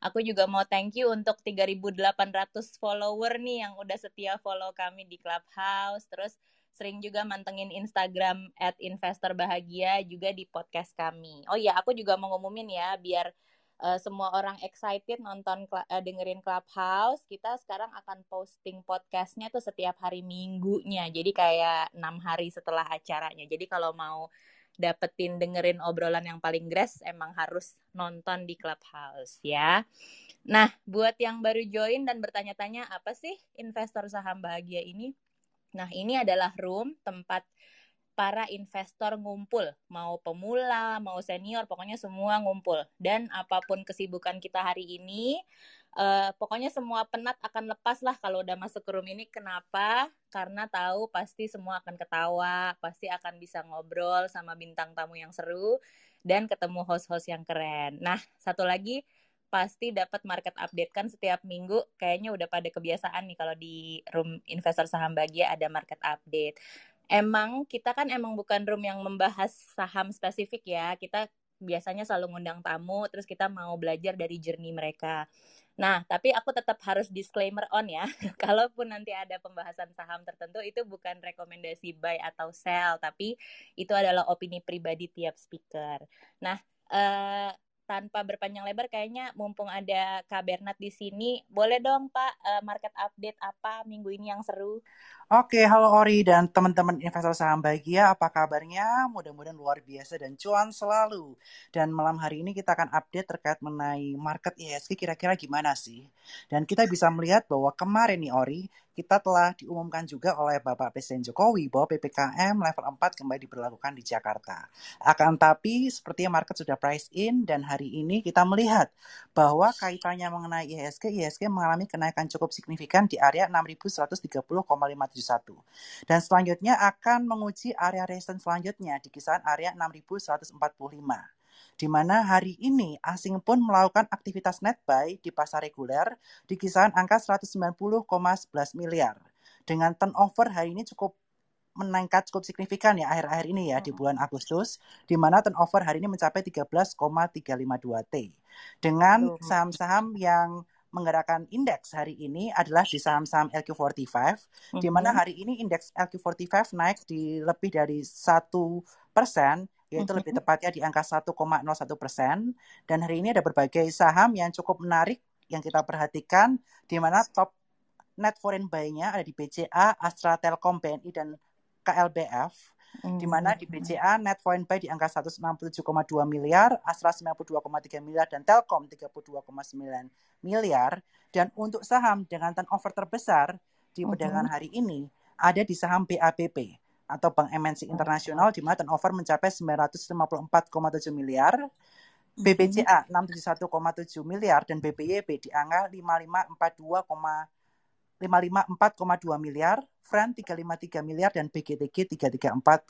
Aku juga mau thank you untuk 3.800 follower nih yang udah setia follow kami di Clubhouse. Terus sering juga mantengin Instagram at investor bahagia juga di podcast kami. Oh iya, aku juga mau ngumumin ya biar uh, semua orang excited nonton uh, dengerin Clubhouse. Kita sekarang akan posting podcastnya tuh setiap hari minggunya. Jadi kayak enam hari setelah acaranya. Jadi kalau mau dapetin dengerin obrolan yang paling grass emang harus nonton di Clubhouse ya. Nah, buat yang baru join dan bertanya-tanya apa sih investor saham bahagia ini? Nah, ini adalah room tempat para investor ngumpul, mau pemula, mau senior, pokoknya semua ngumpul. Dan apa pun kesibukan kita hari ini, uh, pokoknya semua penat akan lepas lah kalau udah masuk ke room ini. Kenapa? Karena tahu pasti semua akan ketawa, pasti akan bisa ngobrol sama bintang tamu yang seru dan ketemu host-host yang keren. Nah, satu lagi pasti dapat market update kan setiap minggu kayaknya udah pada kebiasaan nih kalau di room investor saham bahagia ada market update. Emang kita kan emang bukan room yang membahas saham spesifik ya. Kita biasanya selalu ngundang tamu terus kita mau belajar dari journey mereka. Nah, tapi aku tetap harus disclaimer on ya. Kalaupun nanti ada pembahasan saham tertentu itu bukan rekomendasi buy atau sell, tapi itu adalah opini pribadi tiap speaker. Nah, eh, tanpa berpanjang lebar kayaknya mumpung ada Kak Bernat di sini, boleh dong Pak eh, market update apa minggu ini yang seru? Oke, halo Ori dan teman-teman investor saham bahagia, apa kabarnya? Mudah-mudahan luar biasa dan cuan selalu. Dan malam hari ini kita akan update terkait mengenai market ISG kira-kira gimana sih? Dan kita bisa melihat bahwa kemarin nih Ori, kita telah diumumkan juga oleh Bapak Presiden Jokowi bahwa PPKM level 4 kembali diberlakukan di Jakarta. Akan tapi sepertinya market sudah price in dan hari ini kita melihat bahwa kaitannya mengenai IHSG, IHSG mengalami kenaikan cukup signifikan di area 6130,51. Dan selanjutnya akan menguji area resistance selanjutnya di kisaran area 6145 di mana hari ini asing pun melakukan aktivitas net buy di pasar reguler di kisaran angka 190,11 miliar. Dengan turnover hari ini cukup meningkat cukup signifikan ya akhir-akhir ini ya di bulan Agustus di mana turnover hari ini mencapai 13,352 T. Dengan saham-saham yang menggerakkan indeks hari ini adalah di saham-saham LQ45 mm-hmm. di mana hari ini indeks LQ45 naik di lebih dari satu persen yaitu lebih tepatnya di angka 1,01 persen. Dan hari ini ada berbagai saham yang cukup menarik yang kita perhatikan, di mana top net foreign buy-nya ada di BCA, Astra Telkom, BNI, dan KLBF. Di mana di BCA net foreign buy di angka 167,2 miliar, Astra 92,3 miliar, dan Telkom 32,9 miliar. Dan untuk saham dengan turnover terbesar di perdagangan hari ini ada di saham BAPP atau Bank MNC Internasional di mana turnover mencapai 954,7 miliar, BBCA 671,7 miliar dan BPYB di angka 5542, 554,2 miliar, Fran 353 miliar dan BGTG 334,5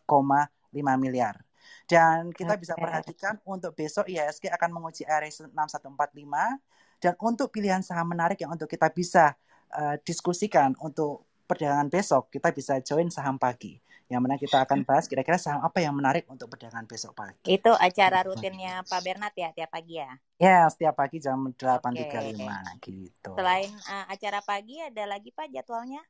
miliar. Dan kita bisa perhatikan untuk besok IHSG akan menguji RS 6145 dan untuk pilihan saham menarik yang untuk kita bisa uh, diskusikan untuk perdagangan besok kita bisa join saham pagi yang mana kita akan bahas kira-kira saham apa yang menarik untuk perdagangan besok pagi. Itu acara rutinnya Pak Bernat ya tiap pagi ya? Ya, setiap pagi jam 8.35 okay. gitu. Selain uh, acara pagi ada lagi Pak jadwalnya?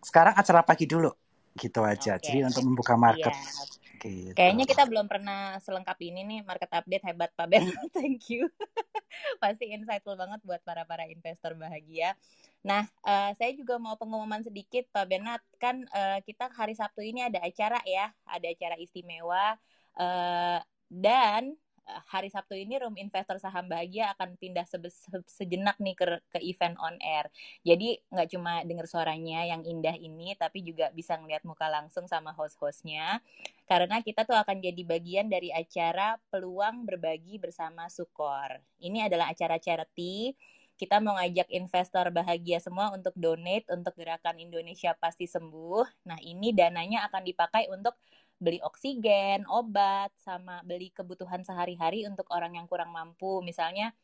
Sekarang acara pagi dulu. Gitu aja. Okay. Jadi untuk membuka market. Yeah. Gitu. Kayaknya kita belum pernah selengkap ini nih market update hebat Pak Bernat. Thank you. Pasti insightful banget buat para-para investor bahagia. Nah, uh, saya juga mau pengumuman sedikit Pak Benat. Kan uh, kita hari Sabtu ini ada acara ya, ada acara istimewa. Uh, dan hari Sabtu ini Room Investor Saham Bahagia akan pindah se sejenak nih ke, ke event on air. Jadi nggak cuma dengar suaranya yang indah ini, tapi juga bisa ngeliat muka langsung sama host-hostnya. Karena kita tuh akan jadi bagian dari acara peluang berbagi bersama Sukor. Ini adalah acara charity kita mau ngajak investor bahagia semua untuk donate untuk gerakan Indonesia pasti sembuh. Nah, ini dananya akan dipakai untuk beli oksigen, obat, sama beli kebutuhan sehari-hari untuk orang yang kurang mampu. Misalnya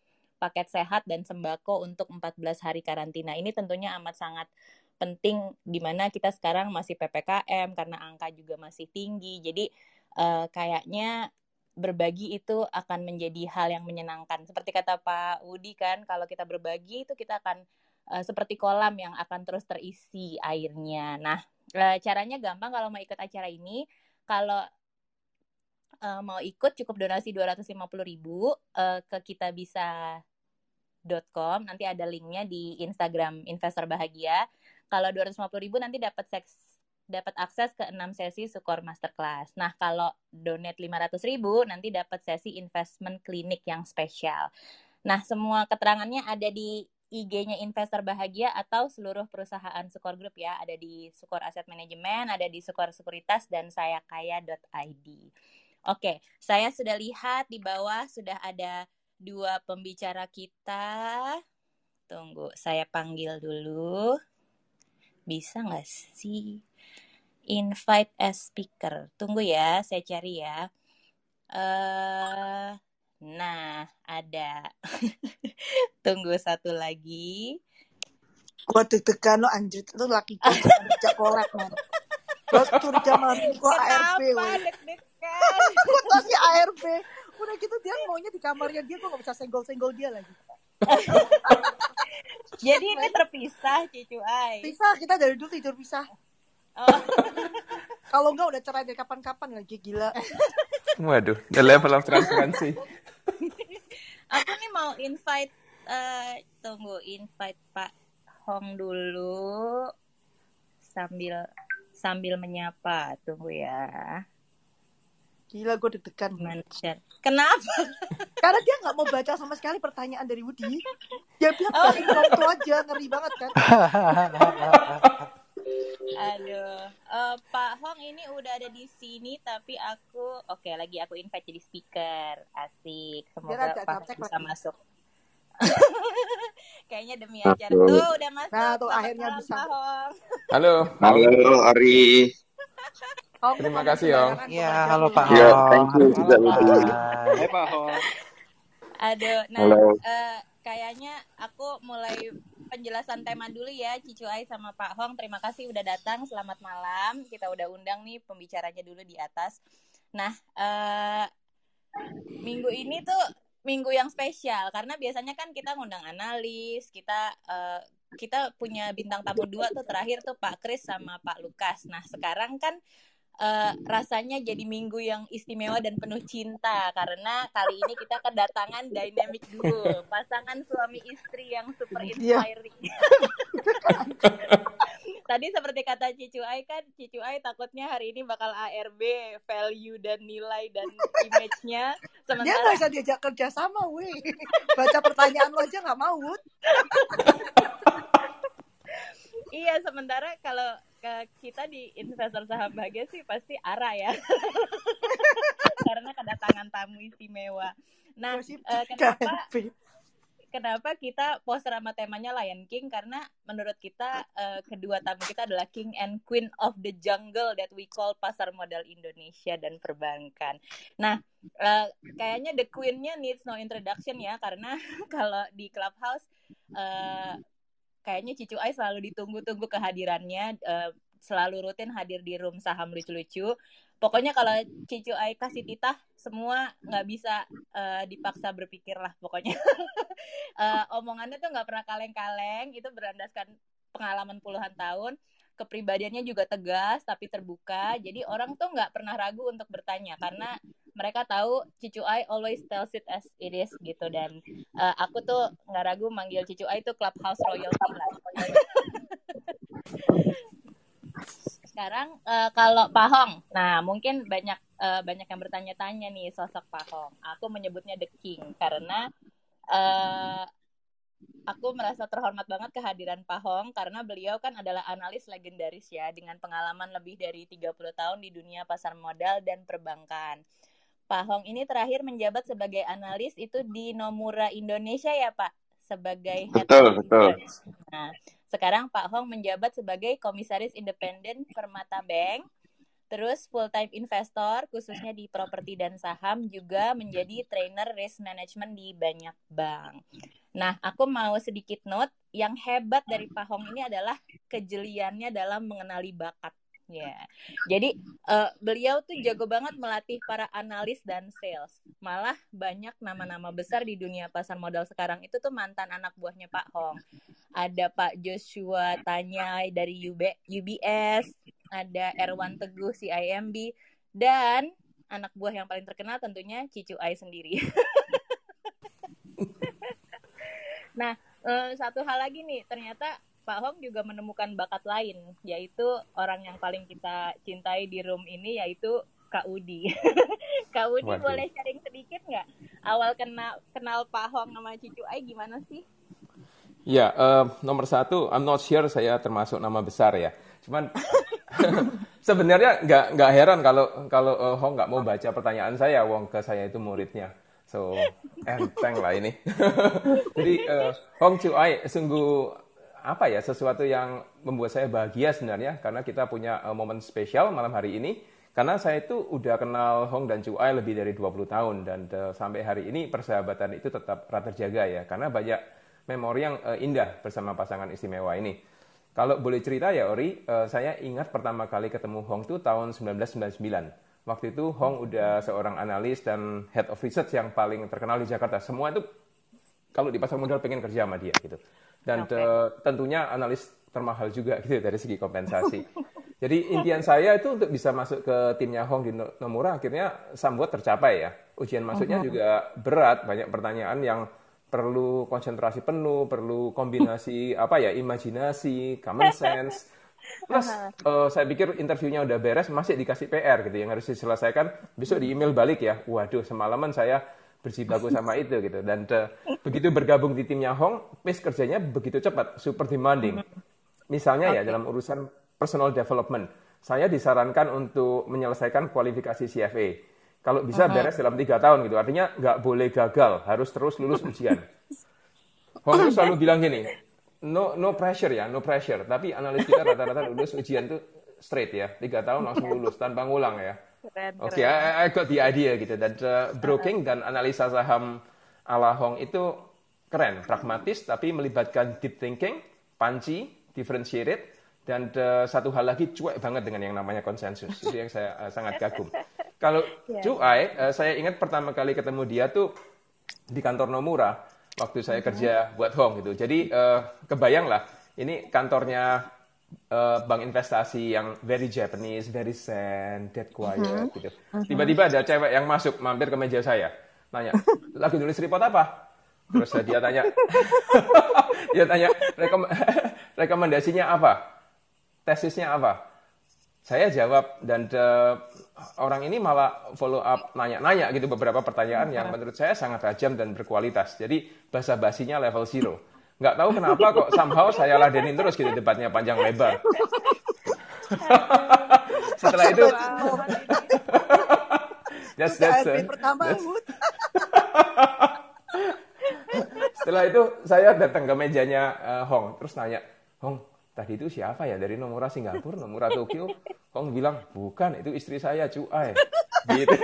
paket sehat dan sembako untuk 14 hari karantina. Ini tentunya amat sangat penting di mana kita sekarang masih PPKM karena angka juga masih tinggi. Jadi uh, kayaknya berbagi itu akan menjadi hal yang menyenangkan. Seperti kata Pak Wudi kan, kalau kita berbagi itu kita akan uh, seperti kolam yang akan terus terisi airnya. Nah, uh, caranya gampang kalau mau ikut acara ini, kalau uh, mau ikut cukup donasi 250.000 uh, ke kita bisa .com nanti ada linknya di Instagram investor bahagia kalau 250 ribu nanti dapat seks dapat akses ke 6 sesi Sukor Masterclass. Nah, kalau donate 500 ribu, nanti dapat sesi investment klinik yang spesial. Nah, semua keterangannya ada di IG-nya Investor Bahagia atau seluruh perusahaan Sukor Group ya. Ada di Sukor Asset Management, ada di Sukor Sekuritas, dan saya kaya.id. Oke, saya sudah lihat di bawah sudah ada dua pembicara kita. Tunggu, saya panggil dulu. Bisa nggak sih? invite as speaker. Tunggu ya, saya cari ya. Uh, nah, ada. Tunggu satu lagi. Gua deg-degan lo anjir itu laki kerja kolek man. Gua curiga malam gua ARB. Kenapa deg-degan? Gua ARB. Udah gitu dia maunya di kamarnya dia gua gak bisa senggol-senggol dia lagi. Jadi ini terpisah Cicu Ai. Pisah kita dari dulu tidur pisah. Oh. Kalau enggak udah cerai dari kapan-kapan lagi gila. Waduh, the level of transparency. Aku nih mau invite uh, tunggu invite Pak Hong dulu sambil sambil menyapa. Tunggu ya. Gila gue deg-degan. Kenapa? Karena dia nggak mau baca sama sekali pertanyaan dari Woody. Dia bilang oh. aja, ngeri banget kan. Aduh, uh, Pak Hong ini udah ada di sini tapi aku oke okay, lagi aku invite jadi speaker. Asik. Semoga Pak Hong bisa masuk. Kayaknya demi acara tuh udah masuk. Nah, tuh akhirnya bisa. Pak Hong. Halo. Halo, Ari. Hong, Terima kasih, Hong. Iya, halo Pak Hong. Ya, thank you juga Hai Pak Hong. Aduh, nah uh, kayaknya aku mulai penjelasan tema dulu ya Cicu Ai sama Pak Hong. Terima kasih udah datang. Selamat malam. Kita udah undang nih pembicaranya dulu di atas. Nah, uh, minggu ini tuh minggu yang spesial karena biasanya kan kita ngundang analis, kita uh, kita punya bintang tamu dua tuh terakhir tuh Pak Kris sama Pak Lukas. Nah, sekarang kan uh, rasanya jadi minggu yang istimewa dan penuh cinta karena kali ini kita kedatangan dynamic duo pasangan suami istri yang super iya. inspiring. Tadi seperti kata Cicu Ai kan, Cicu Ai takutnya hari ini bakal ARB value dan nilai dan image-nya. Sementara... Dia nggak bisa diajak kerja sama, weh. Baca pertanyaan lo aja nggak mau, iya, sementara kalau kita di investor saham bahagia sih pasti arah ya. Karena kedatangan tamu istimewa. Nah uh, kenapa kenapa kita poster sama temanya Lion King? Karena menurut kita uh, kedua tamu kita adalah King and Queen of the Jungle that we call pasar modal Indonesia dan perbankan. Nah, uh, kayaknya the Queen-nya needs no introduction ya karena kalau di Clubhouse uh, kayaknya Cicu Ai selalu ditunggu-tunggu kehadirannya uh, selalu rutin hadir di room saham lucu-lucu. Pokoknya kalau Cicu Ai kasih titah semua nggak bisa uh, dipaksa berpikir lah pokoknya. uh, omongannya tuh nggak pernah kaleng-kaleng, itu berandaskan pengalaman puluhan tahun. Kepribadiannya juga tegas tapi terbuka. Jadi orang tuh nggak pernah ragu untuk bertanya karena mereka tahu Cicu Ai always tells it as it is gitu dan uh, aku tuh nggak ragu manggil Cicu Ai itu clubhouse royalty lah. Sekarang uh, kalau Pak Hong, nah mungkin banyak uh, banyak yang bertanya-tanya nih sosok Pak Hong. Aku menyebutnya The King karena uh, aku merasa terhormat banget kehadiran Pak Hong karena beliau kan adalah analis legendaris ya dengan pengalaman lebih dari 30 tahun di dunia pasar modal dan perbankan. Pak Hong ini terakhir menjabat sebagai analis itu di Nomura Indonesia ya Pak, sebagai head betul, betul. Nah, sekarang Pak Hong menjabat sebagai komisaris independen Permata Bank. Terus full time investor khususnya di properti dan saham juga menjadi trainer risk management di banyak bank. Nah, aku mau sedikit note yang hebat dari Pak Hong ini adalah kejeliannya dalam mengenali bakat Ya, jadi uh, beliau tuh jago banget melatih para analis dan sales. Malah banyak nama-nama besar di dunia pasar modal sekarang itu tuh mantan anak buahnya Pak Hong. Ada Pak Joshua Tanyai dari UB, UBS, ada Erwan Teguh CIMB, dan anak buah yang paling terkenal tentunya Cicu Ai sendiri. nah, uh, satu hal lagi nih, ternyata Pak Hong juga menemukan bakat lain, yaitu orang yang paling kita cintai di room ini, yaitu Kak Udi. Kak Udi Waduh. boleh sharing sedikit nggak? Awal kenal kenal Pak Hong sama Cicu Ai gimana sih? Ya, uh, nomor satu, I'm not sure saya termasuk nama besar ya. Cuman sebenarnya nggak nggak heran kalau kalau uh, Hong nggak mau baca pertanyaan saya, Wong ke saya itu muridnya. So enteng lah ini. Jadi uh, Hong Chu Ai sungguh apa ya sesuatu yang membuat saya bahagia sebenarnya karena kita punya uh, momen spesial malam hari ini karena saya itu udah kenal Hong dan Chu Ai lebih dari 20 tahun dan uh, sampai hari ini persahabatan itu tetap rata terjaga ya karena banyak memori yang uh, indah bersama pasangan istimewa ini. Kalau boleh cerita ya Ori, uh, saya ingat pertama kali ketemu Hong itu tahun 1999. Waktu itu Hong udah seorang analis dan head of research yang paling terkenal di Jakarta. Semua itu kalau di pasar modal pengen kerja sama dia gitu dan okay. uh, tentunya analis termahal juga gitu dari segi kompensasi. Jadi impian saya itu untuk bisa masuk ke timnya Hong di Nomura akhirnya sambuat tercapai ya. Ujian masuknya uh -huh. juga berat, banyak pertanyaan yang perlu konsentrasi penuh, perlu kombinasi apa ya, imajinasi, common sense. Plus uh, saya pikir interviewnya udah beres, masih dikasih PR gitu yang harus diselesaikan. Besok di email balik ya. Waduh, semalaman saya berjibaku sama itu gitu. Dan uh, begitu bergabung di timnya Hong pace kerjanya begitu cepat super demanding. Misalnya okay. ya dalam urusan personal development saya disarankan untuk menyelesaikan kualifikasi CFA kalau bisa uh-huh. beres dalam tiga tahun gitu. Artinya nggak boleh gagal harus terus lulus ujian. Hong itu selalu bilang gini no no pressure ya no pressure. Tapi analis kita rata-rata lulus ujian tuh straight ya. Tiga tahun langsung lulus tanpa ngulang ya Oke, okay, I, I got the idea gitu. Dan uh, broking dan analisa saham ala Hong itu keren, pragmatis tapi melibatkan deep thinking, panci, differentiated, dan uh, satu hal lagi cuek banget dengan yang namanya konsensus. Itu yang saya uh, sangat kagum. Kalau yeah. cuek, uh, saya ingat pertama kali ketemu dia tuh di kantor Nomura waktu saya kerja buat Hong gitu. Jadi uh, kebayang lah, ini kantornya uh, bank investasi yang very Japanese, very zen, dead quiet uh -huh. gitu. Uh-huh. Tiba-tiba ada cewek yang masuk mampir ke meja saya, nanya, lagi nulis report apa? Terus dia tanya, dia tanya rekom rekomendasinya apa, tesisnya apa? Saya jawab dan uh, orang ini malah follow up nanya-nanya gitu beberapa pertanyaan yang menurut saya sangat tajam dan berkualitas. Jadi bahasa basinya level zero nggak tahu kenapa kok somehow saya ladenin terus gitu debatnya panjang lebar. Setelah itu, that's, that's, uh, pertama, that's, setelah itu saya datang ke mejanya uh, Hong, terus nanya, Hong, tadi itu siapa ya dari Nomura Singapura, Nomura Tokyo? Hong bilang, bukan, itu istri saya, Cuai. Gitu.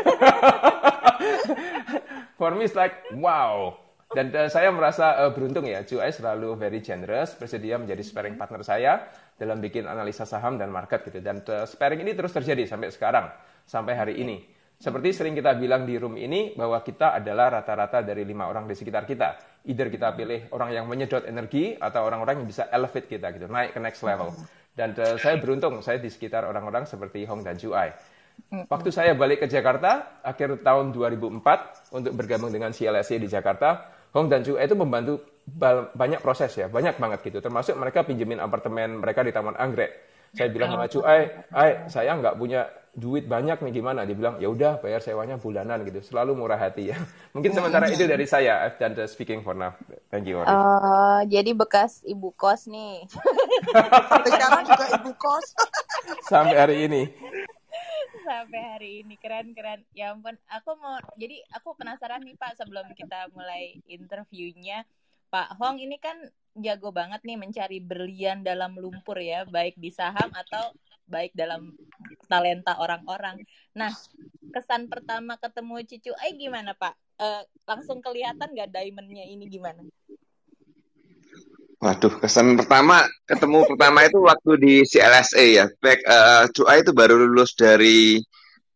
For me, it's like, wow, dan uh, saya merasa uh, beruntung ya, Cuai selalu very generous, bersedia menjadi sparring partner saya dalam bikin analisa saham dan market gitu. Dan uh, sparring ini terus terjadi sampai sekarang, sampai hari ini. Seperti sering kita bilang di room ini, bahwa kita adalah rata-rata dari lima orang di sekitar kita. Either kita pilih orang yang menyedot energi, atau orang-orang yang bisa elevate kita gitu, naik ke next level. Dan uh, saya beruntung, saya di sekitar orang-orang seperti Hong dan Cuai. Waktu saya balik ke Jakarta, akhir tahun 2004, untuk bergabung dengan CLSC di Jakarta, Hong dan Chu itu membantu banyak proses ya, banyak banget gitu. Termasuk mereka pinjemin apartemen mereka di Taman Anggrek. Saya bilang sama Chu Ai, Ai, saya nggak punya duit banyak nih gimana? Dia bilang, ya udah bayar sewanya bulanan gitu. Selalu murah hati ya. Mungkin sementara itu dari saya. I've done the speaking for now. Thank you. Uh, jadi bekas ibu kos nih. Sekarang juga ibu kos. Sampai hari ini sampai hari ini. Keren keren. Ya ampun aku mau jadi aku penasaran nih pak sebelum kita mulai interviewnya. Pak Hong ini kan jago banget nih mencari berlian dalam lumpur ya baik di saham atau baik dalam talenta orang-orang. Nah kesan pertama ketemu Cicu Ai gimana Pak? Uh, langsung kelihatan nggak diamondnya ini gimana Waduh, kesan pertama ketemu pertama itu waktu di CLSA ya. Back uh, Cuai itu baru lulus dari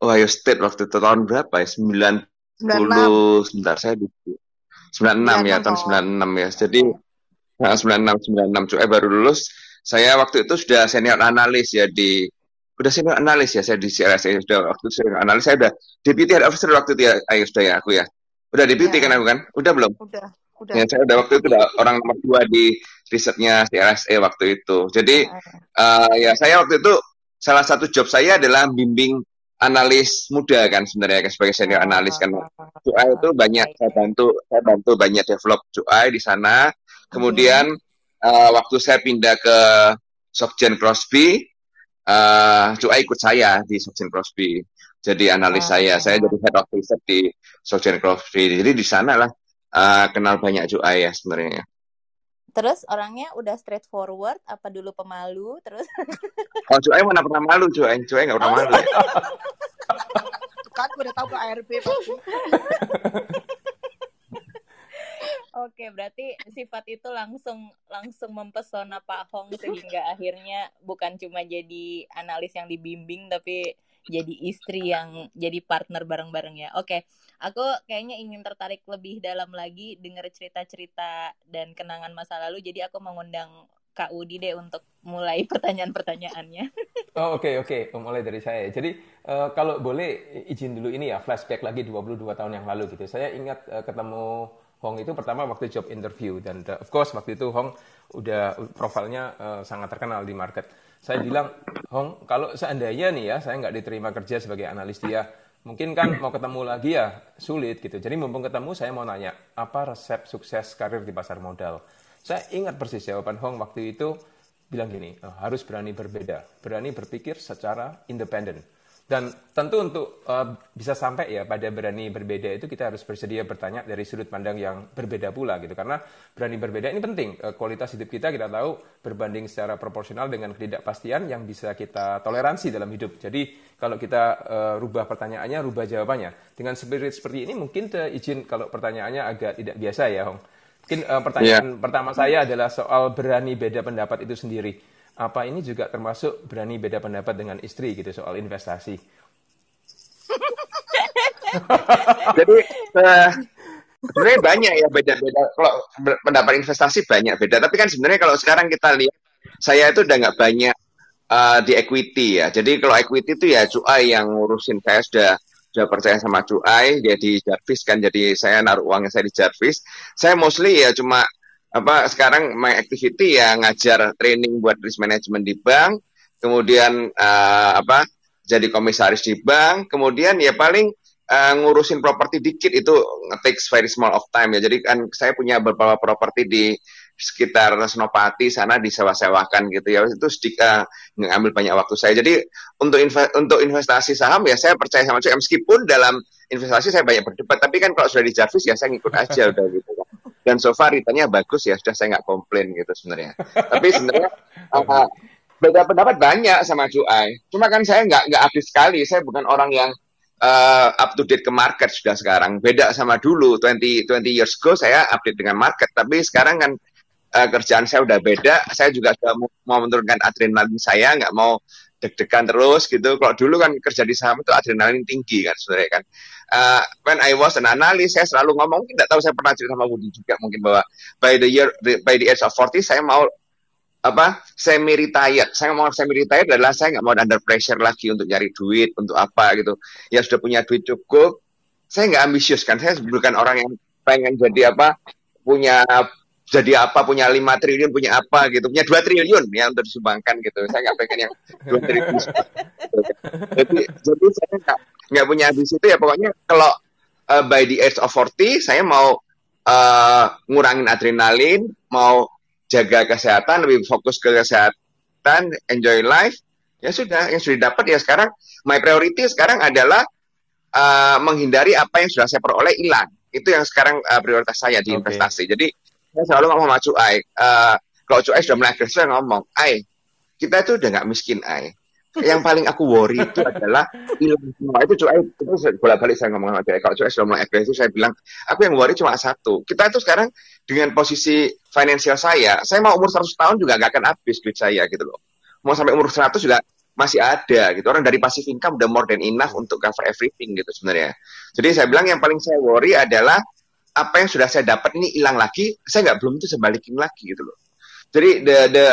Ohio State waktu itu tahun berapa ya? 90 96. sebentar saya di 96 ya, 96 tahun oh. 96 ya. Jadi nah, 96 96 Cuai baru lulus. Saya waktu itu sudah senior analis ya di udah senior analis ya saya di CLSA sudah waktu itu senior analis saya udah deputy head officer waktu itu ya ayo sudah ya aku ya. Udah deputy Ya, kan aku kan? Udah belum? udah, udah. Ya, saya udah waktu itu udah orang nomor dua di risetnya CLSA waktu itu. Jadi Ah, eh, ya saya waktu itu salah satu job saya adalah bimbing analis muda kan sebenarnya kan, sebagai senior analis kan. QI itu banyak saya bantu saya bantu banyak develop QI di sana. Hmm. Kemudian eh, waktu saya pindah ke Sokjen Crosby, eh QI ikut saya di Sokjen Crosby. Jadi analis saya, saya jadi head of research di Sokjen Crosby. Jadi di sana lah eh, kenal banyak QI ya sebenarnya. Terus orangnya udah straightforward apa dulu pemalu terus Kalau QI mana pernah malu QI, QI nggak pernah Oh. malu. ya. Kan udah tahu ke ARB pasti. Oke, berarti sifat itu langsung langsung mempesona Pak Hong sehingga akhirnya bukan cuma jadi analis yang dibimbing tapi jadi istri yang jadi partner bareng-bareng ya. Oke, aku kayaknya ingin tertarik lebih dalam lagi dengar cerita-cerita dan kenangan masa lalu. Jadi aku mengundang Kak Udi deh untuk mulai pertanyaan-pertanyaannya. Oh, oke oke mulai dari saya. Jadi eh, kalau boleh izin dulu ini ya flashback lagi 22 tahun yang lalu gitu. Saya ingat eh, ketemu Hong itu pertama waktu job interview dan eh, of course waktu itu Hong udah profilnya eh, sangat terkenal di market. Saya bilang Hong kalau seandainya nih ya saya nggak diterima kerja sebagai analis dia mungkin kan mau ketemu lagi ya sulit gitu. Jadi mumpung ketemu saya mau nanya apa resep sukses karir di pasar modal. Saya ingat persis jawaban Hong waktu itu bilang gini, "Eh, harus berani berbeda, berani berpikir secara independen. Dan tentu untuk eh, bisa sampai ya pada berani berbeda itu kita harus bersedia bertanya dari sudut pandang yang berbeda pula gitu. Karena berani berbeda ini penting. Eh, kualitas hidup kita kita tahu berbanding secara proporsional dengan ketidakpastian yang bisa kita toleransi dalam hidup. Jadi kalau kita eh, rubah pertanyaannya, rubah jawabannya. Dengan spirit seperti ini mungkin izin kalau pertanyaannya agak tidak biasa ya, Hong. Mungkin eh, pertanyaan pertama saya adalah soal berani beda pendapat itu sendiri. Apa ini juga termasuk berani beda pendapat dengan istri gitu soal investasi? Jadi eh, sebenarnya banyak ya beda-beda. Kalau pendapat investasi banyak beda. Tapi kan sebenarnya kalau sekarang kita lihat, saya itu udah nggak banyak eh, di equity ya. Jadi kalau equity itu ya cuai yang ngurusin. Saya sudah sudah percaya sama cuai, dia di Jarvis kan. Jadi saya naruh uangnya saya di Jarvis. Saya mostly ya cuma apa sekarang my activity ya ngajar training buat risk management di bank. Kemudian eh, apa jadi komisaris di bank. Kemudian ya paling eh, ngurusin properti dikit itu takes very small of time ya. Jadi kan saya punya beberapa properti di sekitar Senopati sana disewa-sewakan gitu ya. Itu sedikit eh, ngambil banyak waktu saya. Jadi untuk inve- untuk investasi saham ya saya percaya sama cuy. Meskipun dalam investasi saya banyak berdebat, tapi kan kalau sudah di Jarvis ya saya ngikut aja udah gitu. Dan so far returnnya bagus ya sudah saya nggak komplain gitu sebenarnya. Tapi sebenarnya eh, beda pendapat banyak sama cuai. Cuma kan saya nggak nggak habis sekali. Saya bukan orang yang uh, up to date ke market sudah sekarang. Beda sama dulu 20 20 years ago saya update dengan market, tapi sekarang kan uh, kerjaan saya udah beda. Saya juga sudah mau, mau menurunkan adrenalin saya, nggak mau deg-degan terus gitu. Kalau dulu kan kerja di saham itu adrenalin tinggi kan sebenarnya kan. Uh, when I was an analyst, saya selalu ngomong, mungkin nggak tahu saya pernah cerita sama Budi juga mungkin bahwa by the year by the age of 40 saya mau apa semi retired saya mau semi retired adalah saya nggak mau under pressure lagi untuk nyari duit untuk apa gitu ya sudah punya duit cukup saya nggak ambisius kan saya bukan orang yang pengen jadi apa punya jadi apa punya lima triliun punya apa gitu punya dua triliun ya untuk disumbangkan gitu saya nggak pengen yang dua triliun jadi jadi saya nggak nggak punya ambisi itu ya pokoknya kalau uh, by the age of 40 saya mau uh, ngurangin adrenalin mau jaga kesehatan, lebih fokus ke kesehatan, enjoy life, ya sudah, yang sudah dapat ya sekarang, my priority sekarang adalah uh, menghindari apa yang sudah saya peroleh hilang. Itu yang sekarang uh, prioritas saya di Oke. investasi. Jadi saya selalu ngomong sama Cuai, uh, kalau Cuai sudah mulai agresif, saya ngomong, Ai, kita itu udah nggak miskin, Ai. yang paling aku worry itu adalah hilang semua itu cuy itu bolak balik saya ngomong sama cuy kalau cuy sudah mulai agresif saya bilang aku yang worry cuma satu kita itu sekarang dengan posisi finansial saya saya mau umur 100 tahun juga nggak akan habis duit saya gitu loh. Mau sampai umur 100 juga masih ada gitu. Orang dari passive income udah more than enough untuk cover everything gitu sebenarnya. Jadi saya bilang yang paling saya worry adalah apa yang sudah saya dapat ini hilang lagi saya nggak belum itu sebalikin lagi gitu loh jadi the the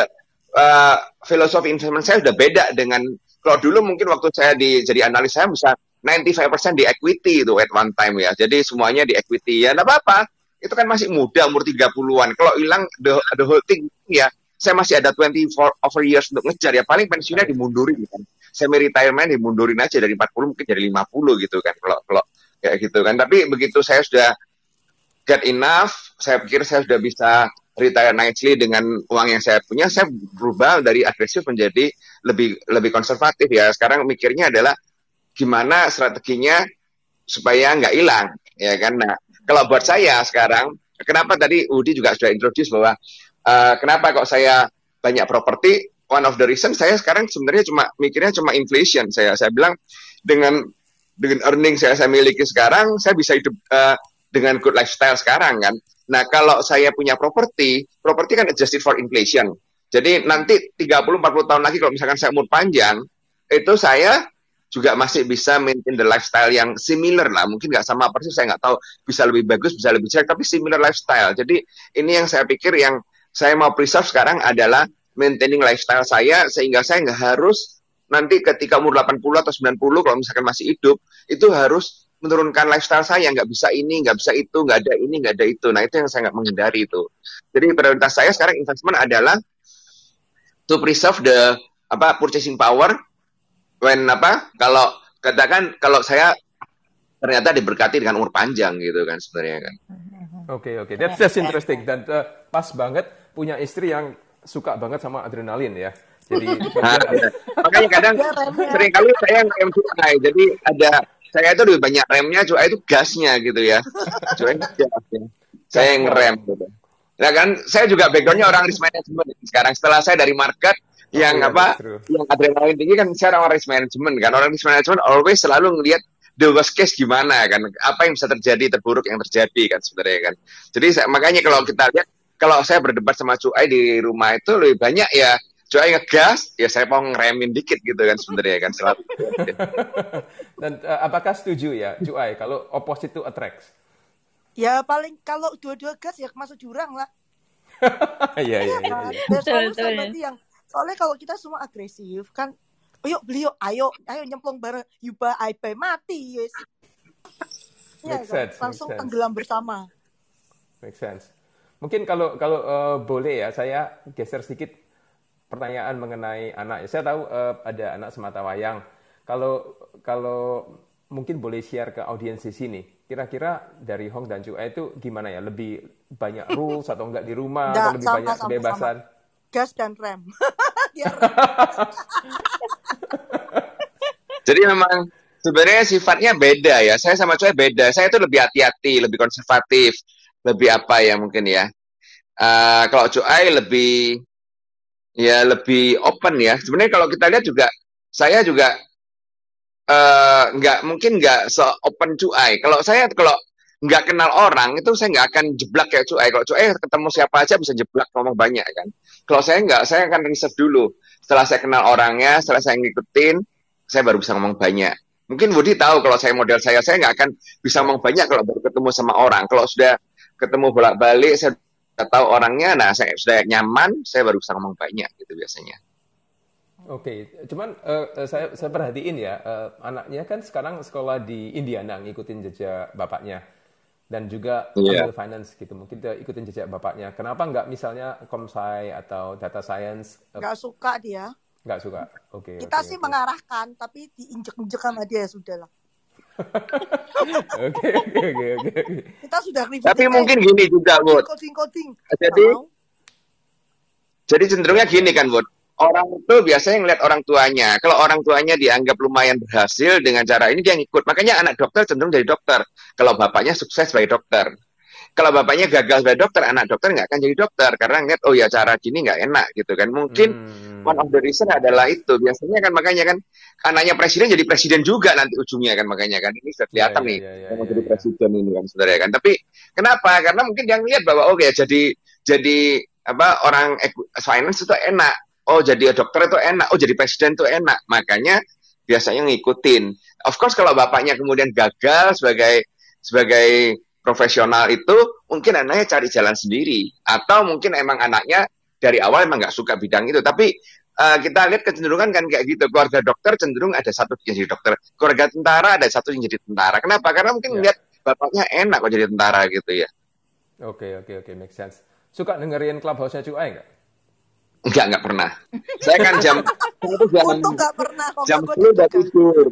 uh, filosofi investment saya sudah beda dengan kalau dulu mungkin waktu saya di jadi analis saya bisa 95% di equity itu at one time ya. Jadi semuanya di equity ya enggak apa-apa. Itu kan masih muda umur 30-an. Kalau hilang the, the whole thing ya saya masih ada 24 over years untuk ngejar ya paling pensiunnya dimundurin kan. Semi retirement dimundurin aja dari 40 mungkin jadi 50 gitu kan kalau kalau kayak gitu kan. Tapi begitu saya sudah get enough, saya pikir saya sudah bisa retire nicely dengan uang yang saya punya, saya berubah dari agresif menjadi lebih lebih konservatif ya. Sekarang mikirnya adalah gimana strateginya supaya nggak hilang, ya kan? Nah, kalau buat saya sekarang, kenapa tadi Udi juga sudah introduce bahwa uh, kenapa kok saya banyak properti? One of the reason saya sekarang sebenarnya cuma mikirnya cuma inflation. Saya saya bilang dengan dengan earning saya saya miliki sekarang, saya bisa hidup uh, dengan good lifestyle sekarang kan. Nah, kalau saya punya properti, properti kan adjusted for inflation. Jadi nanti 30-40 tahun lagi kalau misalkan saya umur panjang, itu saya juga masih bisa maintain the lifestyle yang similar lah. Mungkin nggak sama persis, saya nggak tahu bisa lebih bagus, bisa lebih jelek, tapi similar lifestyle. Jadi ini yang saya pikir yang saya mau preserve sekarang adalah maintaining lifestyle saya sehingga saya nggak harus nanti ketika umur 80 atau 90 kalau misalkan masih hidup itu harus menurunkan lifestyle saya nggak bisa ini nggak bisa itu nggak ada ini nggak ada itu. Nah itu yang saya nggak menghindari itu. Jadi prioritas saya sekarang investment adalah to preserve the apa purchasing power. When apa kalau katakan kalau saya ternyata diberkati dengan umur panjang gitu kan sebenarnya kan. Oke okay, oke. Okay. that's that's interesting. Dan uh, pas banget punya istri yang suka banget sama adrenalin ya. Jadi nah, makanya kadang sering kali saya yang jadi ada saya itu lebih banyak remnya cuma itu gasnya gitu ya. Cuma gasnya. Saya yang rem gitu. Nah kan saya juga backgroundnya orang risk management. Sekarang setelah saya dari market yang oh, apa true. yang adrenalin tinggi kan saya orang risk management kan. Orang risk management always selalu ngelihat the worst case gimana kan. Apa yang bisa terjadi terburuk yang terjadi kan sebenarnya kan. Jadi saya, makanya kalau kita lihat kalau saya berdebat sama Cuai di rumah itu lebih banyak ya Cuai ngegas, ya saya mau ngeremin dikit gitu kan sebenarnya kan selalu. Dan uh, apakah setuju ya Cuai kalau opposite itu attracts? Ya paling kalau dua-dua gas ya masuk jurang lah. Iya iya iya. Ya, selalu berarti yang soalnya kalau kita semua agresif kan, ayo beli yuk, ayo ayo nyemplung bareng, yuba IP mati yes. Ya, kan? langsung tenggelam bersama. Make sense. Mungkin kalau kalau uh, boleh ya saya geser sedikit pertanyaan mengenai anak. Saya tahu uh, ada anak semata wayang. Kalau kalau mungkin boleh share ke audiens di sini. Kira-kira dari Hong dan Cua itu gimana ya? Lebih banyak rules atau enggak di rumah Nggak, atau lebih sama, banyak sama, kebebasan? Sama. Gas dan rem. Jadi memang sebenarnya sifatnya beda ya. Saya sama Cua beda. Saya itu lebih hati-hati, lebih konservatif, lebih apa ya mungkin ya. Uh, kalau Cuai lebih ya lebih open ya. Sebenarnya kalau kita lihat juga saya juga uh, nggak mungkin nggak se open cuai. Kalau saya kalau nggak kenal orang itu saya nggak akan jeblak kayak cuai. Kalau cuai ketemu siapa aja bisa jeblak ngomong banyak kan. Kalau saya nggak, saya akan riset dulu. Setelah saya kenal orangnya, setelah saya ngikutin, saya baru bisa ngomong banyak. Mungkin Budi tahu kalau saya model saya, saya nggak akan bisa ngomong banyak kalau baru ketemu sama orang. Kalau sudah ketemu bolak-balik, saya tahu orangnya, nah saya sudah nyaman, saya baru bisa ngomong banyak gitu biasanya. Oke, okay. cuman uh, saya saya perhatiin ya uh, anaknya kan sekarang sekolah di Indiana ngikutin jejak bapaknya dan juga yeah. ambil finance gitu mungkin dia ikutin jejak bapaknya. Kenapa nggak misalnya komsci atau data science? Nggak suka dia. Nggak suka. Oke. Okay, Kita okay, sih okay. mengarahkan, tapi diinjek-injek sama dia ya sudah lah. Oke oke oke oke. Kita sudah review. Tapi mungkin gini juga, Bud. Coding coding. Jadi jadi cenderungnya gini kan, Bud. Orang itu biasanya ngeliat orang tuanya. Kalau orang tuanya dianggap lumayan berhasil dengan cara ini dia ngikut. Makanya anak dokter cenderung jadi dokter. Kalau bapaknya sukses sebagai dokter. Kalau bapaknya gagal sebagai dokter, anak dokter nggak akan jadi dokter karena ngeliat oh ya cara gini nggak enak gitu kan. Mungkin hmm. one of the reason adalah itu. Biasanya kan makanya kan anaknya presiden jadi presiden juga nanti ujungnya kan makanya kan ini sudah kelihatan yeah, nih yeah, yeah, yeah, jadi yeah. presiden ini kan sebenarnya kan. Tapi kenapa? Karena mungkin dia ngeliat bahwa oke okay, jadi jadi apa orang finance itu enak. Oh jadi dokter itu enak. Oh jadi presiden itu enak. Makanya biasanya ngikutin. Of course kalau bapaknya kemudian gagal sebagai sebagai profesional itu mungkin anaknya cari jalan sendiri. Atau mungkin emang anaknya dari awal emang nggak suka bidang itu. Tapi uh, kita lihat kecenderungan kan kayak gitu. Keluarga dokter cenderung ada satu yang jadi dokter. Keluarga tentara ada satu yang jadi tentara. Kenapa? Karena mungkin ya. lihat bapaknya enak kok jadi tentara gitu ya. Oke okay, oke okay, oke. Okay. make sense. Suka dengerin clubhouse-nya cuy nggak? Enggak, enggak pernah. Saya kan jam itu jam, jam 10 udah tidur.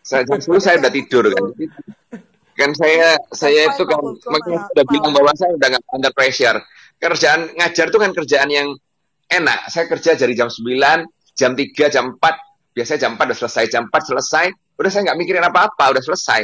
Saya jam 10 saya udah tidur kan kan saya saya itu kan makanya sudah bilang bahwa saya udah nggak under pressure. Kerjaan ngajar itu kan kerjaan yang enak. Saya kerja dari jam 9 jam 3 jam 4 biasanya jam 4 udah selesai jam 4 selesai. Udah saya nggak mikirin apa-apa udah selesai.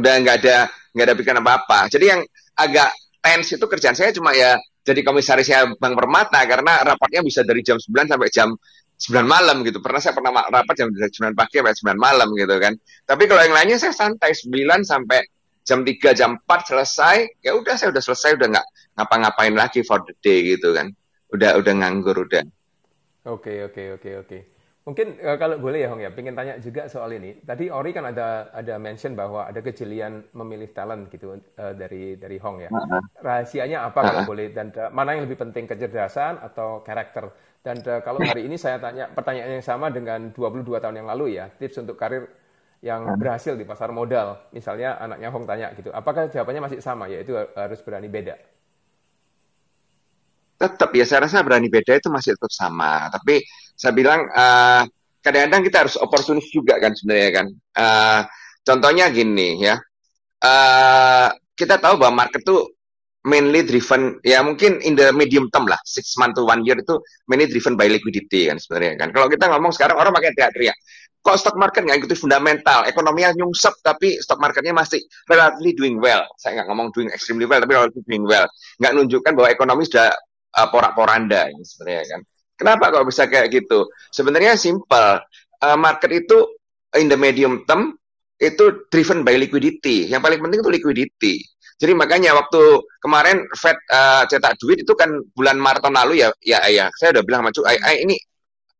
Udah nggak ada nggak ada pikiran apa-apa. Jadi yang agak tense itu kerjaan saya cuma ya jadi komisarisnya Bank Permata karena rapatnya bisa dari jam 9 sampai jam 9 malam gitu. Pernah saya pernah rapat jam 9 pagi sampai 9 malam gitu kan. Tapi kalau yang lainnya saya santai 9 sampai jam 3 jam 4 selesai, ya udah saya udah selesai udah nggak ngapa-ngapain lagi for the day gitu kan. Udah udah nganggur udah. Oke, okay, oke, okay, oke, okay, oke. Mungkin uh, kalau boleh ya Hong ya, pengen tanya juga soal ini. Tadi Ori kan ada ada mention bahwa ada kejelian memilih talent gitu uh, dari dari Hong ya. Rahasianya apa kalau boleh dan uh, mana yang lebih penting kecerdasan atau karakter? Dan uh, kalau hari ini saya tanya pertanyaan yang sama dengan 22 tahun yang lalu ya, tips untuk karir yang berhasil di pasar modal. Misalnya anaknya Hong tanya gitu, apakah jawabannya masih sama yaitu harus berani beda? tetap ya saya rasa berani beda itu masih tetap sama tapi saya bilang uh, kadang-kadang kita harus oportunis juga kan sebenarnya kan. Uh, contohnya gini ya. Uh, kita tahu bahwa market itu mainly driven ya mungkin in the medium term lah six month to one year itu mainly driven by liquidity kan sebenarnya kan. Kalau kita ngomong sekarang orang pakai teriak-teriak kok stock market nggak ikuti fundamental? Ekonominya nyungsep tapi stock marketnya masih relatively doing well. Saya nggak ngomong doing extremely well tapi relatively doing well. Nggak menunjukkan bahwa ekonomi sudah uh, porak-poranda ini sebenarnya kan. Kenapa kok bisa kayak gitu? Sebenarnya simple. Uh, market itu in the medium term itu driven by liquidity. Yang paling penting itu liquidity. Jadi makanya waktu kemarin Fed uh, cetak duit itu kan bulan Maret tahun lalu ya, ya, ya saya udah bilang sama Cuk, ini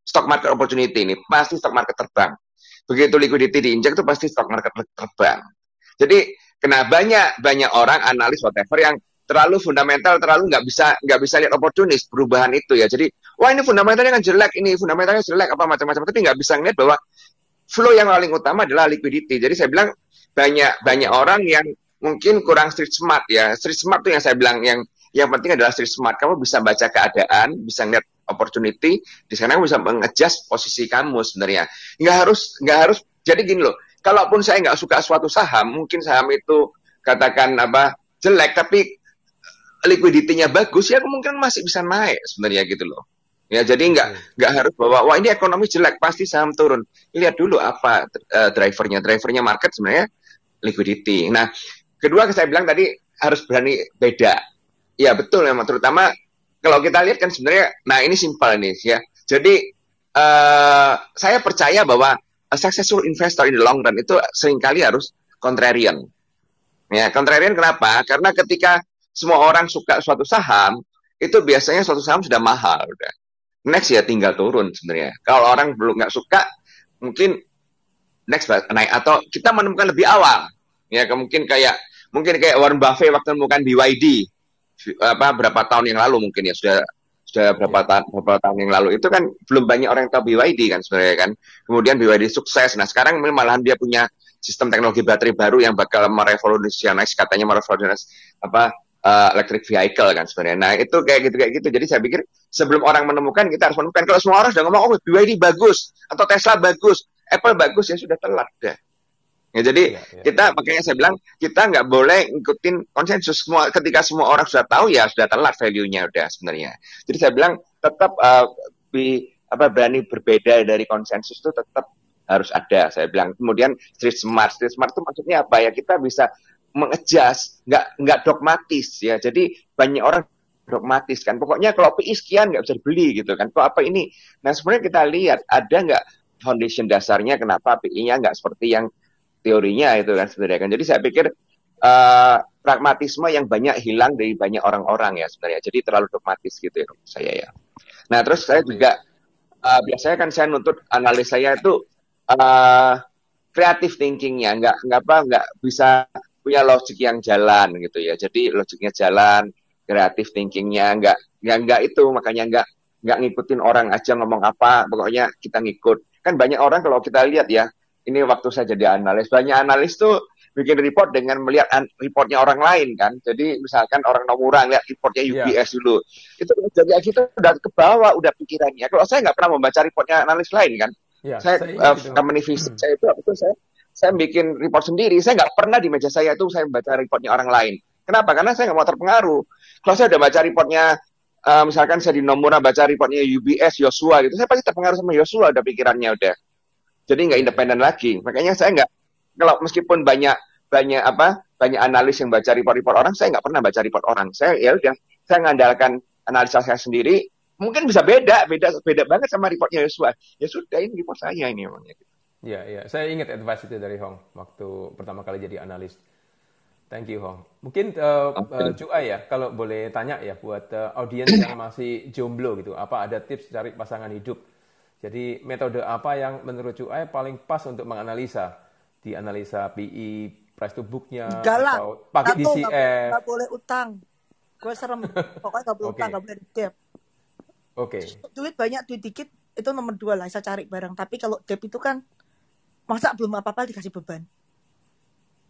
stock market opportunity ini pasti stock market terbang. Begitu liquidity diinjak itu pasti stock market terbang. Jadi kena banyak banyak orang analis whatever yang terlalu fundamental, terlalu nggak bisa nggak bisa lihat oportunis perubahan itu ya. Jadi wah ini fundamentalnya kan jelek, ini fundamentalnya jelek apa macam-macam, tapi nggak bisa ngeliat bahwa flow yang paling utama adalah liquidity. Jadi saya bilang banyak banyak orang yang mungkin kurang street smart ya. Street smart itu yang saya bilang yang yang penting adalah street smart. Kamu bisa baca keadaan, bisa ngeliat opportunity, di sana kamu bisa mengadjust posisi kamu sebenarnya. Nggak harus nggak harus jadi gini loh. Kalaupun saya nggak suka suatu saham, mungkin saham itu katakan apa jelek, tapi liquidity-nya bagus ya kemungkinan masih bisa naik sebenarnya gitu loh. Ya jadi nggak hmm. nggak harus bahwa wah ini ekonomi jelek pasti saham turun. Lihat dulu apa uh, drivernya. Drivernya market sebenarnya liquidity. Nah, kedua saya bilang tadi harus berani beda. Ya betul memang terutama kalau kita lihat kan sebenarnya nah ini simpel nih ya. Jadi uh, saya percaya bahwa a successful investor in the long run itu sering kali harus contrarian. Ya, contrarian kenapa? Karena ketika semua orang suka suatu saham, itu biasanya suatu saham sudah mahal udah. Next ya tinggal turun sebenarnya. Kalau orang belum nggak suka, mungkin next naik atau kita menemukan lebih awal. Ya mungkin kayak mungkin kayak Warren Buffett waktu menemukan BYD apa berapa tahun yang lalu mungkin ya sudah sudah berapa tahun beberapa tahun yang lalu itu kan belum banyak orang yang tahu BYD kan sebenarnya kan kemudian BYD sukses nah sekarang malahan dia punya sistem teknologi baterai baru yang bakal merevolusionis katanya merevolusionis apa uh, electric vehicle kan sebenarnya. Nah itu kayak gitu kayak gitu. Jadi saya pikir sebelum orang menemukan kita harus menemukan. Kalau semua orang sudah ngomong oh BYD bagus atau Tesla bagus, Apple bagus ya sudah telat deh. Ya, jadi ya, ya. kita makanya saya bilang kita nggak boleh ngikutin konsensus semua ketika semua orang sudah tahu ya sudah telat value-nya udah sebenarnya. Jadi saya bilang tetap uh, bi, apa berani berbeda dari konsensus itu tetap harus ada saya bilang kemudian street smart street smart itu maksudnya apa ya kita bisa mengejas, nggak nggak dogmatis ya. Jadi banyak orang dogmatis kan. Pokoknya kalau PI sekian nggak bisa dibeli gitu kan. Kok apa ini? Nah sebenarnya kita lihat ada nggak foundation dasarnya kenapa PI-nya nggak seperti yang teorinya itu kan sebenarnya kan. Jadi saya pikir uh, pragmatisme yang banyak hilang dari banyak orang-orang ya sebenarnya. Jadi terlalu dogmatis gitu ya saya ya. Nah terus saya juga uh, biasanya kan saya nuntut analis saya itu uh, kreatif thinkingnya nggak nggak apa nggak bisa punya logik yang jalan gitu ya. Jadi logiknya jalan, kreatif thinkingnya nggak nggak nggak itu. Makanya nggak nggak ngikutin orang aja ngomong apa pokoknya kita ngikut. Kan banyak orang kalau kita lihat ya ini waktu saya jadi analis banyak analis tuh bikin report dengan melihat reportnya orang lain kan. Jadi misalkan orang Nomura lihat reportnya UBS yeah. dulu. Itu jadi kita udah ke bawah udah pikirannya. Kalau saya nggak pernah membaca reportnya analis lain kan. Yeah, saya, saya uh, company visit hmm. saya itu waktu itu saya saya bikin report sendiri saya nggak pernah di meja saya itu saya membaca reportnya orang lain kenapa karena saya nggak mau terpengaruh kalau saya udah baca reportnya, uh, misalkan saya di Nomura baca reportnya UBS, Yosua gitu, saya pasti terpengaruh sama Yosua, udah pikirannya udah. Jadi nggak independen lagi. Makanya saya nggak, kalau meskipun banyak banyak apa banyak analis yang baca report-report orang, saya nggak pernah baca report orang. Saya ya udah, saya ngandalkan analisa saya sendiri. Mungkin bisa beda, beda beda banget sama reportnya Yosua. Ya sudah, ini report saya ini emangnya. Iya, iya. Saya ingat advice itu dari Hong waktu pertama kali jadi analis. Thank you, Hong. Mungkin uh, uh, Cuai ya, kalau boleh tanya ya buat uh, audiens yang masih jomblo gitu, apa ada tips cari pasangan hidup? Jadi metode apa yang menurut Cuai paling pas untuk menganalisa? Di analisa PI, price to booknya, atau pakai DCF? Gak boleh utang. Gue serem. Pokoknya gak boleh okay. utang, gak boleh debt. Oke. Okay. Duit banyak, duit dikit, itu nomor dua lah, saya cari barang. Tapi kalau debt itu kan, masa belum apa-apa dikasih beban.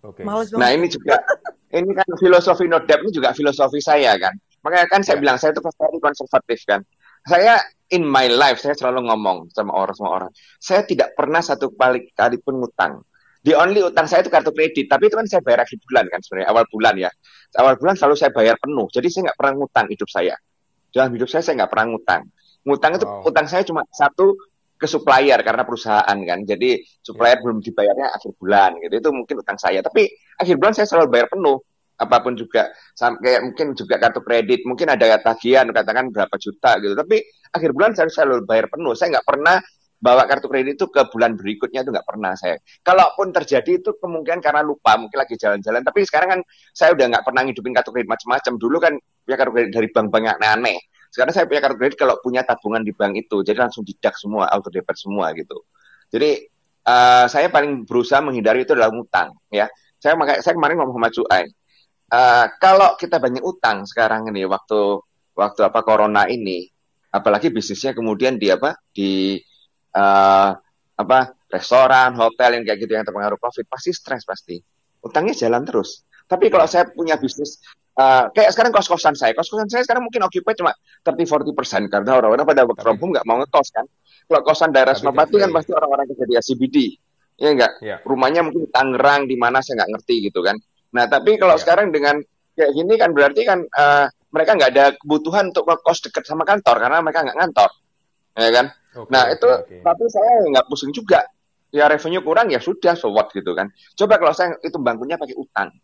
Oke. Okay. Nah ini juga ini kan filosofi no debt ini juga filosofi saya kan. Makanya kan saya yeah. bilang saya itu very konservatif kan. Saya in my life saya selalu ngomong sama orang semua orang. Saya tidak pernah satu kali kali pun ngutang. The only utang saya itu kartu kredit, tapi itu kan saya bayar akhir bulan kan sebenarnya awal bulan ya. Awal bulan selalu saya bayar penuh, jadi saya nggak pernah ngutang hidup saya. Dalam hidup saya saya nggak pernah ngutang. Ngutang itu wow. utang saya cuma satu ke supplier karena perusahaan kan. Jadi supplier yeah. belum dibayarnya akhir bulan gitu. Itu mungkin utang saya. Tapi akhir bulan saya selalu bayar penuh. Apa pun juga kayak mungkin juga kartu kredit, mungkin ada tagihan katakan berapa juta gitu. Tapi akhir bulan saya selalu bayar penuh. Saya nggak pernah bawa kartu kredit itu ke bulan berikutnya itu nggak pernah saya. Kalaupun terjadi itu kemungkinan karena lupa, mungkin lagi jalan-jalan. Tapi sekarang kan saya udah nggak pernah ngidupin kartu kredit macam-macam. Dulu kan ya kartu kredit dari bank-bank yang aneh. Sekarang saya punya kartu kredit kalau punya tabungan di bank itu, jadi langsung didak semua, auto debit semua gitu. Jadi uh, saya paling berusaha menghindari itu adalah utang, ya. Saya makanya saya kemarin ngomong sama Cuai, uh, kalau kita banyak utang sekarang ini waktu waktu apa corona ini, apalagi bisnisnya kemudian di apa di uh, apa restoran, hotel yang kayak gitu yang terpengaruh covid pasti stres pasti. Utangnya jalan terus. Tapi kalau saya punya bisnis Uh, kayak sekarang kos-kosan saya, kos-kosan saya sekarang mungkin occupied cuma 30-40 persen karena orang-orang pada work from home nggak mau ngekos kan. Kalau kosan daerah Senopati kan pasti orang-orang kerja di CBD, ya enggak. Ya. Rumahnya mungkin Tangerang di mana saya nggak ngerti gitu kan. Nah tapi kalau ya. sekarang dengan kayak gini kan berarti kan uh, mereka nggak ada kebutuhan untuk kos dekat sama kantor karena mereka nggak ngantor, ya kan. Okay, nah itu okay. tapi saya nggak pusing juga. Ya revenue kurang ya sudah, so what gitu kan. Coba kalau saya itu bangunnya pakai utang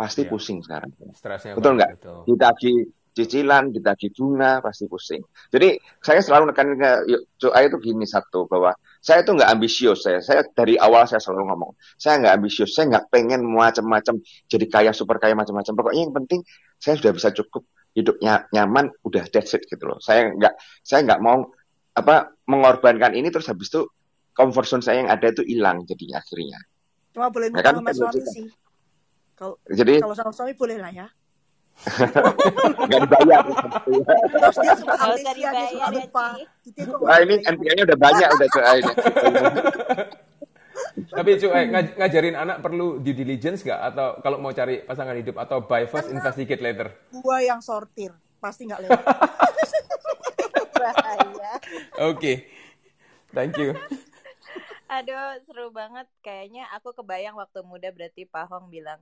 pasti iya. pusing sekarang. Stresnya betul nggak? Ditagi cicilan, ditagi bunga, pasti pusing. Jadi saya selalu nekan ke Joa itu gini satu bahwa saya itu nggak ambisius saya. Saya dari awal saya selalu ngomong, saya nggak ambisius, saya nggak pengen macam-macam jadi kaya super kaya macam-macam. Pokoknya yang penting saya sudah bisa cukup hidupnya nyaman, udah that's it gitu loh. Saya nggak saya nggak mau apa mengorbankan ini terus habis itu comfort zone saya yang ada itu hilang jadinya akhirnya. Cuma boleh nah, kan, sama suami sih. Kalau jadi kalau sama suami boleh lah ya. Gak dibayar. Terus dia suka amnesia, dia suka lupa. Wah ini NPA-nya udah banyak udah cuy ini. Tapi cuy, eh, ngaj ngajarin anak perlu due diligence gak? Atau kalau mau cari pasangan hidup atau buy first, Karena investigate later? Gua yang sortir, pasti nggak lewat. Bahaya. Oke, okay. thank you. Aduh, seru banget. Kayaknya aku kebayang waktu muda berarti Pak Hong bilang,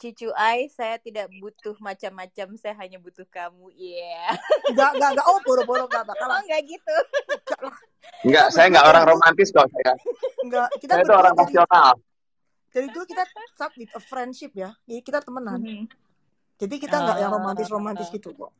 Cicu Ai, saya tidak butuh macam-macam, saya hanya butuh kamu. Iya. Yeah. Enggak, enggak, enggak. Oh, boro-boro enggak bakal. Oh, enggak gitu. Enggak, enggak saya enggak orang romantis kok saya. Enggak, kita saya itu orang rasional. dari dulu kita start with a friendship ya jadi kita temenan mm -hmm. jadi kita nggak oh. yang romantis romantis gitu kok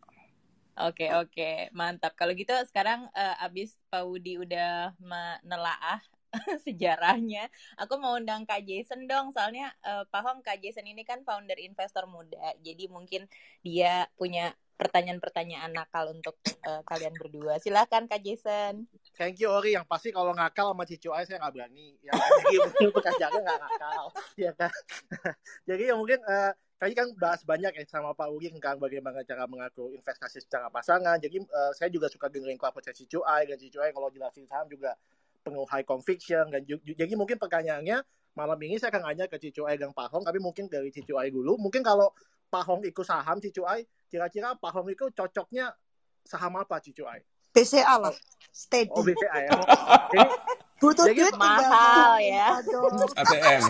Oke oke mantap. Kalau gitu sekarang uh, abis Pak Wudi udah menelaah sejarahnya, aku mau undang Kak Jason dong. Soalnya uh, Pak Hong Kak Jason ini kan founder investor muda. Jadi mungkin dia punya pertanyaan-pertanyaan nakal untuk uh, kalian berdua. Silahkan Kak Jason. Thank you Ori. Yang pasti kalau ngakal sama Cicu saya nggak berani. Yang mungkin bekas jaga nggak ngakal. ya kan? jadi ya mungkin uh, tadi kan bahas banyak ya sama Pak Uri tentang bagaimana cara mengatur investasi secara pasangan. Jadi uh, saya juga suka dengerin klub Cicu Ai dan Cicu Ai kalau jelasin saham juga penuh high conviction dan jadi mungkin pertanyaannya malam ini saya akan nanya ke Cicu Ai dan Pak Hong tapi mungkin dari Cicu Ai dulu. Mungkin kalau Pak Hong ikut saham Cicu Ai, kira-kira Pak Hong itu cocoknya saham apa Cicu Ai? BCA lah, steady. Oh BCA ya. Jadi, butuh duit mahal ya. ATM.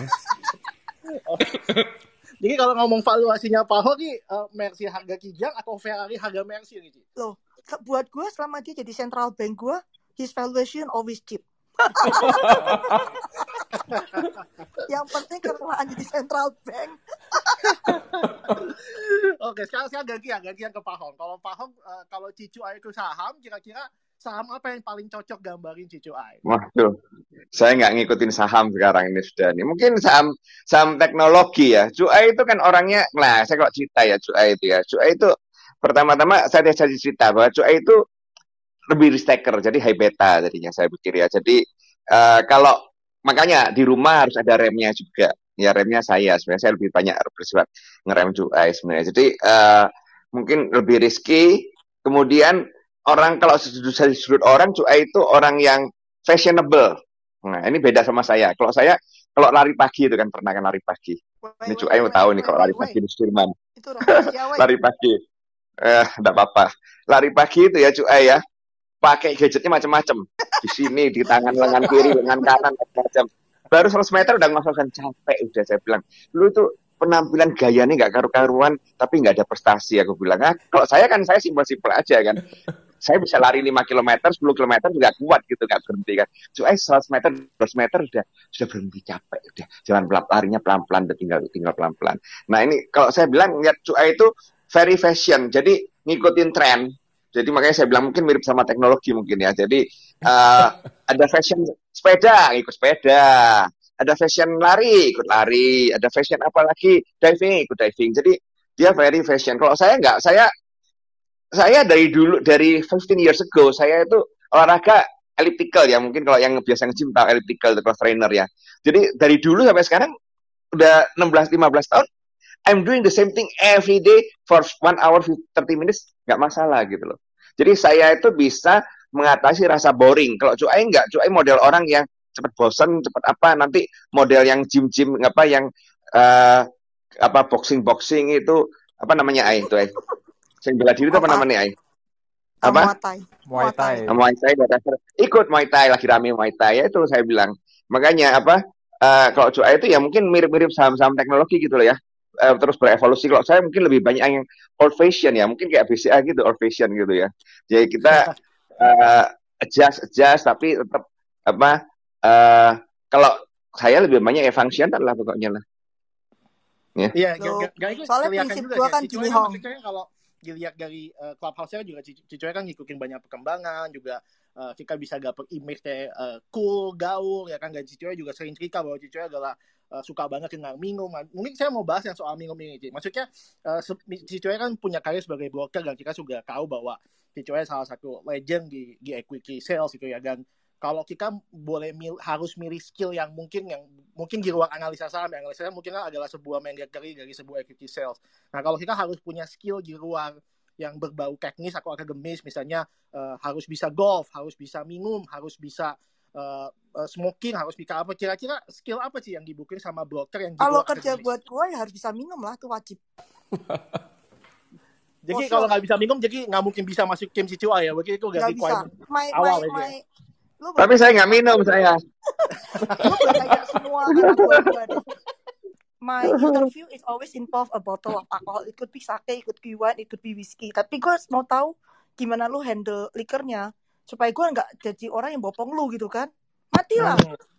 Oh. Jadi kalau ngomong valuasinya Pak Hong nih, uh, Mercy harga kijang atau Ferrari harga Mercy nih? Loh, buat gue selama dia jadi central bank gue, his valuation always cheap. Yang penting kerjaan di central bank. Oke, sekarang saya ganti ya, gantian ke Pak Hong. Kalau Pak Hong, uh, kalau Cicu Ai itu saham, kira-kira saham apa yang paling cocok gambarin Cicu Ai? Waduh, saya nggak ngikutin saham sekarang ini sudah nih. Mungkin saham saham teknologi ya. Cuai itu kan orangnya, nah saya kalau cerita ya Cuai itu ya. Cuai itu pertama-tama saya jadi cerita bahwa Cuai itu lebih risk taker, jadi high beta jadinya saya pikir ya. Jadi uh, kalau makanya di rumah harus ada remnya juga. Ya remnya saya sebenarnya saya lebih banyak bersifat ngerem cuai sebenarnya. Jadi uh, mungkin lebih risky. Kemudian orang kalau dari sudut orang cuai itu orang yang fashionable. Nah ini beda sama saya. Kalau saya kalau lari pagi itu kan pernah kan lari pagi. Ini cuai mau tahu nih kalau lari pagi di Sudirman. lari pagi. Eh, enggak apa-apa. Lari pagi itu ya cuai ya pakai gadgetnya macam-macam di sini di tangan lengan kiri lengan kanan macam-macam baru 100 meter udah ngerasakan capek udah saya bilang. Lu itu penampilan gayanya nggak karu-karuan tapi nggak ada prestasi aku bilang. Ah kalau saya kan saya simpel-simpel aja kan. Saya bisa lari 5 km 10 km juga kuat gitu nggak berhenti kan. Soalnya 100 meter 200 meter udah sudah berhenti capek udah. Jalan pelan larinya pelan-pelan tinggal tinggal pelan-pelan. Nah ini kalau saya bilang lihat cuai itu very fashion. Jadi ngikutin tren jadi makanya saya bilang mungkin mirip sama teknologi mungkin ya. Jadi uh, ada fashion sepeda, ikut sepeda. Ada fashion lari, ikut lari. Ada fashion apa lagi? Diving, ikut diving. Jadi dia very fashion. Kalau saya enggak, saya saya dari dulu dari 15 years ago saya itu olahraga elliptical ya mungkin kalau yang biasa nge-gym tahu elliptical cross trainer ya. Jadi dari dulu sampai sekarang udah 16 15 tahun I'm doing the same thing every day for one hour 30 minutes nggak masalah gitu loh. Jadi saya itu bisa mengatasi rasa boring. Kalau cuai nggak, cuai model orang yang cepat bosan, cepat apa nanti model yang gym-gym apa yang uh, apa boxing-boxing itu apa namanya ai itu ai. Sing bela diri itu apa namanya ai? Apa? Muay Thai. Muay Thai. Muay Thai ikut Muay Thai lagi rame Muay Thai ya itu saya bilang. Makanya apa? Uh, kalau cuai itu ya mungkin mirip-mirip saham-saham teknologi gitu loh ya uh, terus berevolusi. Kalau saya mungkin lebih banyak yang old fashion ya, mungkin kayak BCA gitu old fashion gitu ya. Jadi kita uh, adjust adjust tapi tetap apa? Uh, kalau saya lebih banyak ya functional lah pokoknya lah. Ya. Iya, soalnya prinsip gua kan gini Hong. Kalau dilihat dari uh, clubhouse-nya juga Cicoy kan ngikutin banyak perkembangan juga uh, kita bisa dapat image kayak uh, cool, gaul ya kan dan Cicoy juga sering cerita bahwa Cicoy adalah uh, suka banget dengan minum. Mungkin saya mau bahas yang soal minum ini, Cik. Maksudnya, uh, Cicoy kan punya karir sebagai broker dan kita juga tahu bahwa Cicoy salah satu legend di, di equity sales gitu ya. Dan kalau kita boleh mil, harus milih skill yang mungkin yang mungkin di luar analisa saham, yang analisa saham mungkin adalah sebuah mandatory dari sebuah equity sales. Nah, kalau kita harus punya skill di luar yang berbau teknis atau akademis, misalnya uh, harus bisa golf, harus bisa minum, harus bisa uh, uh, smoking harus bisa apa? Kira-kira skill apa sih yang dibukin sama broker yang kalau kerja buat gue ya harus bisa minum lah itu wajib. Jadi kalau nggak bisa minum jadi nggak mungkin bisa masuk tim CCA ya? Begitu gak bisa. my, awal my, my, lu tapi saya nggak minum saya. Lu kayak semua my interview is always involve a bottle of alcohol. It could be sake, it could be wine, it could be whiskey. Tapi gue mau tahu gimana lu handle liquornya supaya gue nggak jadi orang yang bopong lu gitu kan matilah hmm.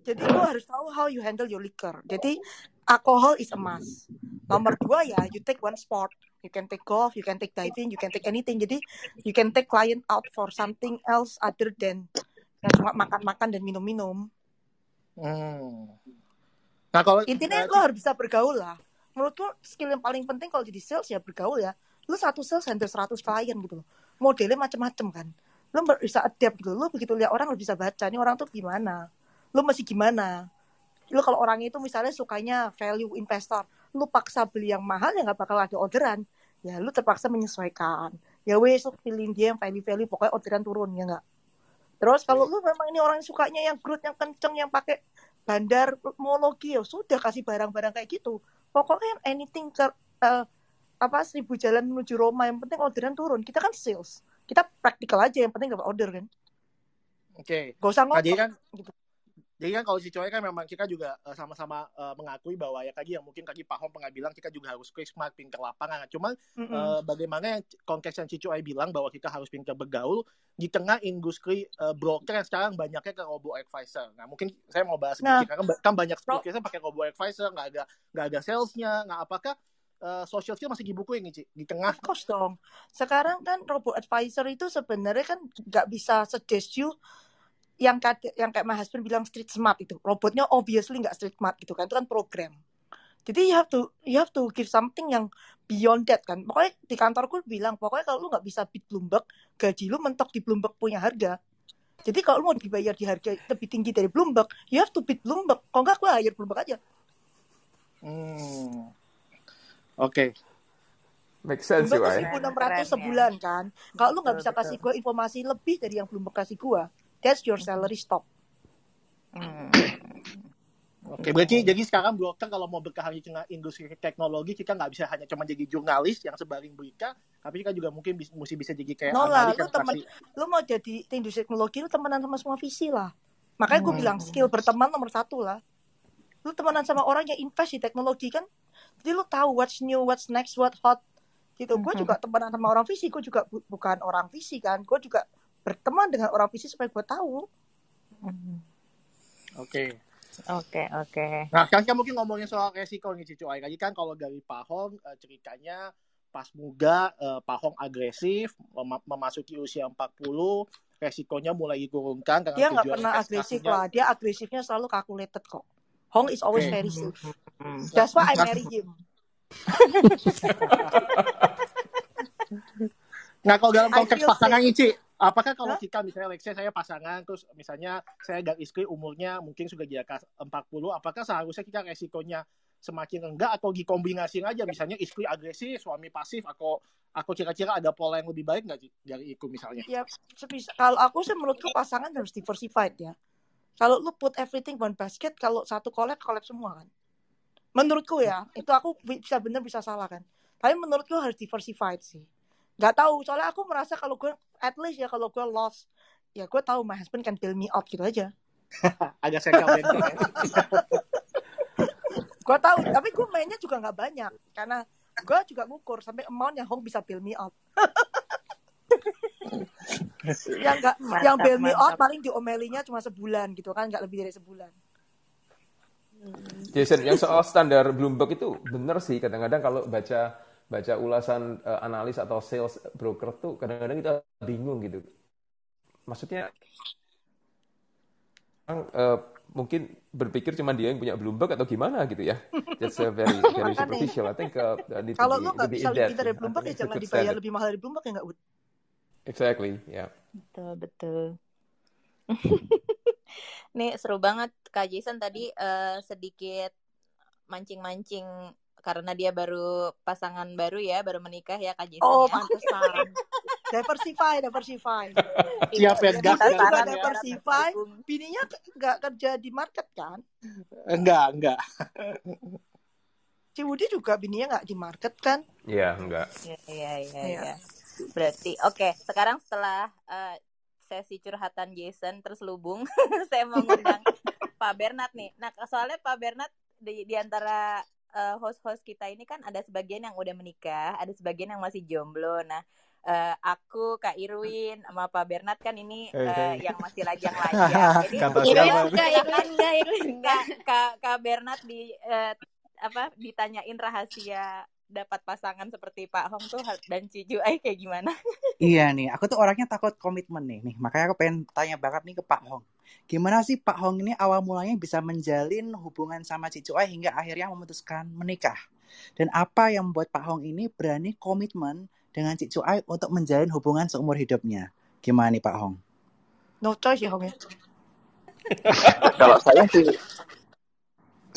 Jadi lo harus tahu how you handle your liquor. Jadi alcohol is a must. Nomor dua ya, you take one sport. You can take golf, you can take diving, you can take anything. Jadi you can take client out for something else other than yang cuma makan-makan dan minum-minum. Hmm. Nah kalau intinya uh, lo harus bisa bergaul lah. Menurutku skill yang paling penting kalau jadi sales ya bergaul ya. Lo satu sales handle 100 klien gitu loh. Modelnya macam-macam kan. Lo bisa adapt gitu. Lo begitu lihat orang lo bisa baca ini orang tuh gimana. Lo masih gimana. Lo kalau orangnya itu misalnya sukanya value investor, lo paksa beli yang mahal ya nggak bakal ada orderan. Ya lo terpaksa menyesuaikan. Ya wes lo pilih dia yang value-value pokoknya orderan turun ya nggak. Terus kalau lu memang ini orang yang sukanya yang growth yang kenceng yang pakai bandar homologi ya sudah kasih barang-barang kayak gitu pokoknya anything ke uh, apa seribu jalan menuju Roma yang penting orderan turun. Kita kan sales. Kita praktikal aja yang penting dapat order kan? Oke. Okay. gak usah ngomong nah, kan gitu. Jadi kan kalau si cowok kan memang kita juga uh, sama-sama uh, mengakui bahwa ya kaki yang mungkin kaki paham pernah bilang kita juga harus quick smart pintar lapangan. Cuma mm -hmm. uh, bagaimana yang konteks yang Cicu bilang bahwa kita harus pintar bergaul di tengah industri uh, broker yang sekarang banyaknya ke robo advisor. Nah mungkin saya mau bahas nah, sedikit kan, kan banyak broker pakai robo advisor nggak ada nggak ada salesnya nggak apakah uh, social skill masih dibukuin nih Ci. Di tengah. Of course dong. Sekarang kan robo advisor itu sebenarnya kan nggak bisa suggest you yang yang kayak my husband bilang street smart itu. Robotnya obviously nggak street smart gitu kan. Itu kan program. Jadi you have to you have to give something yang beyond that kan. Pokoknya di kantorku bilang pokoknya kalau lu nggak bisa beat Bloomberg gaji lu mentok di Bloomberg punya harga. Jadi kalau lu mau dibayar di harga lebih tinggi dari Bloomberg you have to beat Bloomberg. Kalau nggak gue hire Bloomberg aja. Hmm. Oke okay. Make sense sih, Bloomberg ratus sebulan kan. Kalau lu nggak bisa kasih gue informasi lebih dari yang Bloomberg kasih gue, that's your salary stop. Hmm. Oke, berarti jadi sekarang broker kalau mau berkarir di tengah industri teknologi kita nggak bisa hanya cuma jadi jurnalis yang sebaring berita, tapi kita juga mungkin bisa, mesti bisa jadi kayak no lah, lu temen, lu mau jadi industri teknologi lu temenan sama semua visi lah. Makanya gue hmm. bilang skill berteman nomor satu lah. Lu temenan sama orang yang invest di teknologi kan, jadi lu tahu what's new, what's next, what hot. Gitu. Gue hmm. juga temenan sama orang visi, gue juga bu bukan orang visi kan, gue juga berteman dengan orang fisik supaya gue tahu. Oke. Oke, oke. Nah, kan kita mungkin ngomongin soal resiko nih Cicu Lagi kan kalau dari Pak Hong uh, ceritanya pas muda uh, Pak Hong agresif mem memasuki usia 40 resikonya mulai diturunkan dengan dia nggak pernah agresif lah dia agresifnya selalu calculated kok Hong is always okay. very safe that's why I marry him nah kalau dalam konteks pasangan ini Apakah kalau huh? kita misalnya say saya pasangan terus misalnya saya dan istri umurnya mungkin sudah di atas 40, apakah seharusnya kita resikonya semakin enggak atau dikombinasi aja misalnya istri agresif, suami pasif atau aku kira-kira ada pola yang lebih baik nggak dari itu misalnya? Ya, kalau aku sih menurutku pasangan harus diversified ya. Kalau lu put everything one basket, kalau satu collab, collab semua kan. Menurutku ya, itu aku bisa bener bisa salah kan. Tapi menurutku harus diversified sih nggak tahu soalnya aku merasa kalau gue at least ya kalau gue lost ya gue tahu my husband kan bail me out gitu aja agak saya ya. gue tahu tapi gue mainnya juga nggak banyak karena gue juga ngukur sampai amount yang Hong bisa bail me out yang nggak yang bail me out paling diomelinya cuma sebulan gitu kan nggak lebih dari sebulan. Jason yang soal standar Bloomberg itu bener sih. Kadang-kadang kalau baca baca ulasan uh, analis atau sales broker tuh kadang-kadang kita bingung gitu. Maksudnya uh, mungkin berpikir cuma dia yang punya Bloomberg atau gimana gitu ya. That's a very very superficial. I think uh, kalau lu nggak bisa lebih dari Bloomberg ya jangan dibayar lebih mahal dari Bloomberg ya nggak Exactly, ya. Yeah. Betul betul. Nih seru banget Kak Jason tadi uh, sedikit mancing-mancing karena dia baru pasangan baru ya, baru menikah ya Kak Jason. Oh, ya. pantesan. diversify, diversify. Siap ya, gas juga diversify. Bininya nggak kerja di market kan? Enggak, enggak. Ciwudi juga bininya nggak di market kan? Iya, enggak. Iya, iya, iya. Ya. Berarti, oke. Okay. Sekarang setelah uh, sesi curhatan Jason terselubung, saya mau ngundang Pak Bernard nih. Nah, soalnya Pak Bernard di, di antara uh, host-host kita ini kan ada sebagian yang udah menikah, ada sebagian yang masih jomblo. Nah, eh, aku Kak Irwin sama Pak Bernard kan ini eh, hei. yang masih lajang-lajang. Jadi Irwin enggak Enggak, Irwin, enggak, Irwin, enggak. Kak, Kak, Bernard di eh, apa ditanyain rahasia dapat pasangan seperti Pak Hong tuh dan Cicu Ai kayak gimana? Iya nih, aku tuh orangnya takut komitmen nih. Nih, makanya aku pengen tanya banget nih ke Pak Hong. Gimana sih Pak Hong ini awal mulanya bisa menjalin hubungan sama Cicu Ai hingga akhirnya memutuskan menikah? Dan apa yang membuat Pak Hong ini berani komitmen dengan Cicu Ai untuk menjalin hubungan seumur hidupnya? Gimana nih Pak Hong? No choice ya, Hong ya. Kalau saya sih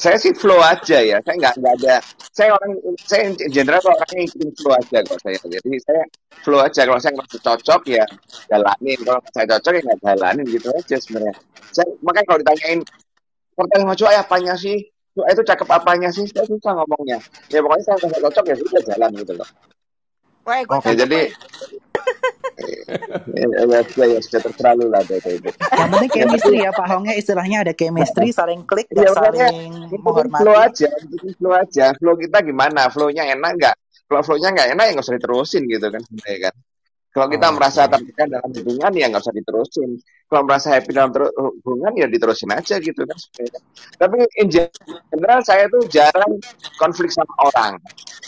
saya sih flow aja ya. Saya nggak nggak ada saya orang saya in general tuh orangnya ikutin flow aja kalau saya. Jadi saya flow aja. Kalau saya ngerasa cocok ya jalanin. Kalau saya cocok ya nggak jalanin. Gitu aja sebenarnya. Saya makanya kalau ditanyain pertanyaan sama cuy apanya sih? Cuy itu cakep apanya sih? Saya susah ngomongnya. Ya pokoknya saya nggak cocok ya sudah jalan gitu loh. Wah, Oke, cakep, jadi ya, sudah terserah lu lah itu itu Yang penting chemistry ya Pak Hongnya istilahnya ada chemistry, saling klik dan ya saling ikutin flow menghormati. aja flow aja. Flow kita gimana? Flownya enak nggak? Kalau flownya nggak enak ya nggak usah diterusin gitu kan kan kalau kita merasa Oke. tertekan dalam hubungan ya nggak usah diterusin. Kalau merasa happy dalam hubungan ya diterusin aja gitu kan. Tapi in general saya tuh jarang konflik sama orang.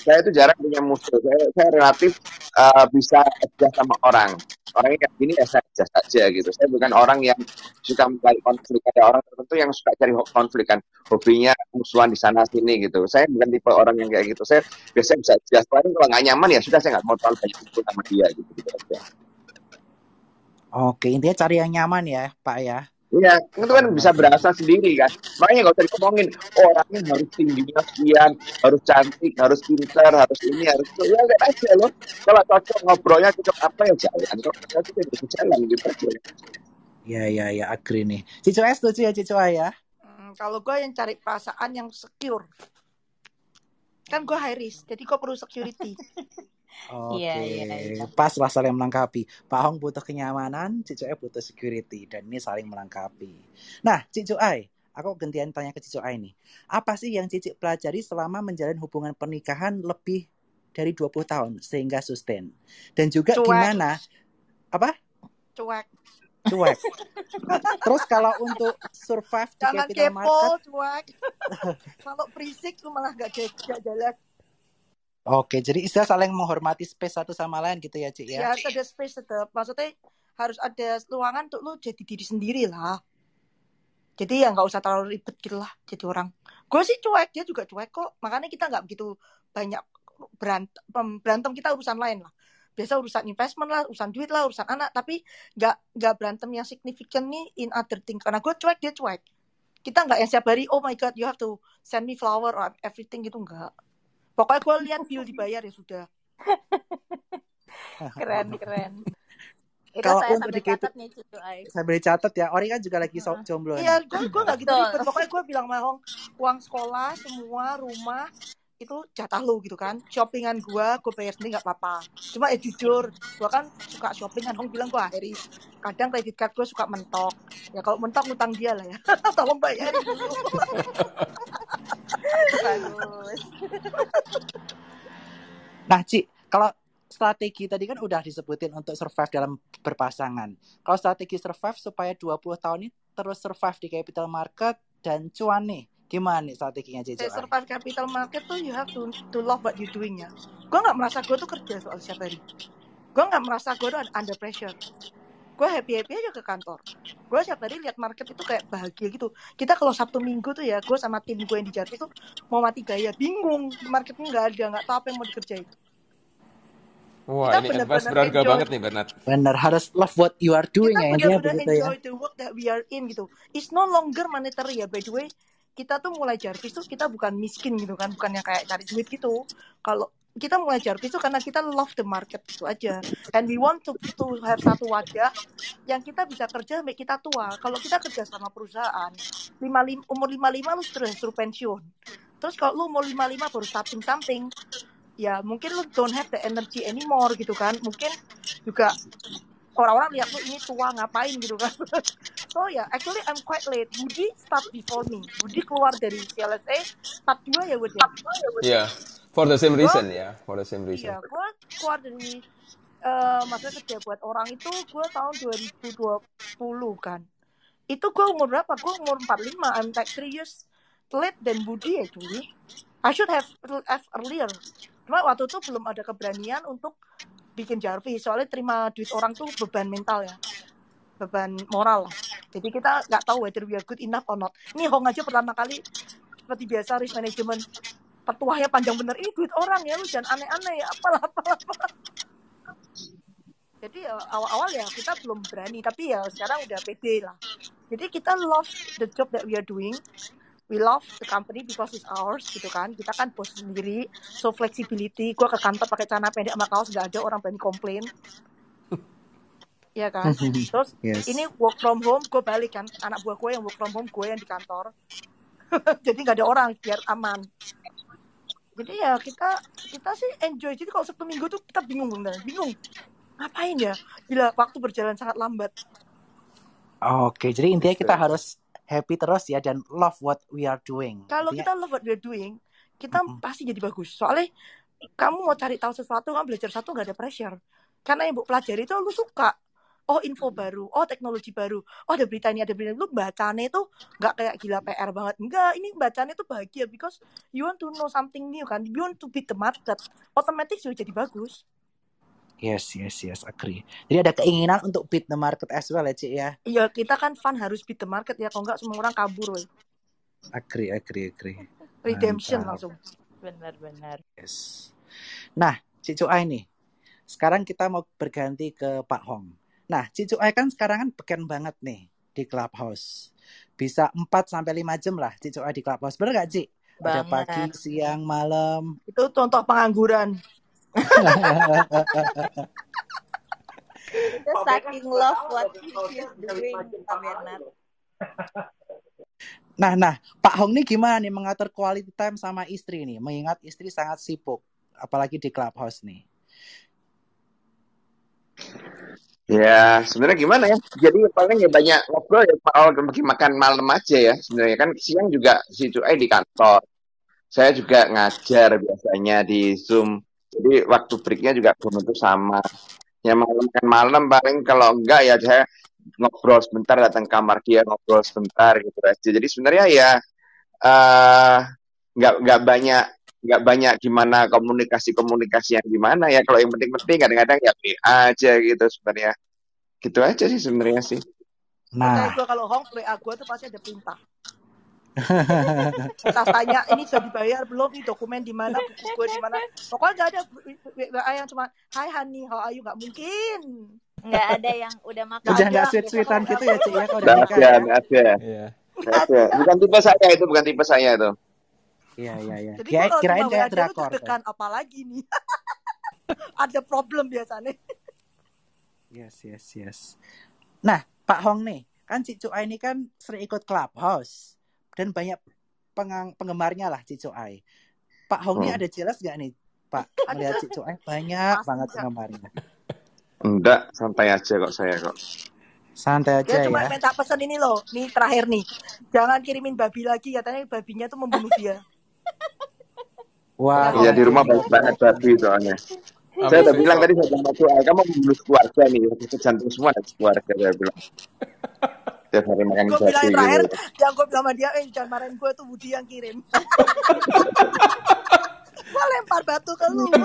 Saya tuh jarang punya musuh. Saya, saya relatif uh, bisa adjust sama orang orangnya kayak gini ya saya adjust aja gitu. Saya bukan orang yang suka mencari konflik. Ada orang tertentu yang suka cari konflik kan. Hobinya musuhan di sana sini gitu. Saya bukan tipe orang yang kayak gitu. Saya biasanya bisa adjust paling kalau nggak nyaman ya sudah saya nggak mau terlalu banyak ikut sama dia gitu gitu aja. Oke, intinya cari yang nyaman ya Pak ya. Iya, itu kan bisa berasa sendiri kan. Makanya nggak usah dikomongin, oh, orangnya harus tingginya sekian, harus cantik, harus pintar, harus ini, harus itu. Ya lihat aja loh. Kalau cocok ngobrolnya cocok apa ya jalan. Kalau cocok ya bisa jalan gitu aja. Ya, ya, ya, agree nih. Cicu Ai setuju ya Cicu ya? Hmm, kalau gue yang cari perasaan yang secure. Kan gue high risk, jadi gue perlu security. Oke, Iya, iya, iya. pas lah saling melengkapi. Pak Hong butuh kenyamanan, Cicu Ai butuh security, dan ini saling melengkapi. Nah, Cicu Ai, aku gantian tanya ke Cicu Ai nih. Apa sih yang Cici pelajari selama menjalin hubungan pernikahan lebih dari 20 tahun sehingga sustain? Dan juga Cuek, gimana? Apa? cuek. Cuek. Terus kalau untuk survive di Jangan capital kepo, market, cuek. Kalau berisik lu malah gak, gak jalan. Oke, jadi istilah saling menghormati space satu sama lain gitu ya, Cik ya? Ya ada space tetap. Maksudnya harus ada ruangan untuk lu jadi diri sendiri lah. Jadi ya nggak usah terlalu ribet gitu lah jadi orang. Gue sih cuek, dia juga cuek kok. Makanya kita nggak begitu banyak berantem, berantem kita urusan lain lah. Biasa urusan investment lah, urusan duit lah, urusan anak. Tapi nggak nggak berantem yang signifikan nih in other thing. Karena gue cuek, dia cuek. Kita nggak yang setiap hari, oh my god, you have to send me flower or everything gitu nggak. Pokoknya gue lihat bill dibayar ya sudah. Keren, keren. Itu Kalau saya untuk sambil catat nih saya beri catat ya. Ori kan juga lagi so- jomblo Iya, gue gue nggak gitu ribet. Pokoknya gue bilang sama Hong, uang sekolah, semua rumah itu jatah lu gitu kan. Shoppingan gue, gue bayar sendiri nggak apa-apa. Cuma ya jujur, gue kan suka shopping kan. Hong bilang gue akhiri. Kadang kredit card gue suka mentok. Ya kalau mentok utang dia lah ya. Tolong bayarin dulu. Bagus. Nah, Ci, kalau strategi tadi kan udah disebutin untuk survive dalam berpasangan. Kalau strategi survive supaya 20 tahun ini terus survive di capital market dan cuan nih, gimana nih strateginya Cicu Saya survive capital market tuh you have to to love what you doing ya. Gue nggak merasa gue tuh kerja soal setiap hari. Gue nggak merasa gue tuh under pressure. Gue happy happy aja ke kantor. Gue setiap hari lihat market itu kayak bahagia gitu. Kita kalau Sabtu Minggu tuh ya, gue sama tim gue yang di Jati tuh mau mati gaya, bingung. Marketnya nggak ada, nggak tahu apa yang mau dikerjain. Wah, Kita ini advice bener-bener berharga enjoy. banget nih Bernard. Bener, harus love what you are doing Kita ya, intinya benar-benar ya. enjoy the work that we are in gitu. It's no longer monetary ya, by the way. Kita tuh mulai jarvis tuh kita bukan miskin gitu kan, bukan yang kayak cari duit gitu. Kalau kita mulai jarvis tuh karena kita love the market gitu aja. And we want to to have satu wadah yang kita bisa kerja sampai kita tua. Kalau kita kerja sama perusahaan, 55, umur 55 lu sudah suruh pensiun. Terus kalau lu umur 55 baru starting something, ya mungkin lu don't have the energy anymore gitu kan. Mungkin juga orang-orang lihat lu ini tua ngapain gitu kan. so ya, yeah, actually I'm quite late. Budi start before me. Budi keluar dari CLSA 42 ya Budi. Iya, for the same reason ya, for the same reason. Iya, gue keluar dari eh maksudnya kerja buat orang itu gue tahun 2020 kan. Itu gue umur berapa? Gue umur 45. I'm like 3 years late than Budi actually. I should have have earlier. Cuma waktu itu belum ada keberanian untuk bikin Jarvis. Soalnya terima duit orang tuh beban mental ya. Beban moral. Jadi kita nggak tahu whether we are good enough or not. Ini Hong aja pertama kali seperti biasa risk management petuahnya panjang bener ini duit orang ya lu jangan aneh-aneh ya apalah apalah, apalah. jadi ya, awal-awal ya kita belum berani tapi ya sekarang udah pede lah. Jadi kita love the job that we are doing. We love the company because it's ours gitu kan. Kita kan bos sendiri so flexibility. Gue ke kantor pakai celana pendek sama kaos nggak ada orang berani komplain. Ya kan? Terus Yes. ini work from home gue balik kan. Anak buah gue yang work from home gue yang di kantor. Jadi nggak ada orang biar aman jadi ya kita kita sih enjoy. Jadi kalau sabtu minggu tuh kita bingung bener bingung. Ngapain ya? Gila waktu berjalan sangat lambat. Oke, jadi intinya kita harus happy terus ya dan love what we are doing. kalau Intinya, kita love what we're doing kita Mm-mm. pasti jadi bagus. Soalnya kamu mau cari tahu sesuatu kan belajar satu nggak ada pressure. Karena yang bu pelajari itu lu suka oh info baru oh teknologi baru oh ada berita ini ada berita ini. lu bacanya itu nggak kayak gila PR banget enggak ini bacanya tuh bahagia because you want to know something new kan you want to beat the market otomatis juga jadi bagus yes, yes, yes, agree. Jadi ada keinginan untuk beat the market as well ya, Cik ya. Iya kita kan fun harus beat the market ya kalau nggak semua orang kabur woy. Agree, agree, agree. redemption Mantap. langsung Benar-benar. Yes. Nah, Cik Cuai nih. Sekarang kita mau berganti ke Pak Hong. Nah, Cik Cuai kan sekarang kan beken banget nih di Clubhouse. Bisa 4 sampai 5 jam lah Cik Cuai di Clubhouse. Bener gak, Cik? Ada pagi, siang, malam. itu contoh pengangguran Itu saking love what she's doing. Nah, nah, Pak Hong nih gimana nih mengatur quality time sama istri nih? Mengingat istri sangat sibuk, apalagi di Clubhouse nih. Ya, sebenarnya gimana ya? Jadi paling ya banyak ngobrol ya soal pergi makan malam aja ya. Sebenarnya kan siang juga si Cuai di kantor. Saya juga ngajar biasanya di Zoom. Jadi waktu breaknya juga belum tentu sama. Ya malam kan malam paling kalau enggak ya saya ngobrol sebentar datang kamar dia ngobrol sebentar gitu aja. Jadi sebenarnya ya eh nggak nggak banyak nggak banyak gimana komunikasi komunikasi yang gimana ya. Kalau yang penting-penting kadang-kadang ya WA aja gitu sebenarnya. Gitu aja sih sebenarnya sih. Nah, gue kalau Hong WA gue tuh pasti ada perintah. Kita tanya ini sudah dibayar belum nih dokumen di mana buku gue di mana? Pokoknya nggak ada WA yang cuma Hai Hani how are you? Nggak mungkin. Nggak ada yang udah makan. udah nggak ada. sweet-sweetan gitu ya, Cik ya, kalau udah nggak nikah ada ya. ada. Iya. nggak ada. Bukan tipe saya itu bukan tipe saya itu Iya, iya, iya. jadi gue kalau Kirain cuma kayak drakor. deg-degan apalagi nih ada problem biasanya Yes, yes, yes. Nah, Pak Hong nih, kan Cik Cuai ini kan sering ikut Clubhouse dan banyak pengang- penggemarnya lah Cik Cuai. Pak Hong ini Hmm. ada jelas gak nih, Pak? Ada. Melihat Cik Cuai banyak Pasti banget penggemarnya. enggak santai aja kok saya kok Santai aja dia cuma ya. minta pesan ini loh nih terakhir nih jangan kirimin babi lagi katanya babinya tuh membunuh dia Wah, iya di rumah banyak banget babi soalnya. Habis saya udah bilang tadi sama Mas Cuai kamu membunuh keluarga nih sakit jantung semua dari keluarga saya bilang. Tiap hari makan gue bilang terakhir gitu. yang gue bilang sama dia eh jangan marahin gue tuh Budi yang kirim. Gue lempar batu ke lu.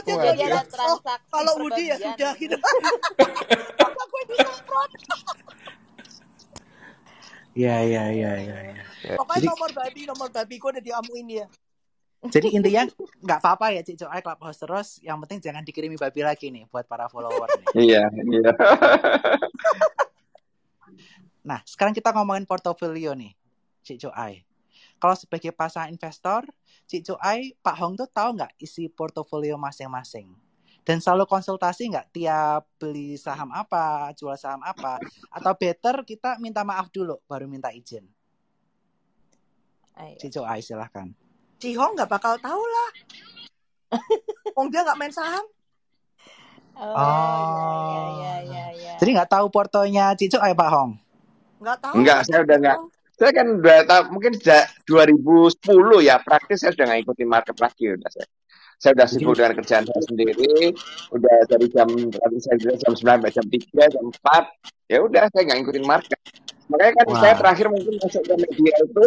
Dia bilang, Jadi ada "Oh, transaksi kalau Budi ya sudah nih." gitu. Apa gue disemprot Iya, iya, iya, iya. iya. pokoknya Jadi- nomor babi nomor babi gue udah diamuin dia Jadi intinya nggak apa-apa ya Cik Cuai Clubhouse terus. Yang penting jangan dikirimi babi lagi nih buat para follower nih. iya iya Nah, sekarang kita ngomongin portofolio nih, Cik Cuai. Kalau sebagai pasangan investor, Cik Cuai, Pak Hong tuh tahu nggak isi portofolio masing-masing? Dan selalu konsultasi nggak tiap beli saham apa, jual saham apa? Atau better kita minta maaf dulu, baru minta izin? Ayo. Cik Cuai, silahkan. si Hong nggak bakal tahu lah Hong dia nggak main saham Oh, Oh. ya, ya, ya, ya. Jadi nggak tahu portonya Cik Cuai, Pak Hong? nggak tahu enggak saya udah nggak Saya kan udah tahu mungkin sejak 2010 ya praktis saya sudah nggak ikutin market lagi udah saya. Saya udah sibuk dengan kerjaan saya sendiri, udah dari jam saya jam 9 sampai jam 3, jam 4, ya udah saya nggak ikutin market. Makanya kan Wah. saya terakhir mungkin masuk ke media itu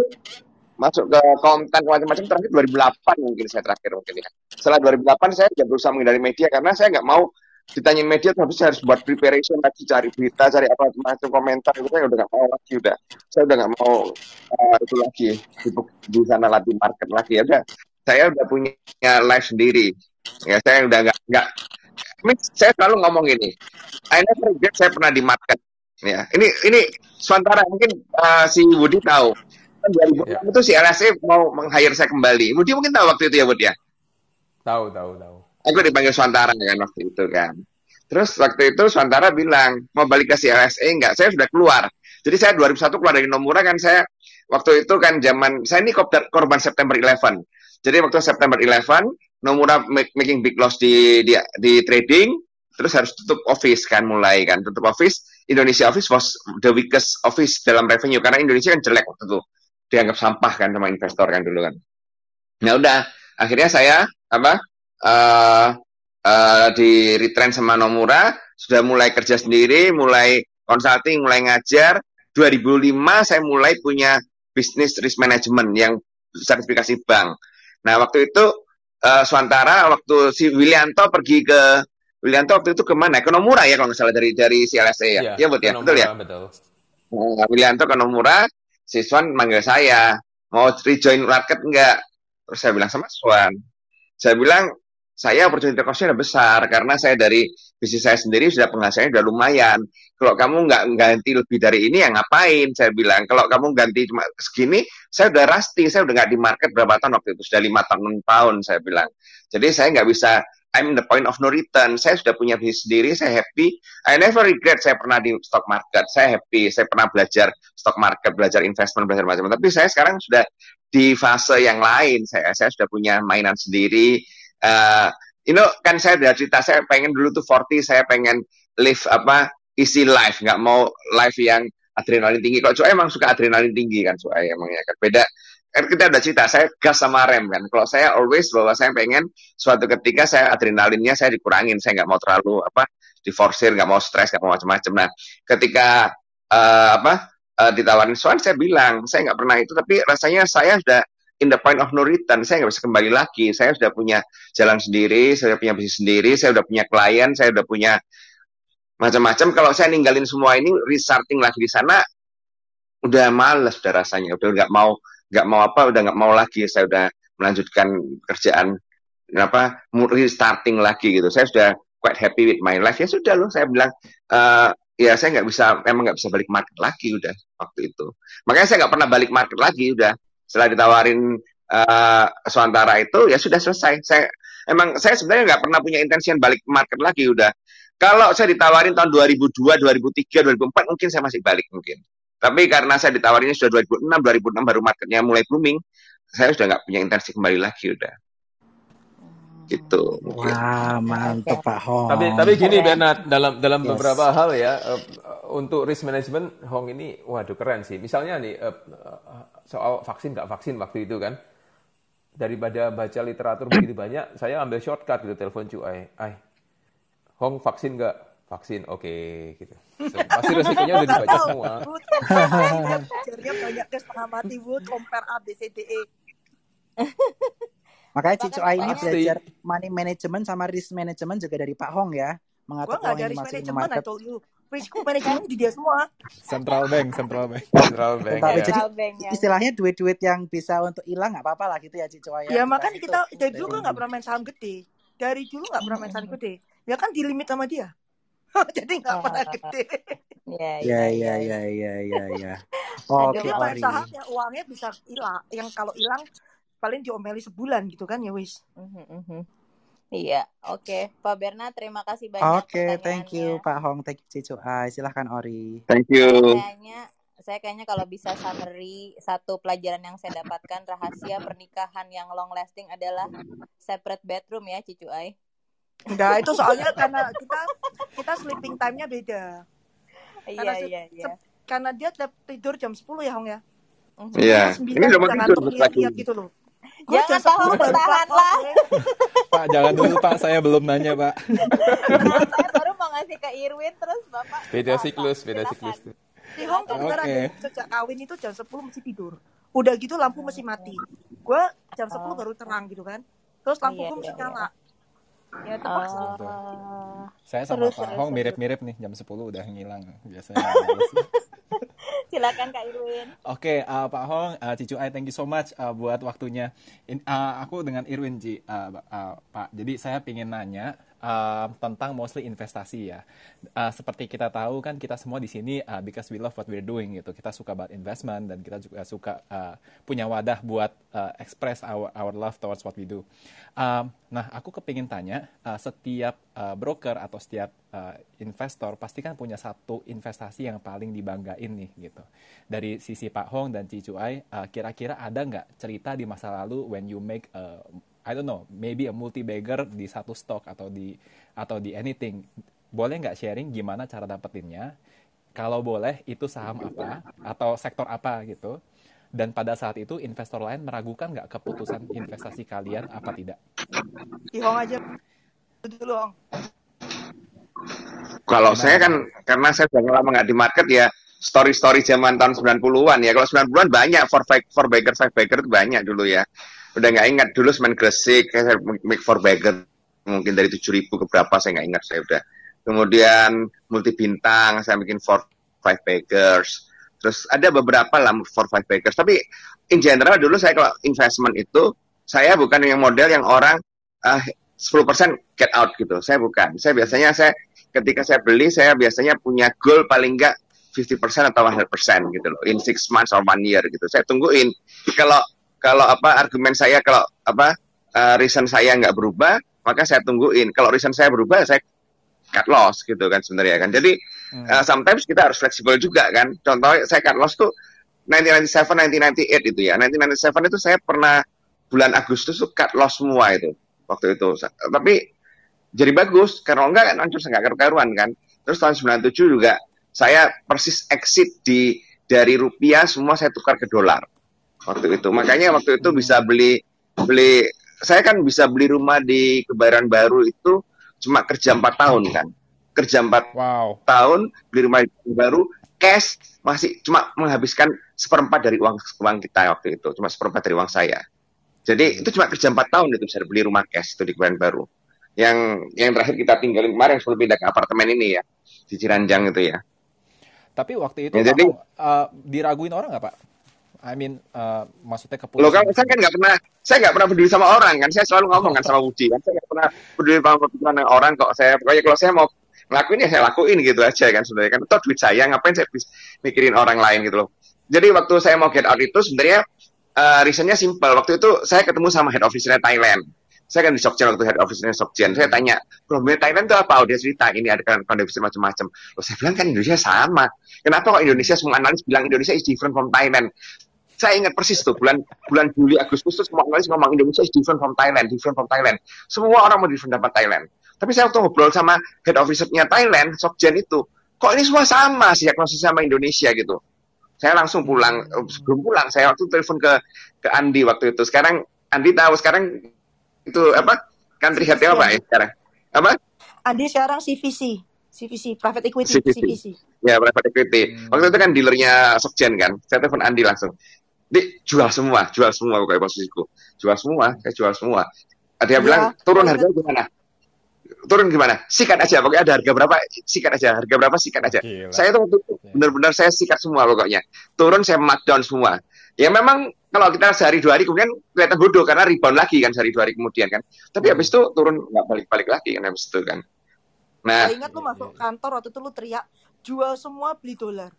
masuk ke konten macam-macam terakhir 2008 mungkin saya terakhir mungkin ya. Setelah 2008 saya sudah berusaha menghindari media karena saya nggak mau ditanya media tapi saya harus buat preparation lagi cari berita cari apa macam komentar itu saya udah nggak mau lagi udah. Saya udah nggak mau uh, itu lagi sibuk di sana lagi market lagi. Ya udah saya udah punya live sendiri ya saya udah nggak nggak ini saya selalu ngomong gini I never saya pernah di market ya ini ini sementara mungkin uh, si Budi tahu kan 2006 Ya. itu si LSE mau meng-hire saya kembali Budi mungkin tahu waktu itu ya Budi ya Tahu, tahu, tahu. aku dipanggil Swantara kan waktu itu kan. Terus waktu itu Swantara bilang mau balik ke CLSE enggak? Saya sudah keluar. Jadi saya 2001 keluar dari Nomura kan saya waktu itu kan zaman saya ini korban September 11. Jadi waktu September 11 Nomura making big loss di, di di trading terus harus tutup office kan mulai kan tutup office Indonesia office was the weakest office dalam revenue karena Indonesia kan jelek waktu itu dianggap sampah kan sama investor kan dulu kan. Nah udah akhirnya saya apa eh eh, di retrench sama Nomura, sudah mulai kerja sendiri, mulai consulting, mulai ngajar. 2005 saya mulai punya bisnis risk management yang sertifikasi bank. Nah waktu itu eh, Swantara, waktu si Wilianto pergi ke Wilianto waktu itu ke mana? Ke Nomura ya kalau nggak salah dari dari CLSA ya. Iya, Iya betul ya, betul ya. Betul. Nah, Wilianto ke Nomura, si Swan manggil saya, mau rejoin market enggak? Terus saya bilang sama Swan, saya bilang saya opportunity cost-nya besar karena saya dari bisnis saya sendiri sudah penghasilannya udah lumayan. Kalau kamu nggak ganti lebih dari ini ya ngapain? Saya bilang kalau kamu ganti cuma segini, saya udah rusty, saya udah nggak di market berapa tahun waktu itu sudah lima tahun tahun saya bilang. Jadi saya nggak bisa I'm the point of no return. Saya sudah punya bisnis sendiri, saya happy. I never regret saya pernah di stock market. Saya happy, saya pernah belajar stock market, belajar investment, belajar macam-macam. Tapi saya sekarang sudah di fase yang lain. Saya saya sudah punya mainan sendiri. Eh, you know, kan saya udah cerita saya pengen dulu tuh 40, saya pengen live apa easy life, nggak mau life yang adrenalin tinggi. Kalau Cuai emang suka adrenalin tinggi kan Cuai emangnya kan beda. Kan kita udah cerita, saya gas sama rem kan. Kalau saya always bahwa saya pengen suatu ketika saya adrenalinnya saya dikurangin, saya nggak mau terlalu apa diforsir, nggak mau stres, nggak mau macam-macam. Nah, ketika eh, apa eh, ditawarin Swan, saya bilang saya nggak pernah itu, tapi rasanya saya sudah in the point of no return, saya nggak bisa kembali lagi. Saya sudah punya jalan sendiri, saya punya bisnis sendiri, saya sudah punya klien, saya sudah punya macam-macam. Kalau saya ninggalin semua ini, restarting lagi di sana, udah males udah rasanya, udah nggak mau nggak mau apa, udah nggak mau lagi. Saya udah melanjutkan kerjaan apa restarting lagi gitu. Saya sudah quite happy with my life. Ya sudah loh, saya bilang eh ya saya nggak bisa, emang nggak bisa balik market lagi udah waktu itu. Makanya saya nggak pernah balik market lagi udah. Setelah ditawarin eh Swantara itu ya sudah selesai. Saya emang saya sebenarnya nggak pernah punya intention balik market lagi udah. Kalau saya ditawarin tahun 2002, 2003, 2004 mungkin saya masih balik mungkin. Tapi karena saya ditawarinnya sudah 2006, 2006 baru marketnya mulai booming, saya sudah nggak punya intensi kembali lagi udah. Gitu mungkin. Wah, mantep Pak Hong. Tapi tapi gini. Bernard dalam dalam Yes. beberapa hal ya eh, untuk risk management Hong ini waduh keren sih. Misalnya nih eh, soal vaksin nggak vaksin waktu itu kan daripada baca literatur begitu banyak, saya ambil shortcut gitu telepon cuy. Ay, Hong vaksin nggak? Vaksin, oke gitu. So, pasti resikonya udah dibaca semua. Belajarnya banyak ke setengah mati, Bud. Compare A, B, C, D, E. Makanya Cicu Ai ini Pasti. belajar money management sama risk management juga dari Pak Hong ya. Gua Mengatur nggak uang ada risk management, I market. told you. Risk management di dia semua. Central Bank, Central Bank. Central Bank Tetapi ya. jadi Central Bank ya. istilahnya duit-duit yang bisa untuk hilang nggak apa-apa lah gitu ya Cicu Ai Ya ya. makanya kita dari dulu kan nggak pernah main saham gede. Dari dulu nggak pernah main saham gede. Ya kan di limit sama dia. Jadi nggak pernah gede. Iya, Ya iya, ya iya. ya ya ya ya. Oke saham yang uangnya bisa hilang. Yang kalau hilang paling diomeli sebulan gitu kan ya wis. Mhm, mhm. Iya, oke. Pak Berna, terima kasih banyak Oke, thank you. Pak Hong, thank you Cicu Ai. Silahkan Ori. Thank you. kayaknya saya kayaknya kalau bisa summary satu pelajaran yang saya dapatkan rahasia pernikahan yang long lasting adalah separate bedroom ya Cicu Ai. Enggak, itu soalnya karena kita kita sleeping time-nya beda. Iya iya iya. karena dia tidur jam 10 ya Hong ya. Iya. Ini udah mau udah tidur lagi. lihat-lihat gitu loh. Gue Jangan tahu 10 baru bertahan lah. Pak, jangan dulu Pak, saya belum nanya Pak. Saya baru mau ngasih ke Irwin terus Bapak Beda Bapak, siklus, beda siklus. tuh. Si Hong tuh Oke. beneran sejak kawin itu jam 10 mesti tidur. Udah gitu lampu mesti mati. Gue jam 10 Oh. baru terang gitu kan. Terus lampu Iya, gue mesti iya, iya. nyala. Ya terpaksa. Oh. Saya sama Terus, Pak Hong mirip-mirip nih, jam 10 udah ngilang. Biasanya. Silakan Kak Irwin. Oke, uh, Pak Hong, uh, Cicu Ai, thank you so much uh, buat waktunya. In, uh, aku dengan Irwin, Ci, uh, uh, Pak. Jadi saya ingin nanya uh, tentang mostly investasi ya. Uh, seperti kita tahu kan kita semua di sini uh, because we love what we're doing gitu. Kita suka about investment dan kita juga suka uh, punya wadah buat uh, express our our love towards what we do. Um, nah, aku kepingin tanya, uh, setiap uh, broker atau setiap uh, investor pasti kan punya satu investasi yang paling dibanggain nih gitu. Dari sisi Pak Hong dan Cicu Ai, uh, kira-kira ada nggak cerita di masa lalu when you make a, I don't know, maybe a multi bagger di satu stock atau di atau di anything. Boleh nggak sharing gimana cara dapetinnya? Kalau boleh, itu saham apa atau sektor apa gitu? Dan pada saat itu investor lain meragukan nggak keputusan investasi kalian apa tidak? Si Hong aja dulu Hong. Kalau Gimana, saya kan karena saya sudah lama nggak di market ya story-story zaman tahun 90-an ya. Kalau 90-an banyak for five, for bagger, five bagger itu banyak dulu ya. Udah nggak ingat dulu semen gresik, saya make for bagger mungkin dari 7.000 ke berapa saya nggak ingat saya udah. Kemudian multi bintang saya bikin for five baggers. Terus ada beberapa lah for five baggers. Tapi in general dulu saya kalau investment itu saya bukan yang model yang orang ah 10% get out gitu. Saya bukan. Saya biasanya saya ketika saya beli saya biasanya punya goal paling enggak 50% atau 100% gitu loh in six months or one year gitu. Saya tungguin kalau kalau apa argumen saya kalau apa uh, reason saya nggak berubah maka saya tungguin. Kalau reason saya berubah saya cut loss gitu kan sebenarnya kan. Jadi Hmm. uh, sometimes kita harus fleksibel juga kan. Contohnya saya cut loss tuh 1997 1998 itu ya. 1997 itu saya pernah bulan Agustus tuh cut loss semua itu waktu itu. Tapi jadi bagus karena enggak kan hancur nggak karu-karuan kan. Terus tahun 97 juga saya persis exit di dari rupiah semua saya tukar ke dolar waktu itu. Makanya waktu itu bisa beli beli saya kan bisa beli rumah di Kebayoran Baru itu cuma kerja empat tahun kan. Kerja empat Wow. tahun beli rumah baru cash masih cuma menghabiskan seperempat dari uang uang kita waktu itu cuma seperempat dari uang saya jadi itu cuma kerja empat tahun itu bisa beli rumah cash itu di Kebayoran Baru yang yang terakhir kita tinggalin kemarin sebelum pindah ke apartemen ini ya di Ciranjang itu ya Tapi waktu itu Ya, jadi- Hong, uh, diraguin orang nggak Pak? I mean, uh, maksudnya Loh keputusan. kan saya kan nggak pernah saya nggak pernah peduli sama orang kan. Saya selalu ngomong kan sama Budi kan. Saya nggak pernah peduli sama pikiran orang kok saya. Pokoknya kalau saya mau ngelakuin ya saya lakuin gitu aja kan sebenarnya kan. Itu duit saya ngapain saya mikirin orang lain gitu loh. Jadi waktu saya mau get out itu sebenarnya uh, reasonnya simple. Waktu itu saya ketemu sama head office-nya Thailand. Saya kan di Sokjen waktu head office-nya Sokjen saya tanya problemnya Thailand itu apa? Oh, dia cerita ini ada kan kondisi macam-macam. Loh saya bilang kan Indonesia sama. Kenapa kok Indonesia semua analis bilang Indonesia is different from Thailand saya ingat persis tuh bulan bulan Juli Agustus tuh semua analis ngomong Indonesia is different from Thailand, different from Thailand. Semua orang mau different dapat Thailand. Tapi saya waktu ngobrol sama head officer-nya Thailand, Sokjen itu, kok ini semua sama sih diagnosis sama Indonesia gitu. Saya langsung pulang, eh, sebelum pulang saya waktu telepon ke ke Andi waktu itu. Sekarang Andi tahu sekarang itu apa? Country head-nya apa ya sekarang? Apa? Andi sekarang CVC, CVC private equity, CVC. CVC. Ya, private equity. Hmm. Waktu itu kan dealernya Sokjen kan. Saya telepon Andi langsung. Di jual semua, jual semua pokoknya posisiku. Jual semua, saya jual semua. Dia Iya, bilang, turun harga gimana? Turun gimana? Sikat aja, pokoknya ada harga berapa, sikat aja. Harga berapa, sikat aja. Gila. Saya tuh waktu itu benar-benar saya sikat semua pokoknya. Turun saya markdown semua. Ya memang kalau kita sehari dua hari kemudian kelihatan bodoh karena rebound lagi kan sehari dua hari kemudian kan. Tapi Hmm. habis itu turun nggak balik-balik lagi kan habis itu kan. Nah, Saya ingat lu masuk kantor waktu itu lu teriak jual semua beli dolar.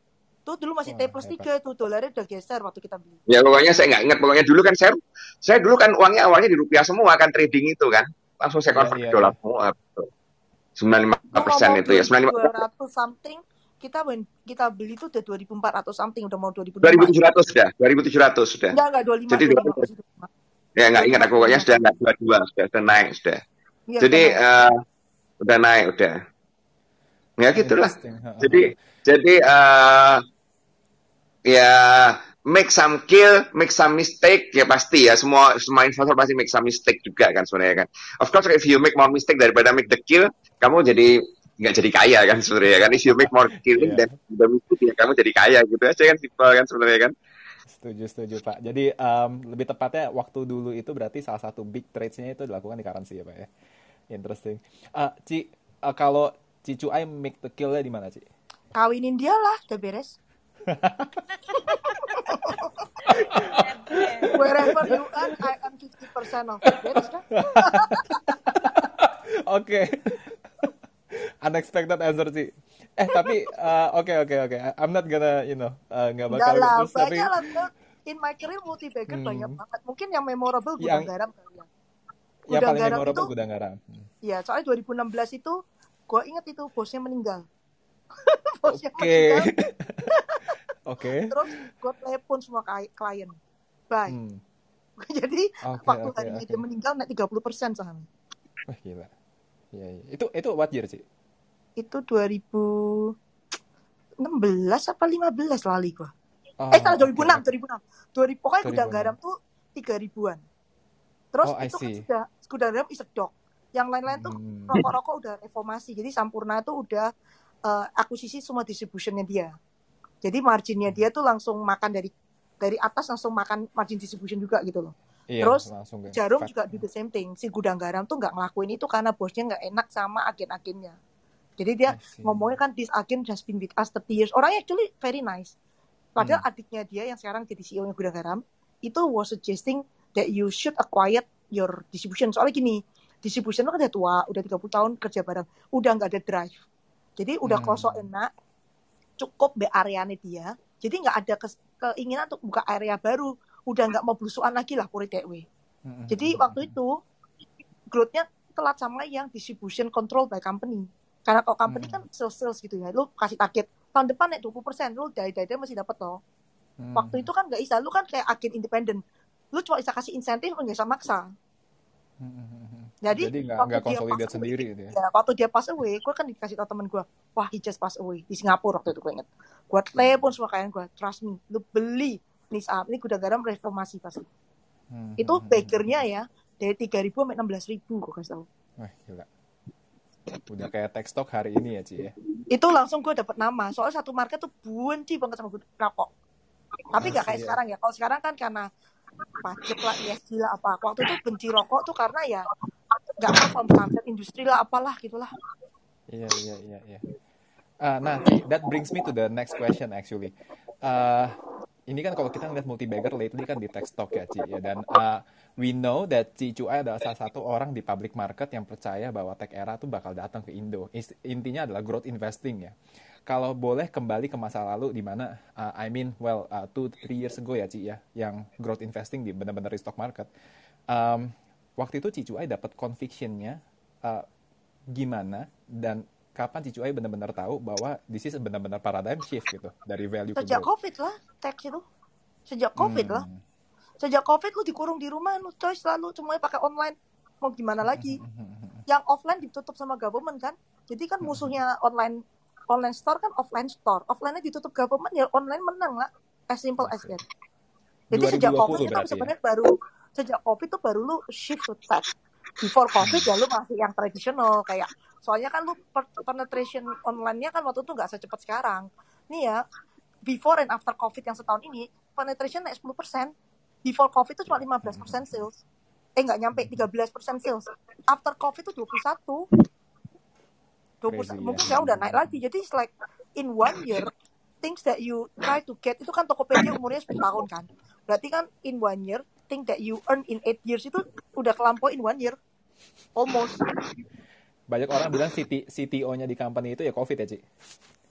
Tuh dulu masih T plus. 3 tuh dolarnya udah geser waktu kita beli. Ya pokoknya saya nggak ingat. Pokoknya dulu kan saya, saya dulu kan uangnya awalnya di rupiah semua kan trading itu kan. Langsung saya Iya, convert iya, ke dolar iya. semua. 95 Lu persen itu ya. 95 2200 something kita when kita beli itu udah 2400 something udah mau 2005. 2700 sudah. 2700 sudah. Enggak enggak 25 Jadi 25 dua- masih 25. Ya nggak ingat aku pokoknya sudah nggak dua dua sudah, sudah naik sudah. Iya, Jadi eh, udah naik udah. Ya gitulah. Jadi jadi eh ya make some kill, make some mistake ya pasti ya semua semua investor pasti make some mistake juga kan sebenarnya kan. Of course if you make more mistake daripada make the kill, kamu jadi nggak jadi kaya kan sebenarnya kan. If you make more killing Iya. dan the mistake ya kamu jadi kaya gitu aja kan simple kan sebenarnya kan. Setuju, setuju Pak. Jadi em, lebih tepatnya waktu dulu itu berarti salah satu big trades-nya itu dilakukan di currency ya Pak ya. Interesting. Eh, Ci, eh, kalau Ci Cuai make the kill-nya di mana Ci? Kawinin dia lah, udah beres. Wherever you earn, I earn 50% of. Beres dah. Oke. Unexpected answer Ci. Eh tapi eh, oke oke oke. I'm not gonna you know eh, nggak Enggak bakal lah, terus tapi banyak lah. Bro. In my career multi bagger Hmm. banyak banget. Mungkin yang memorable yang gudang garam kali ya. yang Gudang paling garam memorable itu, gudang garam. Hmm. ya soalnya 2016 itu, gue inget itu bosnya meninggal. bosnya Oke. meninggal, Oke. terus gue telepon semua kli- klien. Bye. Hmm. Jadi Oke waktu oke harinya oke. dia meninggal naik 30% saham. Wah gila. Iya iya. Itu itu what year Ci? Itu 2016 apa 15 lali gua. Oh eh salah oke 2006, oke. 2006. 2000 pokoknya gudang 2006. garam tuh 3 ribuan. Terus Oh itu kan sudah gudang garam is a dog. Yang lain-lain tuh Hmm. rokok-rokok udah reformasi. Jadi Sampurna tuh udah eh, akuisisi semua distributionnya dia. Jadi marginnya dia tuh langsung makan dari dari atas langsung makan margin distribution juga gitu loh. Iya Terus langsung Jarum juga do the same thing. Si gudang garam tuh nggak ngelakuin itu karena bosnya nggak enak sama agen-agennya. Jadi dia ngomongnya kan this agen has been with us 30 years. Orangnya actually very nice. Padahal Hmm. adiknya dia yang sekarang jadi CEO-nya gudang garam itu was suggesting that you should acquire your distribution. Soalnya gini, distribution lo kan udah tua, udah 30 tahun kerja bareng, udah nggak ada drive. Jadi udah Hmm. enak, cukup be areanya dia. Jadi nggak ada kes- keinginan untuk buka area baru. Udah nggak mau belusuan lagi lah. Hmm, hmm, Jadi waktu itu growth-nya telat sama yang distribution control by company. Karena kalau company Hmm. kan sales-sales gitu ya, lu kasih target tahun depan naik 20%, lu dari-dari masih dapat loh. Hmm, Waktu itu kan nggak bisa, lu kan kayak agen independen. Lu cuma bisa kasih insentif, nggak bisa maksa. Jadi, Jadi nggak waktu nggak dia pass away, sendiri gitu ya. Ya, waktu dia pass away, gue kan dikasih tau temen gue, wah he just pass away di Singapura waktu itu gue inget. Gue telepon semua klien gue, trust me, lu beli nih saham ini gudang garam reformasi pasti. Hmm, Itu hmm, hmm, bagernya hmm. ya dari 3.000 sampai 16.000 gue kasih tau. Wah gila. Udah kayak tech stock hari ini ya Ci ya. itu langsung gue dapet nama soalnya satu market tuh benci banget sama gue rokok tapi nggak kayak ya. sekarang ya kalau sekarang kan karena pajak lah ESG lah apa waktu itu benci rokok tuh karena ya nggak perform sunset industri lah apalah gitulah Iya iya iya iya. Ah, nah, that brings me to the next question actually. Uh, ini kan kalau kita ngeliat multi bagger lately kan di tech stock ya Ci ya dan uh, we know that Ci Cuai adalah salah satu orang di public market yang percaya bahwa tech era tuh bakal datang ke Indo. Intinya adalah growth investing ya. Kalau boleh kembali ke masa lalu di mana uh, I mean well uh, two three years ago ya Ci ya yang growth investing di benar-benar di stock market. Um, waktu itu Ci Cuai dapat convictionnya uh, gimana dan kapan Cicuai benar-benar tahu bahwa this is benar-benar paradigm shift gitu dari value ke sejak growth. covid lah teks itu. Sejak covid lah. Hmm. sejak covid lu dikurung di rumah lu coy selalu semuanya pakai online. Mau gimana lagi? Hmm. yang offline ditutup sama government kan? Jadi kan musuhnya online online store kan offline store. Offline-nya ditutup government ya online menang lah. As simple as that. Jadi sejak 2020 covid itu berarti ya? sebenarnya baru sejak covid tuh baru lu shift to tech. Before covid ya lu masih yang tradisional kayak soalnya kan lu penetration online-nya kan waktu itu nggak secepat sekarang. Nih ya before and after covid yang setahun ini penetration naik 10% before covid itu cuma 15% sales. Eh nggak nyampe 13% sales. After covid itu 21 20 Crazy, mungkin ya. udah naik lagi. Jadi it's like in one year things that you try to get itu kan Tokopedia umurnya 10 tahun kan. Berarti kan in one year thing that you earn in 8 years itu udah kelampau in one year. Almost. Banyak orang bilang CT, CTO-nya di company itu ya COVID ya, Ci?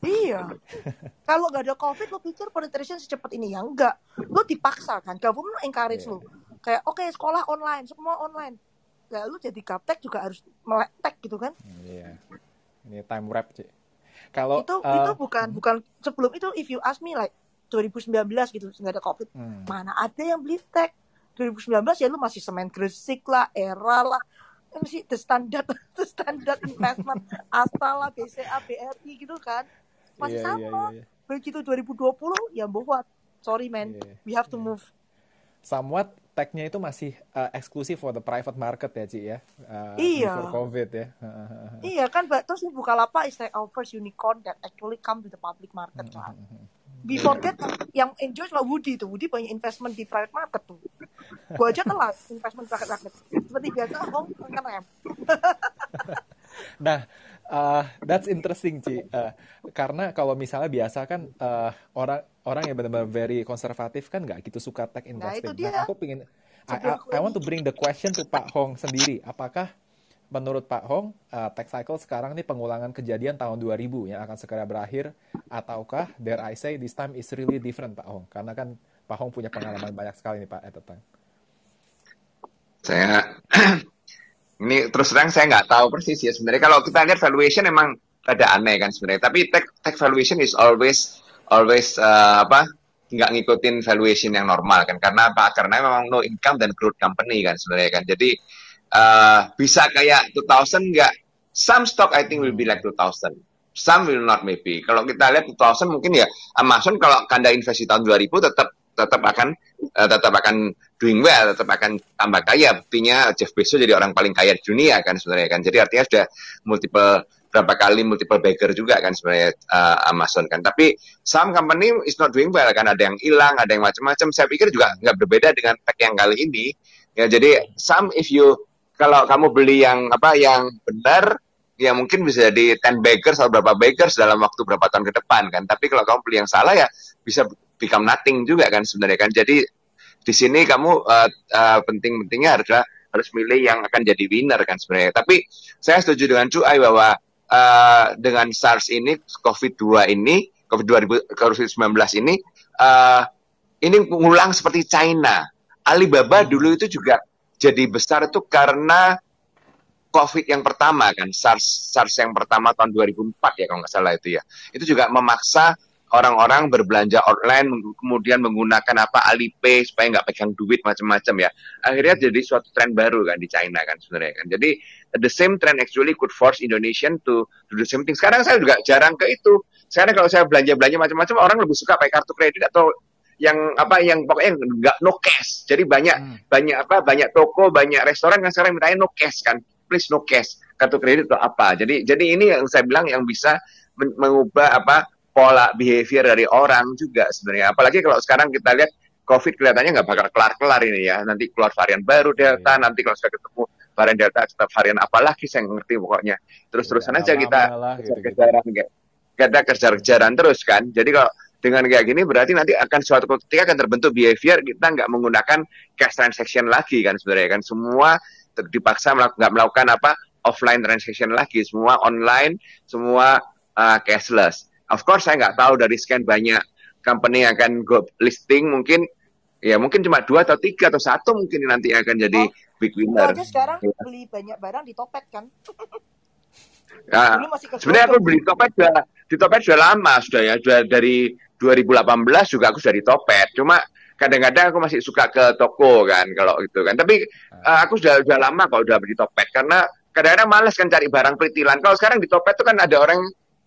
iya. Kalau nggak ada covid lo pikir penetration secepat ini? Ya enggak lo dipaksa kan? Government encourage Iya. lo kayak oke sekolah online. Semua online. Ya lu jadi gaptek juga harus melek tech gitu kan? Iya. Ini time wrap, Ci. Kalau itu uh, itu bukan bukan sebelum itu if you ask me like 2019 gitu nggak ada covid. Hmm, mana ada yang beli tech 2019 ya lu masih semen gresik lah era lah yang sih the standard the standard investment Asta lah BCA BRI gitu kan masih iya, sama iya, iya. begitu 2020 ya buat Sorry man, Iya. we have to move. somewhat tag-nya itu masih uh, eksklusif for the private market ya Ci ya Uh, Iya. before COVID ya Iya kan. Terus Bukalapak is like our first unicorn that actually come to the public market kan. Before that, yang enjoy cuma Woody tuh. Woody banyak investment di private market tuh. Gua aja telat investment private market. Seperti biasa, Hong ngerem. Nah, uh, that's interesting, Ci. Uh, karena kalau misalnya biasa kan uh, orang orang yang benar-benar very konservatif kan nggak gitu suka tech Nah, itu investing. dia. Nah, aku pingin, I, I- I want to bring the question to Pak Hong sendiri. Apakah menurut Pak Hong, uh, tech cycle sekarang ini pengulangan kejadian tahun 2000 yang akan segera berakhir, ataukah, dare I say, this time is really different, Pak Hong? Karena kan Pak Hong punya pengalaman banyak sekali nih, Pak, at the time. Saya ini terus terang saya nggak tahu persis ya. Sebenarnya kalau kita lihat valuation emang ada aneh kan sebenarnya. Tapi tech tech valuation is always always uh, apa nggak ngikutin valuation yang normal kan. Karena apa? Karena memang no income dan growth company kan sebenarnya kan. Jadi uh, bisa kayak 2000 nggak? Some stock I think will be like 2000 some will not maybe. Kalau kita lihat 2000 mungkin ya Amazon kalau kanda investasi tahun 2000 tetap tetap akan eh, tetap akan doing well, tetap akan tambah kaya. Buktinya Jeff Bezos jadi orang paling kaya di dunia kan sebenarnya kan. Jadi artinya sudah multiple berapa kali multiple bagger juga kan sebenarnya eh, Amazon kan. Tapi some company is not doing well kan ada yang hilang, ada yang macam-macam. Saya pikir juga nggak berbeda dengan tech yang kali ini. Ya jadi some if you kalau kamu beli yang apa yang benar ya mungkin bisa jadi 10 baggers atau berapa baggers dalam waktu berapa tahun ke depan kan. Tapi kalau kamu beli yang salah ya bisa become nothing juga kan sebenarnya kan. Jadi di sini kamu uh, uh, penting-pentingnya harus harus milih yang akan jadi winner kan sebenarnya. Tapi saya setuju dengan Cuai bahwa uh, dengan SARS ini, COVID-2 ini, COVID-2000 COVID-19 ini, uh, ini mengulang seperti China. Alibaba dulu itu juga jadi besar itu karena COVID yang pertama kan, SARS SARS yang pertama tahun 2004 ya kalau nggak salah itu ya. Itu juga memaksa orang-orang berbelanja online kemudian menggunakan apa Alipay supaya nggak pegang duit macam-macam ya. Akhirnya jadi suatu tren baru kan di China kan sebenarnya kan. Jadi the same trend actually could force Indonesian to do the same thing. Sekarang saya juga jarang ke itu. Sekarang kalau saya belanja-belanja macam-macam orang lebih suka pakai kartu kredit atau yang apa yang pokoknya nggak no cash. Jadi banyak Hmm. banyak apa banyak toko, banyak restoran yang sekarang mintanya no cash kan. Please no cash. Kartu kredit atau apa. Jadi jadi ini yang saya bilang yang bisa men- mengubah apa pola behavior dari orang juga sebenarnya. Apalagi kalau sekarang kita lihat COVID kelihatannya nggak bakal kelar-kelar ini ya. Nanti keluar varian baru Delta, Iya. nanti kalau sudah ketemu varian Delta, tetap varian apa lagi saya ngerti pokoknya. Terus-terusan aja kita kejar-kejaran kayak kita kejar-kejaran terus kan. Jadi kalau dengan kayak gini berarti nanti akan suatu ketika akan terbentuk behavior kita nggak menggunakan cash transaction lagi kan sebenarnya kan semua dipaksa nggak melakukan apa offline transaction lagi semua online semua uh, cashless of course saya nggak tahu dari sekian banyak company yang akan go listing mungkin ya mungkin cuma dua atau tiga atau satu mungkin nanti akan jadi Oh, big winner aja sekarang Ya. beli banyak barang di Topet kan? Ke Sebenarnya aku beli Topet sudah di Topet sudah lama sudah ya, sudah dari 2018 juga aku sudah di Topet. Cuma kadang-kadang aku masih suka ke toko kan kalau itu kan. Tapi eh, aku sudah sudah lama kalau udah beli Topet karena kadang-kadang males kan cari barang peritilan. Kalau sekarang di Topet itu kan ada orang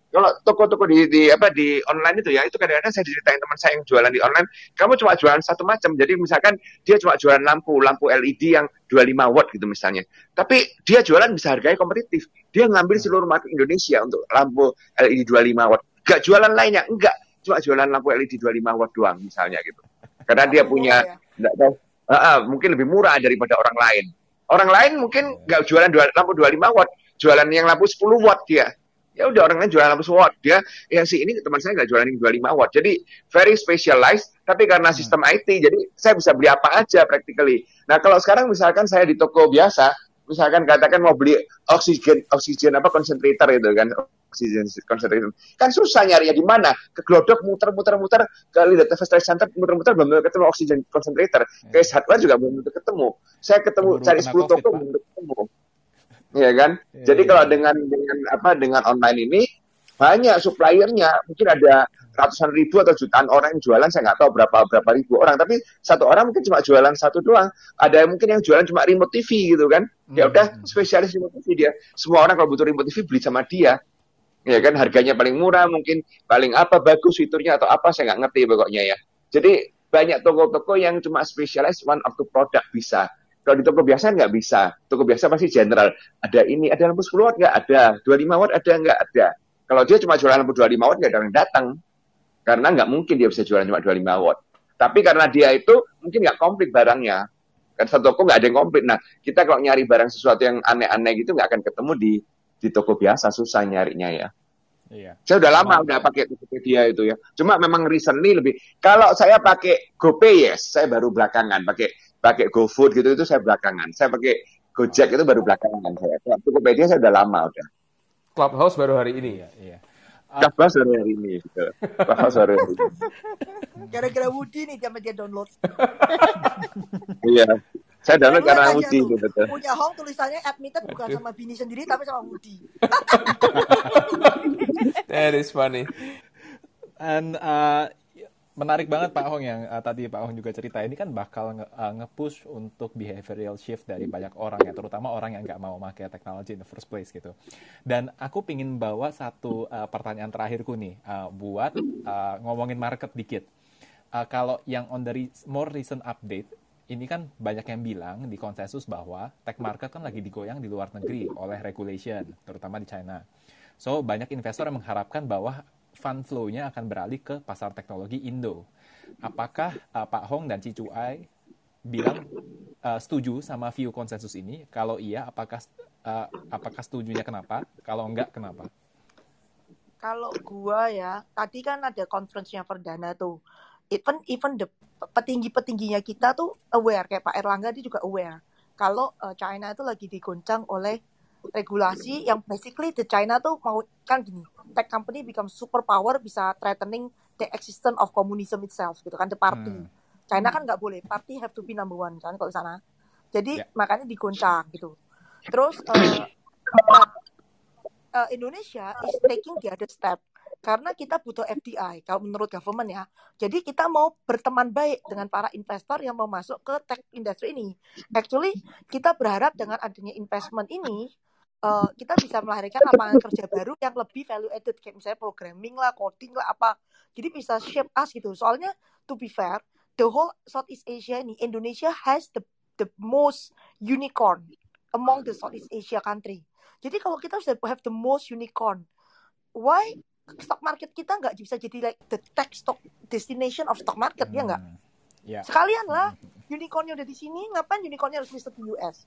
kalau toko-toko di, di apa di online itu ya itu kadang-kadang saya diceritain teman saya yang jualan di online kamu cuma jualan satu macam. Jadi misalkan dia cuma jualan lampu lampu LED yang 25 watt gitu misalnya. Tapi dia jualan bisa harganya kompetitif. Dia ngambil seluruh market Indonesia untuk lampu LED 25 watt. Gak jualan lainnya enggak cuma jualan lampu LED 25 watt doang misalnya gitu. Karena dia Lebih punya ya. enggak tahu. Ah, ah, mungkin lebih murah daripada orang lain. Orang lain mungkin nggak jualan dua, lampu 25 watt jualan yang lampu 10 watt dia ya udah orang lain jualan lampu 10 watt dia yang si ini teman saya nggak jualan yang 25 watt jadi very specialized tapi karena sistem IT jadi saya bisa beli apa aja practically. Nah kalau sekarang misalkan saya di toko biasa misalkan katakan mau beli oksigen oksigen apa concentrator itu kan oksigen concentrator kan susah nyarinya di mana? Ke Glodok muter-muter-muter ke Lidat Trade Center muter-muter belum ketemu oksigen concentrator ke hardware juga belum tentu ketemu. Saya ketemu cari kena 10 COVID, toko belum tentu ketemu Iya kan? Iya, Jadi iya, kalau iya. dengan dengan apa dengan online ini banyak suppliernya, mungkin ada ratusan ribu atau jutaan orang yang jualan, saya nggak tahu berapa berapa ribu orang, tapi satu orang mungkin cuma jualan satu doang. Ada yang mungkin yang jualan cuma remote TV gitu kan? Ya Hmm, udah hmm. spesialis remote TV dia. Semua orang kalau butuh remote TV beli sama dia. Ya kan harganya paling murah mungkin paling apa bagus fiturnya atau apa saya nggak ngerti pokoknya ya. Jadi banyak toko-toko yang cuma specialize one of the product bisa. Kalau di toko biasa nggak bisa. Toko biasa pasti general. Ada ini, ada lampu 10 watt nggak? Ada. 25 watt ada nggak? Ada. Kalau dia cuma jualan lampu 25 watt nggak ada yang datang. Karena nggak mungkin dia bisa jualan cuma 25 watt. Tapi karena dia itu mungkin nggak komplit barangnya. Kan satu toko nggak ada yang komplit. Nah, kita kalau nyari barang sesuatu yang aneh-aneh gitu nggak akan ketemu di di toko biasa susah nyarinya ya. Iya. Saya udah lama Sama. udah pakai Tokopedia itu ya. Cuma memang recently lebih. Kalau saya pakai GoPay yes, saya baru belakangan pakai pakai GoFood gitu itu saya belakangan. Saya pakai Gojek itu baru belakangan saya. Tokopedia saya udah lama udah. Clubhouse baru hari ini. Iya, iya. Clubhouse baru hari ini. Gitu. Clubhouse baru hari ini. Gara-gara Woody nih dia dia download. Iya. Saya download karena Woody gitu. betul. Punya Hong tulisannya admitted bukan sama Bini sendiri tapi sama Woody. That is funny. And uh, menarik banget Pak Hong yang uh, tadi Pak Hong juga cerita ini kan bakal nge- uh, nge-push untuk behavioral shift dari banyak orang ya, terutama orang yang nggak mau pakai teknologi in the first place gitu. Dan aku pingin bawa satu uh, pertanyaan terakhirku nih uh, buat uh, ngomongin market dikit. Uh, kalau yang on the re- more recent update ini kan banyak yang bilang di konsensus bahwa tech market kan lagi digoyang di luar negeri oleh regulation, terutama di China. So banyak investor yang mengharapkan bahwa fund flow-nya akan beralih ke pasar teknologi Indo. Apakah uh, Pak Hong dan Cicu Ai bilang uh, setuju sama view konsensus ini? Kalau iya, apakah uh, apakah setujunya kenapa? Kalau enggak, kenapa? Kalau gua ya, tadi kan ada conference-nya Perdana tuh. Even even the petinggi-petingginya kita tuh aware kayak Pak Erlangga dia juga aware kalau uh, China itu lagi digoncang oleh regulasi yang basically the China tuh mau kan gini, tech company become superpower bisa threatening the existence of communism itself gitu kan the party. Hmm. China kan nggak boleh, party have to be number one kan kalau di sana. Jadi Ya. makanya digoncang gitu. Terus uh, but, uh, Indonesia is taking the other step karena kita butuh FDI kalau menurut government ya. Jadi kita mau berteman baik dengan para investor yang mau masuk ke tech industry ini. Actually kita berharap dengan adanya investment ini uh, kita bisa melahirkan lapangan kerja baru yang lebih value added kayak misalnya programming lah, coding lah apa. Jadi bisa shape us gitu. Soalnya to be fair, the whole Southeast Asia ini Indonesia has the the most unicorn among the Southeast Asia country. Jadi kalau kita sudah have the most unicorn, why stock market kita nggak bisa jadi like the tech stock destination of stock market ya nggak? Hmm. Ya. Sekalian lah, unicornnya udah di sini, ngapain unicornnya harus listed di US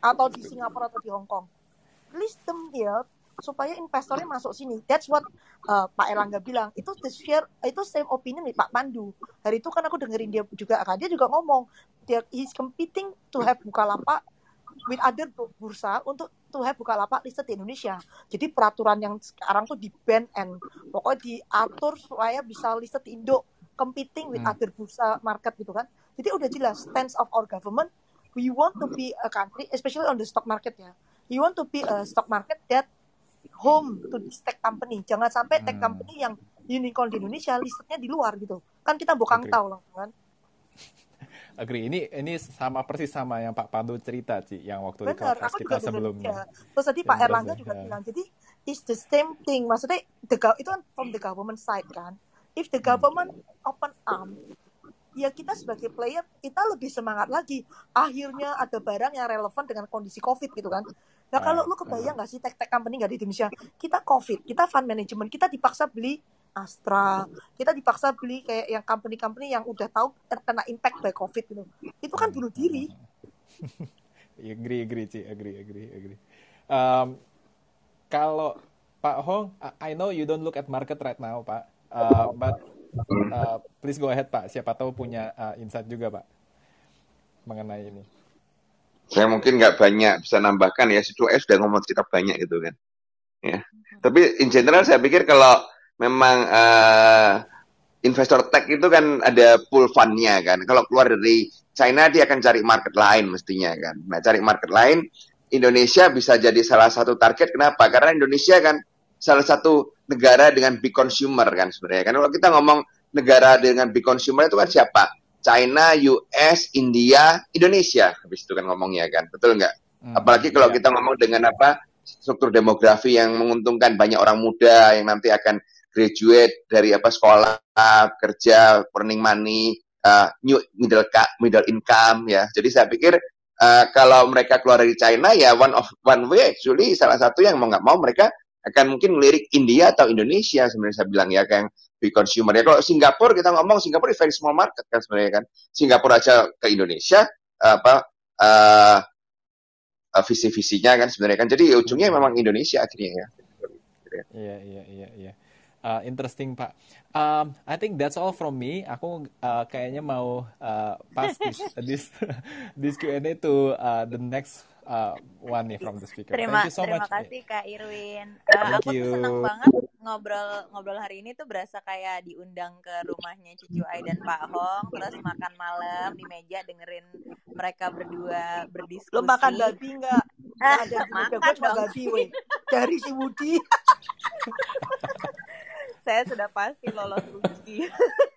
atau di Singapura atau di Hong Kong? List them here supaya investornya masuk sini. That's what uh, Pak Erlangga bilang. Itu the share, itu same opinion nih Pak Pandu. Hari itu kan aku dengerin dia juga kan, dia juga ngomong dia he's competing to have Bukalapak with other bu- bursa untuk to have Bukalapak listed di Indonesia. Jadi peraturan yang sekarang tuh di ban and pokoknya diatur supaya bisa listed di Indo competing with Hmm. other bursa market gitu kan. Jadi udah jelas stance of our government we want to be a country especially on the stock market ya. We want to be a stock market that home to this tech company. Jangan sampai tech Hmm. company yang unicorn di Indonesia listednya di luar gitu. Kan kita bukan tahu langsung kan. Agree. Ini ini sama persis sama yang Pak Pandu cerita, Ci, yang waktu di Benar, Clubhouse aku kita sebelumnya. dia. Terus tadi Pak Erlangga jelas juga ya. bilang, jadi it's the same thing. Maksudnya the itu kan from the government side kan. If the government open arm, ya kita sebagai player kita lebih semangat lagi. Akhirnya ada barang yang relevan dengan kondisi COVID gitu kan. Nah kalau lu kebayang nggak sih tech-tech company nggak di Indonesia? Kita COVID, kita fund management, kita dipaksa beli Astra, kita dipaksa beli kayak yang company-company yang udah tahu kena impact by COVID gitu. Itu kan bunuh diri. Agree, agree, Ci. Agree, agree, agree. Um, kalau Pak Hong, I I know you don't look at market right now, Pak. Uh, but uh, please go ahead, Pak. Siapa tahu punya uh, insight juga, Pak, mengenai ini. Saya mungkin nggak banyak bisa nambahkan ya. Si S sudah ngomong cerita banyak gitu kan. Ya. Tapi in general saya pikir kalau memang eh, investor tech itu kan ada pool fund-nya kan. Kalau keluar dari China dia akan cari market lain mestinya kan. Nah, cari market lain Indonesia bisa jadi salah satu target. Kenapa? Karena Indonesia kan salah satu negara dengan big consumer kan sebenarnya. Kan kalau kita ngomong negara dengan big consumer itu kan siapa? China, US, India, Indonesia. Habis itu kan ngomongnya kan. Betul nggak? Hmm, Apalagi kalau ya. kita ngomong dengan apa struktur demografi yang menguntungkan banyak orang muda yang nanti akan graduate dari apa sekolah kerja earning money uh, new middle middle income ya jadi saya pikir uh, kalau mereka keluar dari China ya one of one way actually salah satu yang mau nggak mau mereka akan mungkin melirik India atau Indonesia sebenarnya saya bilang ya kayak big consumer ya kalau Singapura kita ngomong Singapura very small market kan sebenarnya kan Singapura aja ke Indonesia apa uh, uh, visi-visinya kan sebenarnya kan jadi ujungnya memang Indonesia akhirnya ya Iya, iya, iya, iya. Uh, interesting, Pak. Um, I think that's all from me. Aku uh, kayaknya mau uh, pass this this this Q&A to uh, the next uh, one nih from the speaker. Terima, Thank you so terima much. kasih Kak Irwin. Thank aku tuh senang you. banget ngobrol ngobrol hari ini tuh berasa kayak diundang ke rumahnya Cucu Ai dan Pak Hong, terus makan malam di meja dengerin mereka berdua berdiskusi. Lo makan babi nggak? Ah, ada makan dong. babi, weh. Dari si Budi. Saya sudah pasti lolos uji.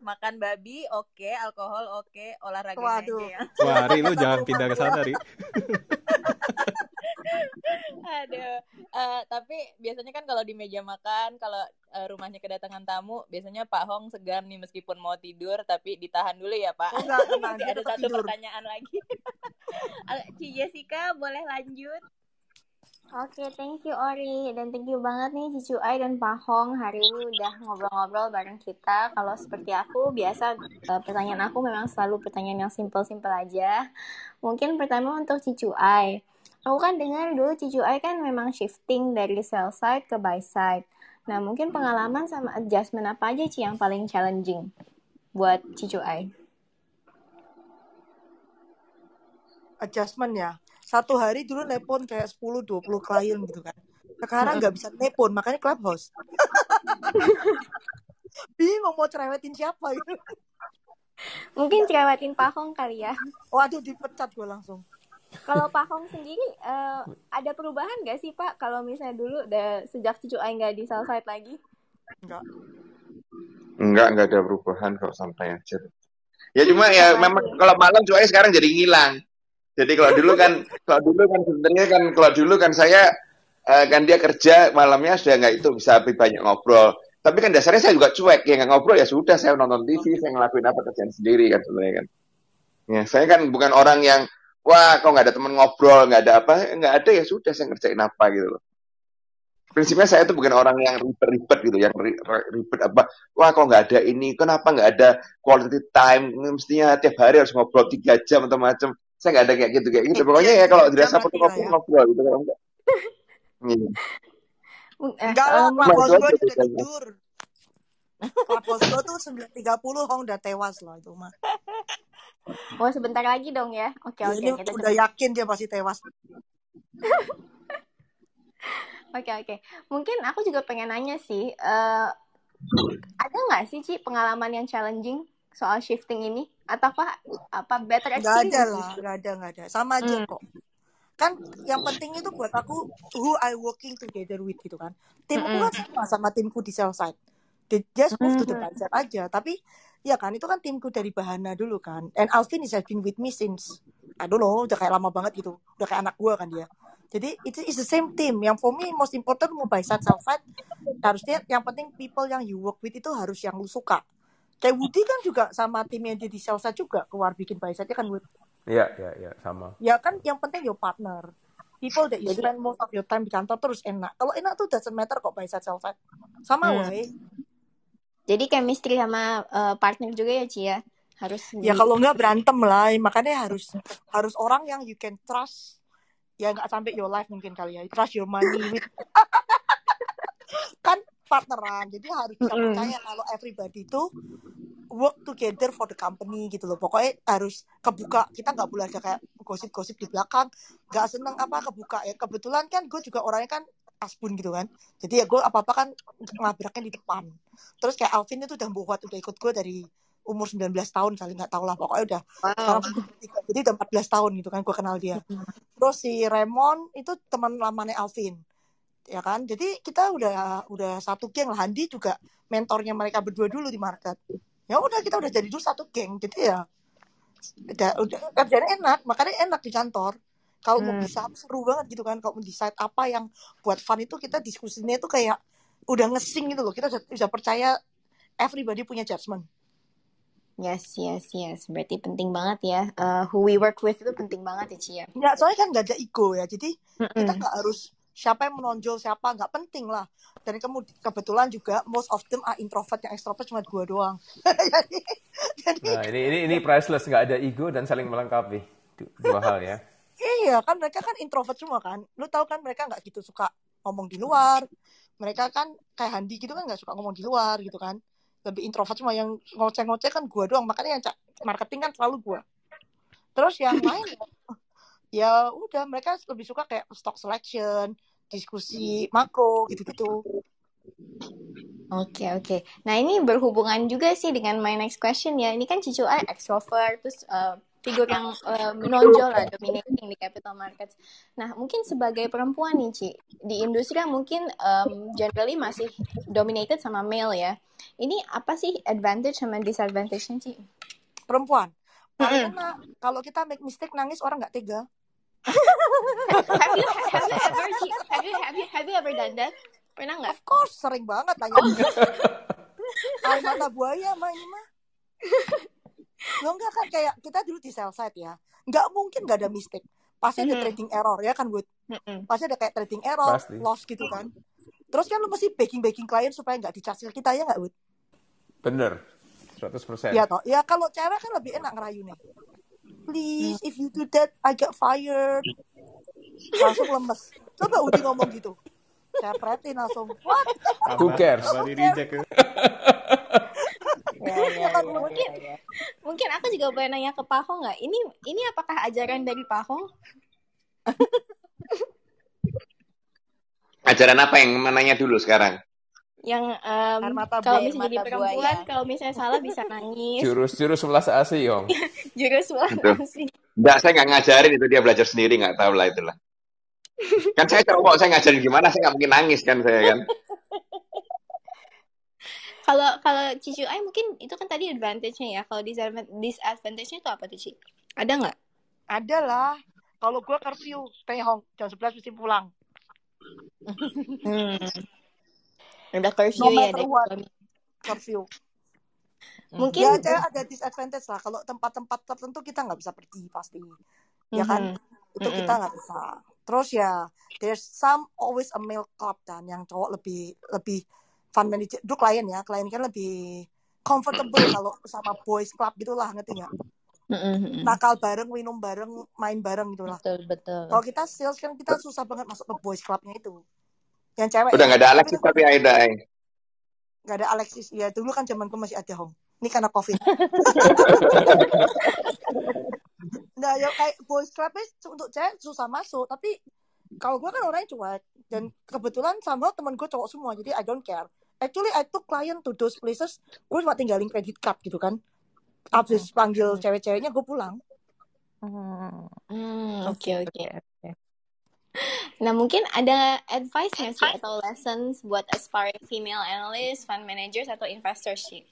makan babi oke, alkohol oke, olahraganya Waduh. aja ya. Wah, Ri, lu jangan pindah ke sana, Ri. Aduh, Eh, tapi biasanya kan kalau di meja makan, kalau eh, rumahnya kedatangan tamu, biasanya Pak Hong segan nih meskipun mau tidur, tapi ditahan dulu ya Pak. Oh enggak, Dia ada satu tidur. pertanyaan lagi. Eh, Ci Jessica boleh lanjut? Oke, thank you Ori dan thank you banget nih Cicu Ai dan Pak Hong hari ini udah ngobrol-ngobrol bareng kita. Kalau seperti aku biasa eh, pertanyaan aku memang selalu pertanyaan yang simple-simple aja. Mungkin pertama untuk Cicu Ai. Aku kan dengar dulu Cicu Ai kan memang shifting dari sell side ke buy side. Nah, mungkin pengalaman sama adjustment apa aja Ci yang paling challenging buat Cicu Ai? Adjustment ya. Satu hari dulu nepon kayak 10-20 klien gitu kan. Sekarang nggak bisa nepon, makanya clubhouse. Bingung mau cerewetin siapa gitu. Mungkin cerewetin Pak Hong kali ya. Waduh, dipecat gue langsung. Kalau Pak Hong sendiri eh, ada perubahan nggak sih Pak? Kalau misalnya dulu udah sejak cucu Ai nggak di sell side lagi? Enggak. enggak enggak ada perubahan kok santai aja ya cuma ya memang kalau malam cuy sekarang jadi ngilang jadi kalau dulu kan kalau dulu kan sebenarnya kan kalau dulu kan saya eh, kan dia kerja malamnya sudah nggak itu bisa lebih banyak ngobrol. Tapi kan dasarnya saya juga cuek ya nggak ngobrol ya sudah saya nonton TV saya ngelakuin apa kerjaan sendiri kan sebenarnya kan. Ya saya kan bukan orang yang wah kok nggak ada teman ngobrol nggak ada apa nggak ada ya sudah saya ngerjain apa gitu loh. Prinsipnya saya itu bukan orang yang ribet-ribet gitu yang ri- ri- ribet apa wah kok nggak ada ini kenapa nggak ada quality time mestinya tiap hari harus ngobrol tiga jam atau macam saya nggak ada kayak gitu kayak gitu pokoknya ya kalau dirasa perlu ngobrol ngobrol gitu kalau enggak Iya. Eh, Enggak lah, Maju gue udah tidur. Clubhouse gue tuh 9.30 Hong udah tewas lah itu mah. oh sebentar lagi dong ya. Oke Ya, oke ini kita udah yakin dia pasti tewas. Oke oke. Mungkin aku juga pengen nanya sih. eh, ada nggak sih Ci pengalaman yang challenging soal shifting ini? Atau apa apa better Nggak ada lah, nggak ada, nggak ada. Sama aja Hmm. kok. Kan yang penting itu buat aku who I working together with gitu kan. Timku Mm-mm. kan sama sama timku di sell side. They just move to the Hmm. buy side aja. Tapi ya kan itu kan timku dari Bahana dulu kan. And Alvin is been with me since I don't know, udah kayak lama banget gitu. Udah kayak anak gua kan dia. Jadi itu is the same team. Yang for me most important mau buy side sell side harusnya yang penting people yang you work with itu harus yang lu suka. Kayak Woody kan juga sama tim yang dia di sell side juga keluar bikin side kan Wood. Iya, iya, iya, sama. Ya kan yang penting your partner. People that you Jadi spend most of your time di kantor terus enak. Kalau enak tuh doesn't matter kok sell side. Sama hmm. wae. Jadi chemistry sama eh, partner juga ya Ci ya. Harus Ya di kalau nggak berantem lah. Makanya harus harus orang yang you can trust. Ya nggak sampai your life mungkin kali ya. Trust your money with kan partneran. Jadi harus Mm-mm. percaya kalau everybody itu work together for the company gitu loh. Pokoknya harus kebuka. Kita nggak boleh ada kayak gosip-gosip di belakang. Nggak seneng apa kebuka. Ya kebetulan kan gue juga orangnya kan asbun gitu kan. Jadi ya gue apa apa kan ngabraknya di depan. Terus kayak Alvin itu udah buat udah ikut gue dari umur 19 tahun kali nggak tahu lah. Pokoknya udah Wow. 23, jadi udah 14 tahun gitu kan gue kenal dia. Terus si Raymond itu teman lamanya Alvin ya kan jadi kita udah udah satu geng lah Handi juga mentornya mereka berdua dulu di market ya udah kita udah jadi dulu satu geng jadi ya udah udah kerjanya enak makanya enak di kantor kalau mau Hmm. bisa seru banget gitu kan kalau mau decide apa yang buat fun itu kita diskusinya itu kayak udah ngesing gitu loh kita udah, udah percaya everybody punya judgment Yes, yes, yes. Berarti penting banget ya. Uh, who we work with itu penting banget ya, Ci ya. ya soalnya kan nggak ada ego ya jadi kita Mm-mm. nggak harus siapa yang menonjol siapa nggak penting lah. Dan kemudian kebetulan juga most of them are introvert yang extrovert cuma dua doang. Jadi, jadi Nah, ini ini ini priceless, nggak ada ego dan saling melengkapi. Du- Dua hal ya. iya kan mereka kan introvert semua kan. Lu tahu kan mereka nggak gitu suka ngomong di luar. Mereka kan kayak Handi gitu kan nggak suka ngomong di luar gitu kan. Lebih introvert semua yang ngoceh-ngoceh kan gua doang. Makanya yang marketing kan selalu gua. Terus yang lain ya udah mereka lebih suka kayak stock selection diskusi makro gitu-gitu Oke, oke. Nah, ini berhubungan juga sih dengan my next question ya. Ini kan Cicu I extrovert, terus uh, figur yang uh, menonjol lah, dominating di capital markets. Nah, mungkin sebagai perempuan nih, Ci, di industri yang mungkin um, generally masih dominated sama male ya. Ini apa sih advantage sama disadvantage-nya, Ci? perempuan paling enak kalau kita make mistake nangis orang nggak tega Have you have you ever have you have you have you ever done that? Pernah nggak? of course sering banget tanya air mata buaya mah ini mah lo enggak kan kayak kita dulu di sell side ya nggak mungkin nggak ada mistake pasti ada Mhm. trading error ya kan Bud Mm-mm. pasti ada kayak trading error Pasti. loss gitu kan terus kan lo mesti baking baking klien supaya nggak dicas ke kita ya nggak Bud Bener, 100%. ya toh ya kalau cewek kan lebih enak ngerayu nih please if you do that I get fired langsung lemes coba Udi ngomong gitu saya pretin langsung what Who cares? abah di reject ya. Ya, ya, ya kan ya, Bud mungkin mungkin aku juga boleh nanya ke Pak Hong nggak? Ini ini apakah ajaran dari Pak Hong? Ajaran apa yang menanya dulu sekarang? Yang mata kalau misalnya jadi mata perempuan, buaya. kalau misalnya salah bisa nangis. Jurus-jurus sebelas asih, Yong. Jurus Betul. sih. Enggak, saya nggak ngajarin itu dia belajar sendiri nggak tahu lah itulah. Kan saya cowok, saya ngajarin gimana, saya nggak mungkin nangis kan saya kan. Kalau kalau Cicu Ai mungkin itu kan tadi advantage-nya ya. Kalau disadvan- disadvantage-nya itu apa tuh, Ci? Ada nggak? ada lah kalau gue curfew stay home jam 11 mesti pulang Hmm. Udah curfew no ya curfew. Mungkin ya cewek ada disadvantage lah. Kalau tempat-tempat tertentu kita nggak bisa pergi pasti. Ya kan? Mhm. itu kita nggak bisa. Terus ya there's some always a male club dan yang cowok lebih lebih fun manager dulu klien ya. Klien kan lebih comfortable kalau sama boys club gitulah ngerti nggak? Mhm. nakal bareng minum bareng main bareng gitulah Betul, betul. kalau kita sales kan kita susah banget masuk ke boys clubnya itu yang cewek Udah ya? nggak ada tapi Alexis tapi Aida. eh. nggak ada Alexis. Ya dulu kan zamanku masih ada Hong. Ini karena covid. Nah ya kayak boys club untuk cewek susah masuk. Tapi kalau gue kan orangnya cuek. Dan kebetulan sama temen gue cowok semua jadi I don't care. Actually I took client to those places. Gue cuma tinggalin credit card gitu kan. Habis panggil cewek-ceweknya gue pulang. Hmm, Hmm, Oke, oke oke, oke. oke. Nah, mungkin ada advice nggak sih atau lessons buat aspiring female analyst, fund managers atau investors sih?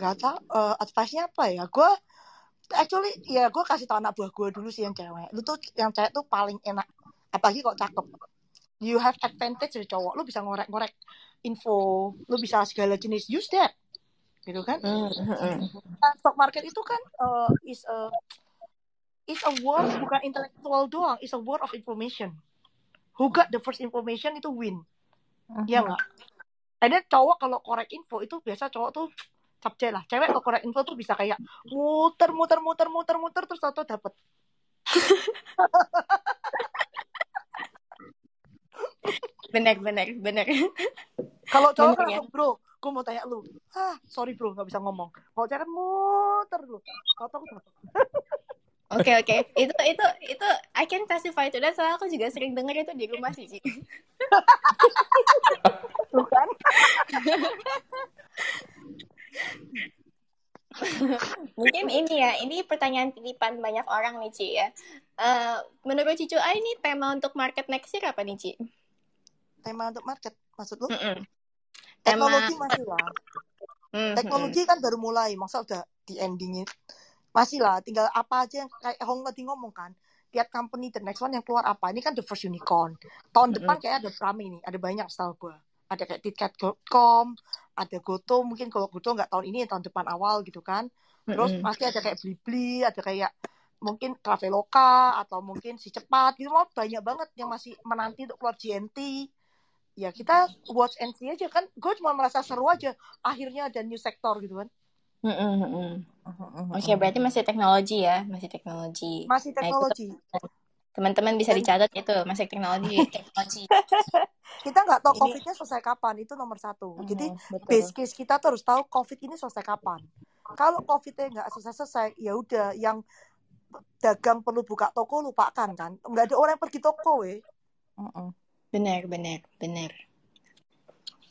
Gak tau eh, advice-nya apa ya? Gue actually ya gue kasih tau anak buah gue dulu sih yang cewek. Lu tuh yang cewek tuh paling enak. Apalagi kok cakep. You have advantage dari cowok. Lu bisa ngorek-ngorek info. Lu bisa segala jenis. Use that. Gitu kan? Hmm, hmm, Nah, stock market itu kan eh, is a is a war bukan intelektual doang. Is a war of information. Who got the first information itu win. Ya nggak? Ada cowok kalau korek info itu biasa cowok tuh capce lah. Cewek kalau korek info tuh bisa kayak muter muter muter muter muter terus satu dapet. Benar, benar, benar. kalau cowok kan ya. langsung bro gue mau tanya lu. Ah sorry bro nggak bisa ngomong. Kalau cewek kan muter lu. Kalau aku dapet Oke, oke. Itu itu itu I can testify to that. Soalnya aku juga sering denger itu di rumah sih, Ci. bukan Mungkin ini ya, ini pertanyaan titipan banyak orang nih, Ci ya. Eh, menurut Cicu A ini tema untuk market next year apa nih, Ci? tema untuk market maksud lu Mm-mm. Tema teknologi masih lah Hmm, teknologi kan baru mulai masa udah di endingin masih lah tinggal apa aja yang kayak Hong tadi ngomong kan. Tiap company the next one yang keluar apa. Ini kan the first unicorn. Tahun depan kayak ada Prame nih ada banyak setahu gue ada kayak tiket.com ada Goto mungkin. Kalau Goto nggak tahun ini tahun depan awal gitu kan. Terus Mm-mm. pasti ada kayak Blibli ada kayak mungkin Traveloka atau mungkin si cepat gitu mau banyak banget yang masih menanti untuk keluar GNT ya kita watch and see aja kan. Gue cuma merasa seru aja. Akhirnya ada new sektor gitu kan Mm-mm, mm-mm. Oke, berarti masih teknologi ya, masih teknologi. masih Nah, teknologi teman-teman bisa dicatat itu, masih teknologi, teknologi. kita nggak tahu covidnya selesai kapan itu nomor satu jadi Mm, betul. base case kita tuh harus tahu covid ini selesai kapan kalau covidnya nggak selesai selesai ya udah yang dagang perlu buka toko lupakan kan nggak ada orang yang pergi toko weh Mm-mm. Benar, benar, benar.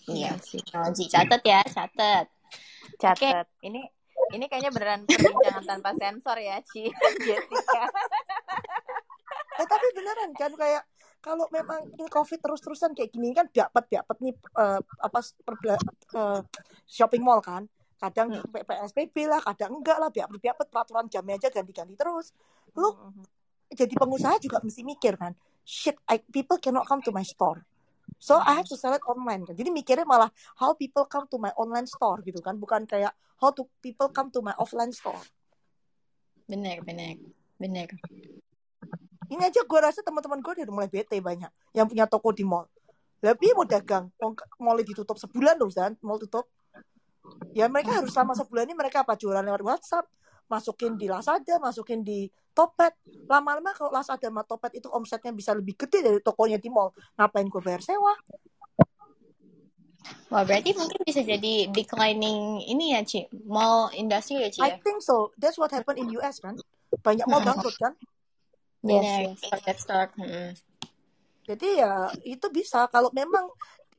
Iya, Iya sih. teknologi. Catat ya, catat. Catat. Ini ini kayaknya beneran perbincangan tanpa sensor ya, Ci. Jessica. eh tapi beneran kan kayak kalau memang ini covid terus-terusan kayak gini kan dapat dapat nih eh, apa perbe- eh, shopping mall kan kadang Hmm. PSBB lah kadang enggak lah biar biar peraturan jamnya aja ganti-ganti terus lu jadi pengusaha juga mesti mikir kan shit I, people cannot come to my store so I have to sell it online kan. Jadi mikirnya malah how people come to my online store gitu kan. Bukan kayak how to people come to my offline store. Benar, benar, benar. ini aja gue rasa teman-teman gue udah mulai bete banyak yang punya toko di mall. Lebih mau dagang? Mall ditutup sebulan loh Zan. Mall tutup. Ya mereka harus selama sebulan ini mereka apa? Jualan lewat WhatsApp masukin di Lazada masukin di Topet lama-lama kalau Lazada sama Topet itu omsetnya bisa lebih gede dari tokonya di mall ngapain gue bayar sewa Wah, berarti mungkin bisa jadi declining ini ya, Ci. Mall industri ya, Ci I ya? think so that's what happened in US kan banyak mall bangkrut kan Yes, yes. stock. Mm-mm. Jadi ya itu bisa kalau memang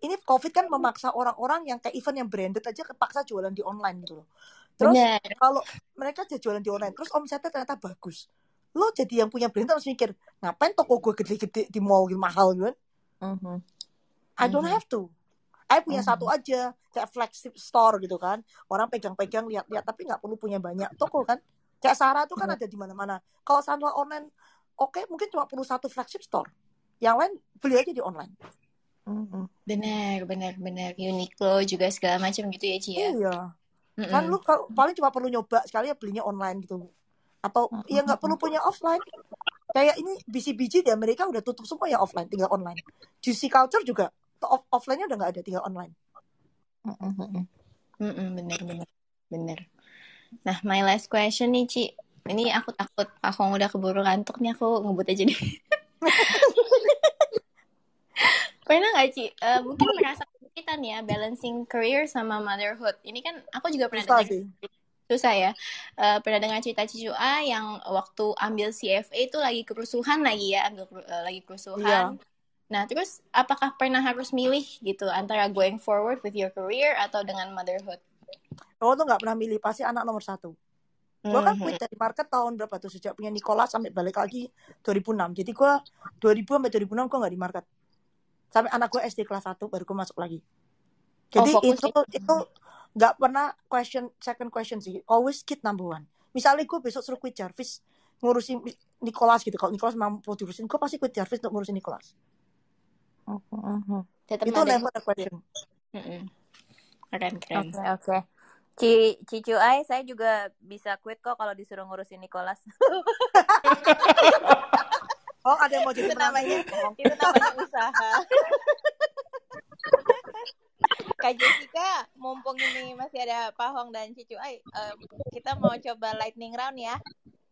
ini COVID kan memaksa orang-orang yang kayak event yang branded aja kepaksa jualan di online gitu loh. Terus kalau mereka jualan di online, terus omsetnya ternyata bagus. Lo jadi yang punya brand harus mikir, ngapain toko gue gede-gede di mall gitu, mahal gitu kan? Mhm. I don't Mhm. have to. I punya Mhm. satu aja, kayak flagship store gitu kan. Orang pegang-pegang, lihat-lihat, tapi nggak perlu punya banyak toko kan. Kayak Sarah tuh kan ada di mana-mana. Kalau Sarah online, oke mungkin cuma perlu satu flagship store. Yang lain beli aja di online. Mhm. Benar, benar, benar. Uniqlo juga segala macam gitu ya, Ci ya? Kan Mm-mm. lu kalau paling cuma perlu nyoba sekali ya belinya online gitu atau ya nggak perlu punya offline kayak ini BCBG di Amerika udah tutup semua ya offline tinggal online Juicy Culture juga off offline-nya udah nggak ada tinggal online. Mm-mm, benar, benar, benar. Nah, my last question nih, Ci. Ini aku takut Hong udah keburu ngantuk nih, aku ngebut aja deh. Pernah nggak, Ci? Eh, mungkin merasa kesulitan ya, balancing career sama motherhood. Ini kan aku juga pernah susah dengar sih susah ya. Eh, pernah dengar cerita Cicu A yang waktu ambil CFA itu lagi kerusuhan lagi ya, ambil eh, lagi kerusuhan. Nah, terus apakah pernah harus milih gitu antara going forward with your career atau dengan motherhood? oh tuh nggak pernah milih pasti anak nomor satu gue kan Mhm. quit dari market tahun berapa tuh sejak punya Nicholas sampai balik lagi 2006 jadi gue 2000 sampai 2006 gue nggak di market sampai anak gue SD kelas 1 baru gue masuk lagi Oh, jadi fokus itu di itu nggak pernah question second question sih always kid number one misalnya gue besok suruh quit Jarvis ngurusin Nicholas gitu kalau Nicholas mampu diurusin gue pasti quit Jarvis untuk ngurusin Nicholas Mhm. tetap itu motherhood. never a question. Keren, keren. Oke, oke. Ci Cicu Ai, saya juga bisa quit kok kalau disuruh ngurusin Nicholas. oh ada yang mau jadi itu namanya itu namanya usaha. Kak Jessica, mumpung ini masih ada Pak Hong dan Cicu Ai, eh, kita mau coba lightning round ya.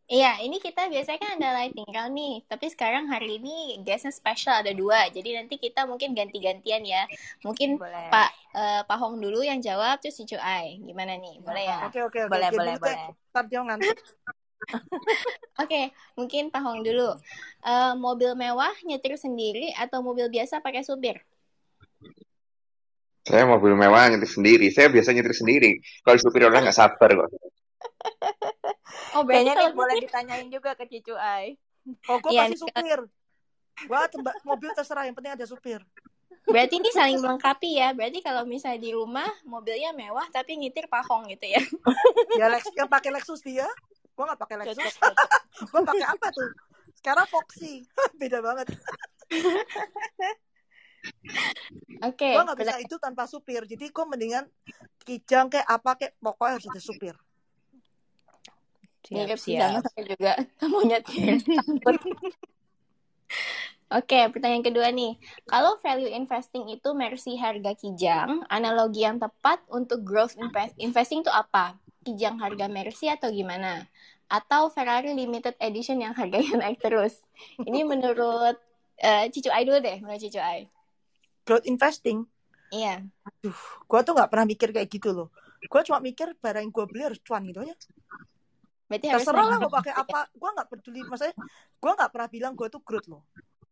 Iya, ini kita biasanya kan ada lighting round nih, tapi sekarang hari ini guestnya spesial ada dua, jadi nanti kita mungkin ganti-gantian ya. Mungkin Boleh. Pak eh, Pak Hong dulu yang jawab, terus Cicu Ai. Gimana nih? Boleh ya? oke oke oke Boleh, boleh, boleh. ntar dia ngantuk Oke, mungkin Pak Hong dulu. Eh, mobil mewah nyetir sendiri atau mobil biasa pakai supir? Saya mobil mewah nyetir sendiri. Saya biasa nyetir sendiri. Kalau supir orang nggak sabar kok. Oh, Kayaknya kalau nih boleh ditanyain juga ke Cicu Ai. oh gue Iya, pasti supir gue temba- mobil terserah yang penting ada supir berarti ini saling melengkapi ya. Berarti kalau misalnya di rumah mobilnya mewah tapi nyetir Pak Hong gitu ya. ya Lex yang pakai Lexus dia gue nggak pakai Lexus gue pakai apa tuh sekarang Foxy beda banget Oke, Gue nggak bisa itu tanpa supir. Jadi gue mendingan kijang kayak apa kayak pokoknya harus ada supir. Siap, mirip sih sama siap. saya juga monyetnya. Takut. Oke, pertanyaan kedua nih. Kalau value investing itu mercy harga kijang, analogi yang tepat untuk growth invest- investing itu apa? Kijang harga mercy atau gimana? Atau Ferrari limited edition yang harganya naik terus? Ini menurut eh, Cicu Ai dulu deh, menurut Cicu Ai. Growth investing. Iya. Aduh, gue tuh nggak pernah mikir kayak gitu loh. Gue cuma mikir barang yang gue beli harus cuan gitu aja. Berarti Terserah lah mau pakai apa. Gue nggak peduli. Maksudnya gue nggak pernah bilang gue tuh growth loh.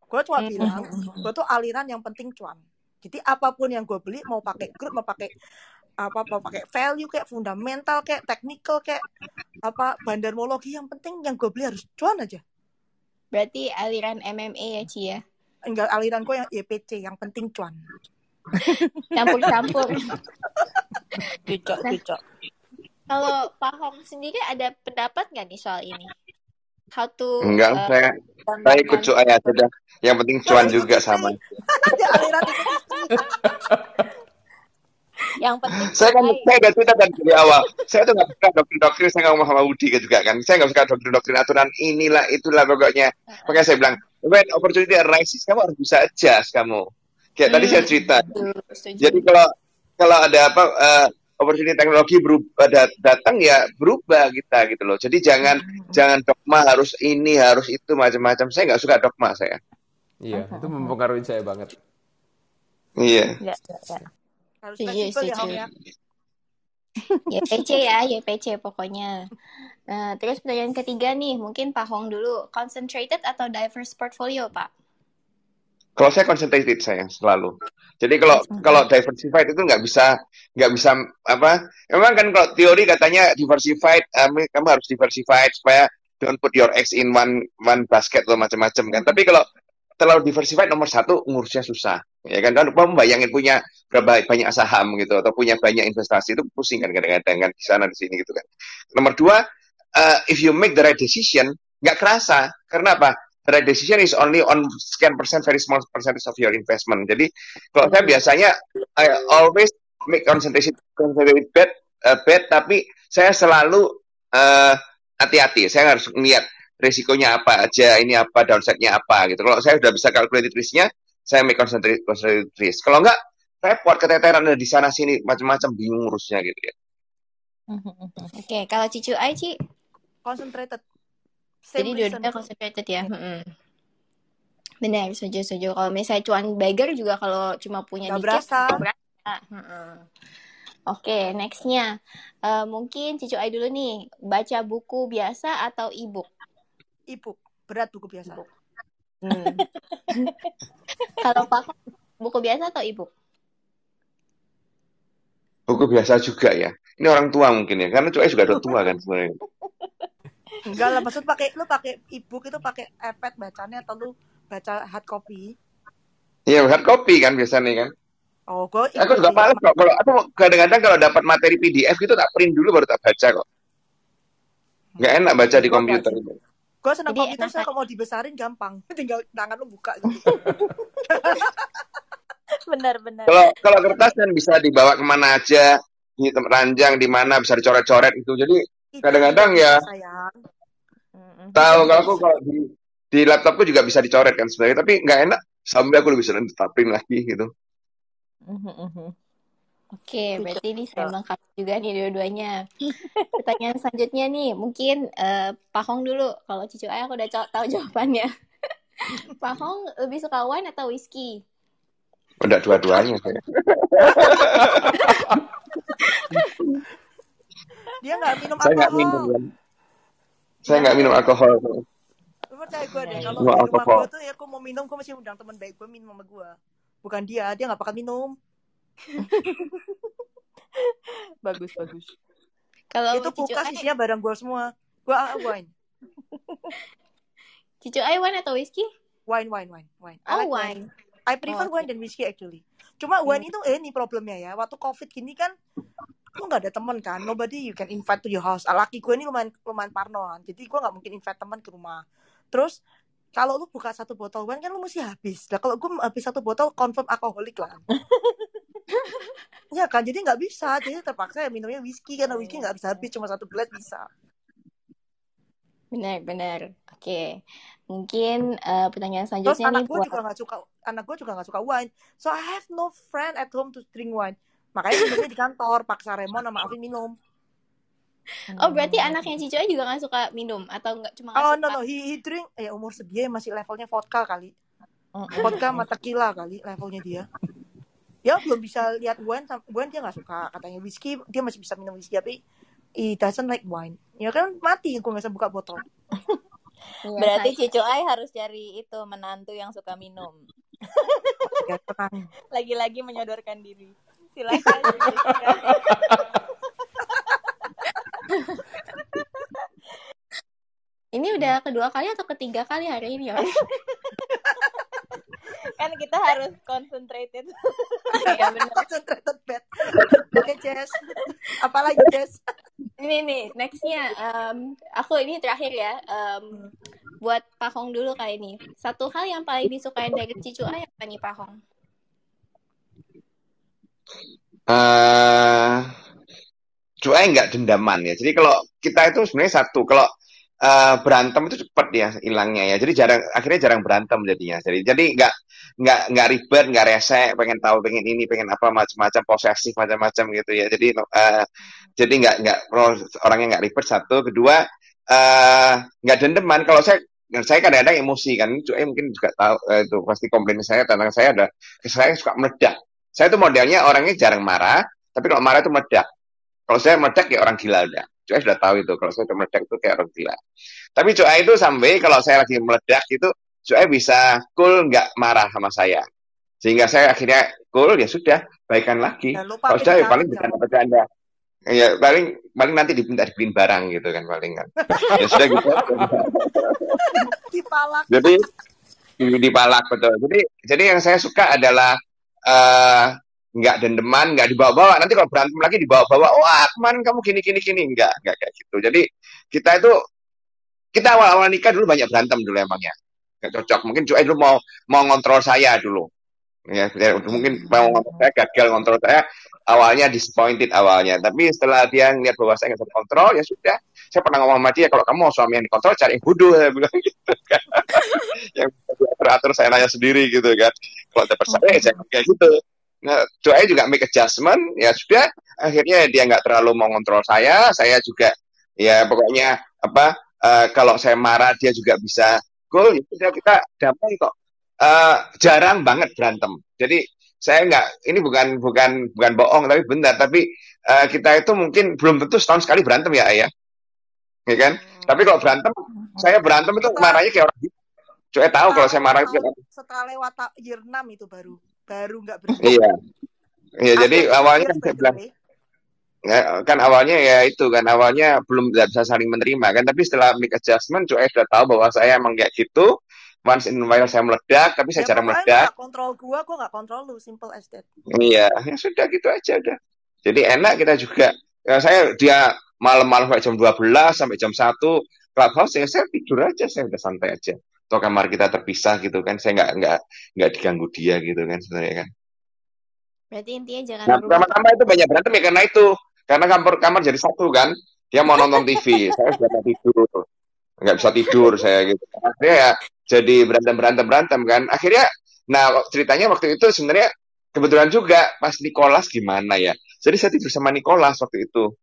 Gue cuma bilang gue tuh aliran yang penting cuan. Jadi apa pun yang gue beli mau pakai growth mau pakai apa mau pakai value kayak fundamental kayak technical kayak apa bandarmologi yang penting yang gue beli harus cuan aja. Berarti aliran MMA ya, Ci ya? Enggak aliran gue yang YPC yang penting cuan. Campur-campur. Cocok, Nah, cocok. Kalau Pak Hong sendiri ada pendapat nggak nih soal ini? How to Enggak, uh, saya saya ikut cuan aja dah. Yang penting cuan ikut juga sama. Ada aliran. Yang penting Saya kan saya udah cerita dari dari awal. Saya tuh nggak suka doktrin-doktrin. Saya ngomong sama Budi juga kan. Saya nggak suka doktrin-doktrin aturan inilah itulah pokoknya. Makanya saya bilang, when opportunity arises, kamu harus bisa adjust kamu. Kayak tadi saya Hmm, cerita. Jadi kalau kalau ada apa eh, opportunity teknologi berubah dat- datang ya berubah kita gitu loh. Jadi jangan jangan dogma harus ini harus itu macam-macam. Saya nggak suka dogma saya. Iya, itu mempengaruhi saya banget. Iya. Ya, ya, ya. Harus fleksibel ya Hong setuju. ya. YPC ya, YPC pokoknya. Nah, terus pertanyaan ketiga nih, mungkin Pak Hong dulu. Concentrated atau diverse portfolio, Pak? Kalau saya concentrated saya selalu. Jadi kalau kalau diversified itu nggak bisa nggak bisa apa? Memang kan kalau teori katanya diversified, um, kamu harus diversified supaya don't put your eggs in one one basket atau macam-macam kan. Tapi kalau terlalu diversified nomor satu ngurusnya susah, ya kan? Kan bayangin punya berapa banyak saham gitu atau punya banyak investasi itu pusing kan kadang-kadang kan di sana di sini gitu kan. Nomor dua, uh, if you make the right decision nggak kerasa karena apa? The right decision is only on sekian persen, very small percentage of your investment. Jadi kalau saya biasanya I always make concentration concentrated bet uh, bet, tapi saya selalu uh, hati-hati. Saya harus lihat risikonya apa aja, ini apa, downside-nya apa gitu. Kalau saya sudah bisa calculate risk-nya, saya make concentrated, concentrated risk. Kalau enggak, repot keteteran ada di sana sini macam-macam bingung urusnya gitu ya. Oke, kalau Cicu Ai, Ci? Concentrated. Jadi Same reason. dua-duanya concentrated ya? Mm-mm. Benar, setuju, setuju. Kalau misalnya cuan beggar juga kalau cuma punya Nggak dikit, berasa. berasa. Mm-mm. Oke, nextnya. Eh, mungkin Cicu Ai dulu nih. Baca buku biasa atau e-book? Ebook. Berat buku biasa. Hmm. Kalau Pak buku biasa atau e-book? Buku biasa juga ya. Ini orang tua mungkin ya, karena cuy juga udah tua kan sebenarnya. Enggak lah, maksud pakai lu pakai ebook itu pakai iPad bacanya atau lu baca hard copy? Iya, hard copy kan biasanya kan. Oh, gue Aku juga males kok. Kalau aku kadang-kadang kalau dapat materi PDF itu tak print dulu baru tak baca kok. Nggak enak baca di komputer. Gue senang Jadi komputer, saya enakan. kalau mau dibesarin gampang. Tinggal tangan lu buka gitu. Benar-benar. Kalau kalau kertas kan bisa dibawa ke mana aja, di ranjang di mana bisa dicoret-coret itu. Jadi Kadang-kadang ya. sayang. Tahu kalau aku kalau di di laptopku juga bisa dicoret kan sebenarnya, tapi nggak enak sampai aku lebih sering print lagi gitu. Oke, Setuju. berarti ini saya melengkapi juga nih dua-duanya. Pertanyaan selanjutnya nih, mungkin eh, Pak Hong dulu. Kalau Cicu Ai aku udah co- tahu jawabannya. Pak Hong lebih suka wine atau whiskey? Udah dua-duanya saya. Dia nggak minum Saya nggak alkohol. minum kan. Saya nggak minum alkohol. Lu percaya gue deh, kalau Nggak di rumah alkohol. gue tuh ya aku mau minum, gue masih undang teman baik gue minum sama gue. Bukan dia, dia nggak bakal minum. Bagus, bagus. Kalau itu kulkas Ai, isinya barang gue semua. Gue ah, wine. Cicu Ai wine atau whiskey? Wine, wine, wine, wine. I Oh, like wine. I prefer Oh, wine than whiskey actually. Cuma wine itu eh, ini problemnya ya. Waktu covid gini kan lu nggak ada temen kan. Nobody you can invite to your house. Ah, Laki gue ini lumayan lumayan parno kan. Jadi gue nggak mungkin invite teman ke rumah. Terus kalau lu buka satu botol wine kan lu mesti habis. Nah kalau gue habis satu botol confirm alkoholik lah. ya kan, jadi nggak bisa. Jadi terpaksa ya minumnya whisky karena whisky nggak bisa habis cuma satu gelas bisa. Benar-benar. Oke. Mungkin eh, pertanyaan Terus selanjutnya nih anak gue buat juga nggak suka, anak gue juga nggak suka wine. So I have no friend at home to drink wine. Makanya minumnya di kantor, paksa Remon sama Alvin minum. Oh, berarti anaknya Cicu juga nggak suka minum atau nggak cuma Oh no no, he, he drink, ya umur sedia masih levelnya vodka kali. Vodka sama tequila kali levelnya dia. Dia belum bisa lihat wine, wine dia nggak suka. Katanya whisky, dia masih bisa minum whisky, tapi he doesn't like wine. Ya kan mati, gue nggak bisa buka botol. Iya, Berarti Cicu Ai harus cari itu menantu yang suka minum. Ya. Lagi-lagi menyodorkan diri. Silakan. Ini udah kedua kali atau ketiga kali hari ini ya? Kan kita harus concentrated. Iya benar. Concentrated bed. Oke Jess, apalagi Jess? Ini nih, nextnya, em, aku ini terakhir ya, em, buat Pak Hong dulu kali ini. Satu hal yang paling disukain dari Cicu Ai apa nih Pak Hong? eh cuai nggak dendaman ya. Jadi kalau kita itu sebenarnya satu, kalau eh, berantem itu cepat ya hilangnya ya. Jadi jarang akhirnya jarang berantem jadinya. Jadi jadi nggak nggak nggak ribet, nggak rese, pengen tahu, pengen ini, pengen apa macam-macam posesif macam-macam gitu ya. Jadi eh, jadi nggak nggak orangnya nggak ribet satu, kedua eh nggak dendaman. Kalau saya saya kadang-kadang emosi kan, cuai mungkin juga tahu eh, itu pasti komplain saya tentang saya ada saya suka meledak. Saya tuh modelnya orangnya jarang marah, tapi kalau marah itu meledak. Kalau saya meledak kayak orang gila udah. Cuy sudah tahu itu. Kalau saya udah meledak itu kayak orang gila. Tapi cuy itu sampai kalau saya lagi meledak itu cuy bisa cool nggak marah sama saya. Sehingga saya akhirnya cool ya sudah baikan lagi. Kalau sudah ya paling jangan bercanda-bercanda. Ya paling paling nanti diminta dibeliin barang gitu kan paling kan. Ya sudah gitu. dipalak. Jadi di- dipalak betul. Jadi jadi yang saya suka adalah eh nggak dendeman, nggak dibawa-bawa. Nanti kalau berantem lagi dibawa-bawa, wah kemarin kamu gini gini gini, nggak nggak kayak gitu. Jadi kita itu kita awal-awal nikah dulu banyak berantem dulu emangnya, nggak cocok. Mungkin cuy dulu mau mau ngontrol saya dulu, ya ya, mungkin mau ngontrol saya gagal ngontrol saya. Awalnya disappointed awalnya, tapi setelah dia ngeliat bahwa saya nggak bisa kontrol, ya sudah. Saya pernah ngomong sama dia, kalau kamu mau suami yang dikontrol, cari yang bodoh, saya bilang gitu kan. yang teratur saya nanya sendiri gitu kan. Kalau dapat saya, ya jangan kayak gitu. Nah, doanya juga make adjustment, ya sudah. Akhirnya dia nggak terlalu mau ngontrol saya, saya juga ya pokoknya apa eh, kalau saya marah dia juga bisa cool, ya sudah kita damai kok. Eh, jarang banget berantem. Jadi saya nggak ini bukan bukan bukan bohong tapi benar. Tapi eh, kita itu mungkin belum tentu setahun sekali berantem ya ayah. Ya kan? Tapi kalau berantem saya berantem itu Setelah marahnya kayak orang. Saya tahu kalau saya marah itu setelah, setelah lewat ta- year 6 itu baru baru nggak berhenti. iya iya jadi awalnya kan saya bilang ya, kan awalnya ya itu kan awalnya belum bisa saling menerima kan tapi setelah make adjustment cuy sudah tahu bahwa saya emang kayak gitu once in a while saya meledak tapi saya Ya jarang meledak nggak kontrol gua, gua nggak kontrol lu, simple as that. Iya, ya sudah gitu aja udah. Jadi enak kita juga. Ya, saya dia malam-malam sampai jam 12 sampai jam 1 clubhouse ya saya tidur aja, saya udah santai aja. Atau kamar kita terpisah gitu kan, saya nggak nggak nggak diganggu dia gitu kan sebenarnya kan. Berarti intinya jangan Nah, pertama-tama itu banyak berantem ya karena itu. Karena kamar kamar jadi satu kan. Dia mau nonton TV, saya sudah mau tidur. Nggak bisa tidur saya gitu. Akhirnya ya jadi berantem-berantem berantem kan. Akhirnya nah ceritanya waktu itu sebenarnya kebetulan juga pas Nicholas gimana ya. Jadi saya tidur sama Nicholas waktu itu.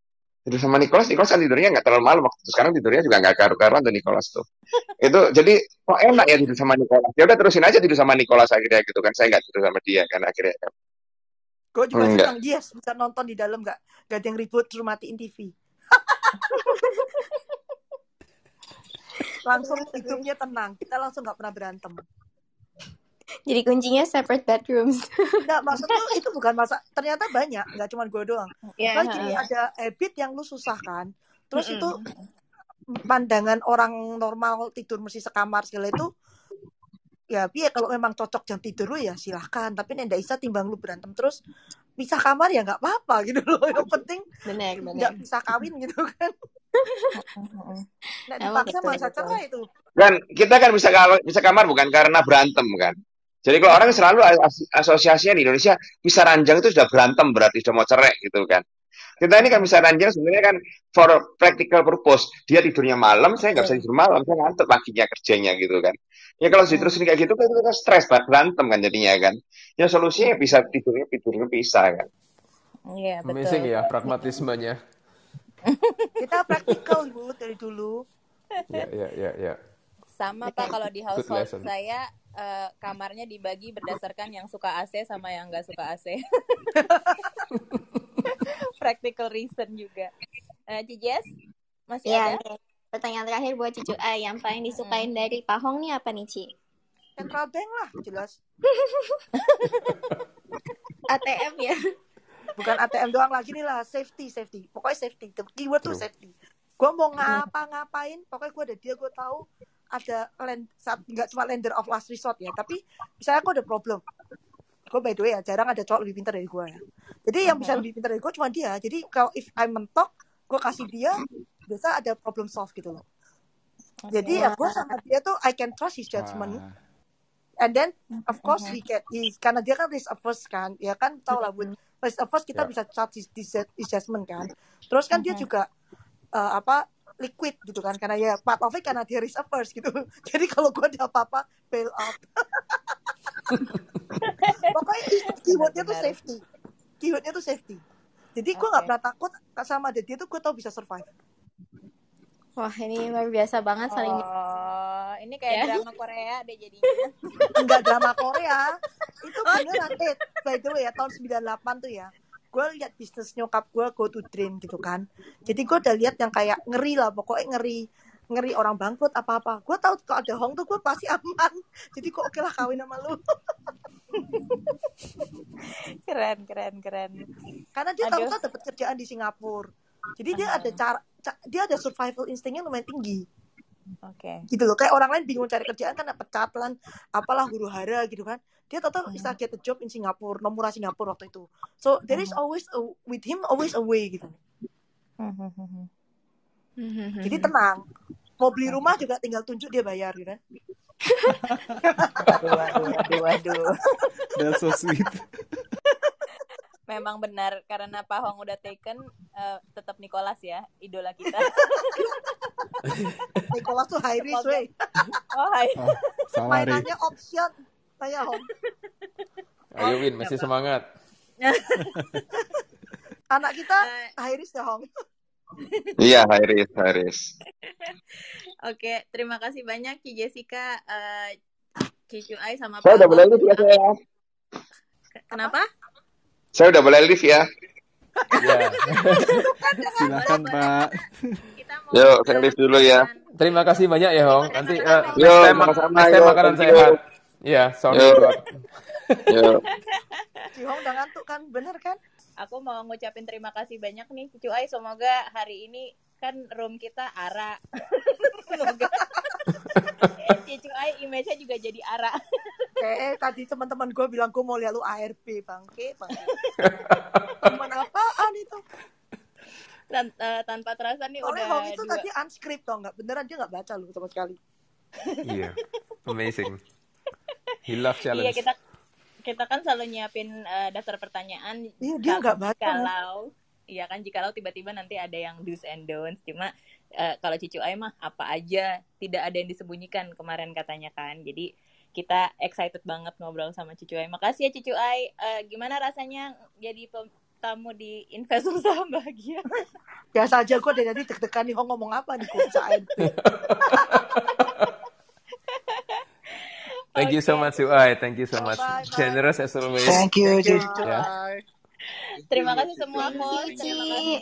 Tidur sama Nicholas, Nicholas kan tidurnya nggak terlalu malam waktu itu. Sekarang tidurnya juga nggak karu-karuan tuh Nicholas tuh. Itu jadi kok enak ya tidur sama Nicholas. Ya udah terusin aja tidur sama Nicholas akhirnya gitu kan. Saya nggak tidur sama dia kan akhirnya. kan. Gue juga Enggak. senang, yes, bisa nonton di dalam nggak nggak ada yang ribut terus matiin TV. langsung hidupnya tenang, kita langsung nggak pernah berantem. Jadi kuncinya separate bedrooms. Nggak, maksud lu itu bukan masa, ternyata banyak, nggak cuma gue doang. Ya, Soalnya gini, ada habit yang lu susah kan, terus itu pandangan orang normal tidur mesti sekamar segala itu ya piye kalau memang cocok jam tidur lu ya silahkan. Tapi nek ndak bisa timbang lu berantem terus pisah kamar ya nggak apa-apa gitu loh. Yang penting benar nggak bisa kawin gitu kan. Emang dipaksa masa cerai itu. Kan kita kan bisa ka- bisa kamar bukan karena berantem kan. Jadi kalau orang selalu as- asosiasinya di Indonesia bisa ranjang itu sudah berantem berarti sudah mau cerai gitu kan. Kita ini kan bisa ranjang sebenarnya kan for practical purpose. Dia tidurnya malam, saya nggak bisa Betul. tidur malam, saya ngantuk paginya kerjanya gitu kan. Ya kalau Hmm. diterusin kayak gitu kan kita stres banget berantem kan jadinya kan. Ya solusinya bisa tidurnya tidurnya bisa kan. Iya, Amazing betul. ya pragmatismenya. kita praktikal bu dari dulu Ya, ya, ya, ya. Sama Pak kalau di household saya eh, kamarnya dibagi berdasarkan yang suka AC sama yang nggak suka AC. Practical reason juga. Eh, Cijes? Masih ya ada? pertanyaan terakhir buat Cicu A yang paling disukain dari Pahong nih apa nih Ci? Central bank lah jelas. ATM ya. Bukan ATM doang lagi nih lah safety safety. Pokoknya safety The keyword tuh safety. Gue mau ngapa-ngapain pokoknya gue ada dia gue tahu ada land saat nggak cuma lender of last resort ya tapi misalnya gue ada problem. Gue by the way ya jarang ada cowok lebih pintar dari gue ya. Jadi yang bisa lebih pintar dari gue cuma dia. Jadi kalau if I mentok gue kasih dia biasa ada problem solve gitu loh. Jadi ya gue sama dia tuh I can trust his judgment Wah. and then of course we get he, karena dia kan risk averse kan ya kan tau lah buat risk averse kita Ya. bisa charge his, his, judgment kan. Terus kan dia juga eh, apa liquid gitu kan karena ya part of it karena dia risk averse gitu. Jadi kalau gue ada apa-apa bail out. Pokoknya keywordnya tuh safety. Keywordnya tuh safety. Jadi gue nggak Oke. pernah takut sama ada dia tuh gue tau bisa survive. Wah ini luar biasa banget saling Oh, ini kayak Ya. drama Korea deh jadinya. enggak drama Korea. Itu beneran eh by the way ya tahun 98 tuh ya gue lihat bisnis nyokap gue go to drain gitu kan. Jadi gue udah lihat yang kayak ngeri lah pokoknya ngeri ngeri orang bangkrut apa apa gue tahu kalau ada Hong tuh gue pasti aman. Jadi kok oke lah kawin sama lu. Keren, keren, keren. karena dia tahu kan dapat kerjaan di Singapura. Jadi dia ada cara ca- dia ada survival instingnya lumayan tinggi Oke. gitu loh kayak orang lain bingung cari kerjaan kan pecat lan apalah huru hara gitu kan. Dia tetap bisa get a job in Singapura nomura Singapura waktu itu. So there is always a, with him always a way gitu. Jadi tenang mau beli rumah juga tinggal tunjuk dia bayar gitu kan. Waduh, waduh, waduh. That's so sweet. Memang benar karena Pak Hong udah taken eh, tetap Nicholas ya, idola kita. Nicholas tuh high risk wey Oh, hai. Oh, salah mainannya option saya Hong Ayo Win, masih semangat. anak kita Eh, high risk ya Hong Iya, Iris, Iris. Oke, terima kasih banyak Ci Jessica, eh Cicu Ai sama Saya Pak udah live ya saya. Kenapa? Saya udah boleh live ya. Ya. Silakan Pak. Kita mau Yuk, saya live dulu ya. Terima kasih banyak ya Hong. Nanti eh, Yo, next time time yo, makanan you. sehat. Iya, sorry Yo. Yuk. si Hong udah ngantuk kan bener kan aku mau ngucapin terima kasih banyak nih Cicu Ai semoga hari ini kan room kita ara semoga Cicu Ai image-nya juga jadi ara eh, tadi teman-teman gue bilang gue mau lihat lu ARP bangke bangke teman apaan itu Tan- eh, tanpa terasa nih soalnya udah Hong itu dua tadi unscript tau nggak beneran dia nggak baca lu sama sekali Iya. Amazing. He love iya challenge. kita kita kan selalu nyiapin eh, daftar pertanyaan iya dia nggak baca kalau iya kan jikalau tiba-tiba nanti ada yang do's and don'ts cuma eh, kalau Cicu Ai mah apa aja tidak ada yang disembunyikan kemarin katanya kan jadi kita excited banget ngobrol sama Cicu Ai makasih ya Cicu Ai Eh, gimana rasanya jadi tamu di investor saham bahagia biasa aja gue dari tadi deg-degan nih Hong ngomong apa nih ARP Thank you so much Suai. Thank you so much. Bye, bye. Generous as always. Thank you, Cici. Ya. Bye. terima kasih semua host terima kasih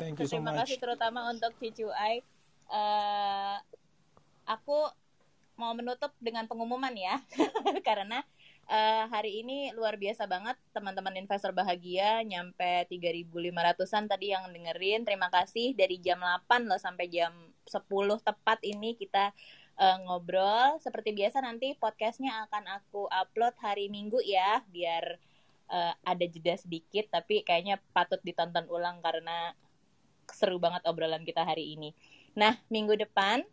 Thank you so terima kasih terutama untuk Cicu Ai Eh, aku mau menutup dengan pengumuman ya karena eh, hari ini luar biasa banget teman-teman investor bahagia nyampe 3.500an tadi yang dengerin terima kasih dari jam 8 loh sampai jam 10 tepat ini kita uh, ngobrol. Seperti biasa nanti podcastnya akan aku upload hari Minggu ya, biar uh, ada jeda sedikit. Tapi kayaknya patut ditonton ulang karena seru banget obrolan kita hari ini. Nah, minggu depan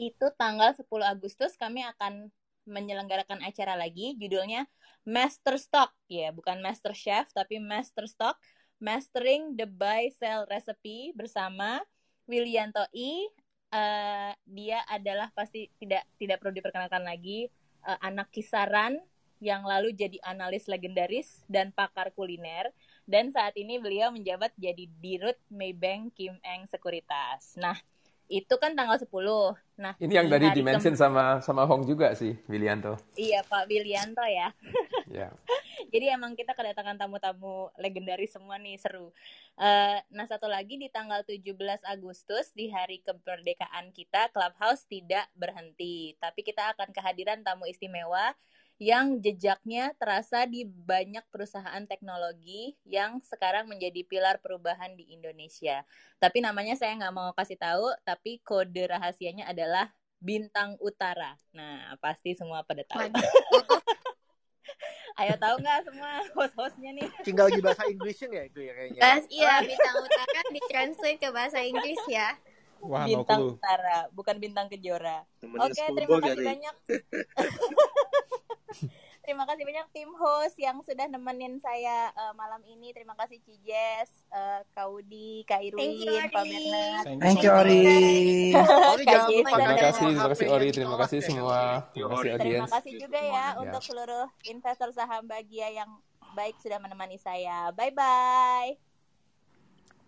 itu tanggal 10 Agustus kami akan menyelenggarakan acara lagi. Judulnya Master Stock. Ya, bukan Master Chef tapi Master Stock. Mastering the Buy Sell Recipe bersama Willianto I. Uh, dia adalah pasti tidak tidak perlu diperkenalkan lagi. Uh, anak kisaran yang lalu jadi analis legendaris dan pakar kuliner. Dan saat ini beliau menjabat jadi Dirut Maybank Kim Eng Sekuritas. Nah, itu kan tanggal 10. Nah, ini yang tadi dimention sama sama Hong juga sih, Willianto. Iya, Pak Willianto ya. Ya. Jadi emang kita kedatangan tamu-tamu legendaris semua nih, seru. Uh, nah, satu lagi di tanggal 17 Agustus di hari kemerdekaan kita, Clubhouse tidak berhenti, tapi kita akan kehadiran tamu istimewa yang jejaknya terasa di banyak perusahaan teknologi yang sekarang menjadi pilar perubahan di Indonesia. Tapi namanya saya nggak mau kasih tahu, tapi kode rahasianya adalah Bintang Utara. Nah, pasti semua pada tahu. Ayo tahu nggak semua host-hostnya nih? Tinggal di bahasa Inggrisnya ya itu ya kayaknya. Bahas, iya, Bintang Utara ditranslate ke bahasa Inggris ya. Wah, bintang no Utara, bukan bintang Kejora. Oke, terima kasih banyak. Terima kasih banyak tim host yang sudah nemenin saya uh, malam ini. Terima kasih Cijes, uh, Kaudi, Kak Irwin, Pak Bernard. Thank you Ori. Terima kasih, terima kasih Ori, terima kasih semua. Terima kasih audiens. Terima kasih juga ya untuk seluruh investor saham bahagia yang baik sudah menemani saya. Bye bye.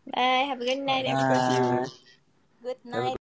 Bye, have a good night. You. Good night.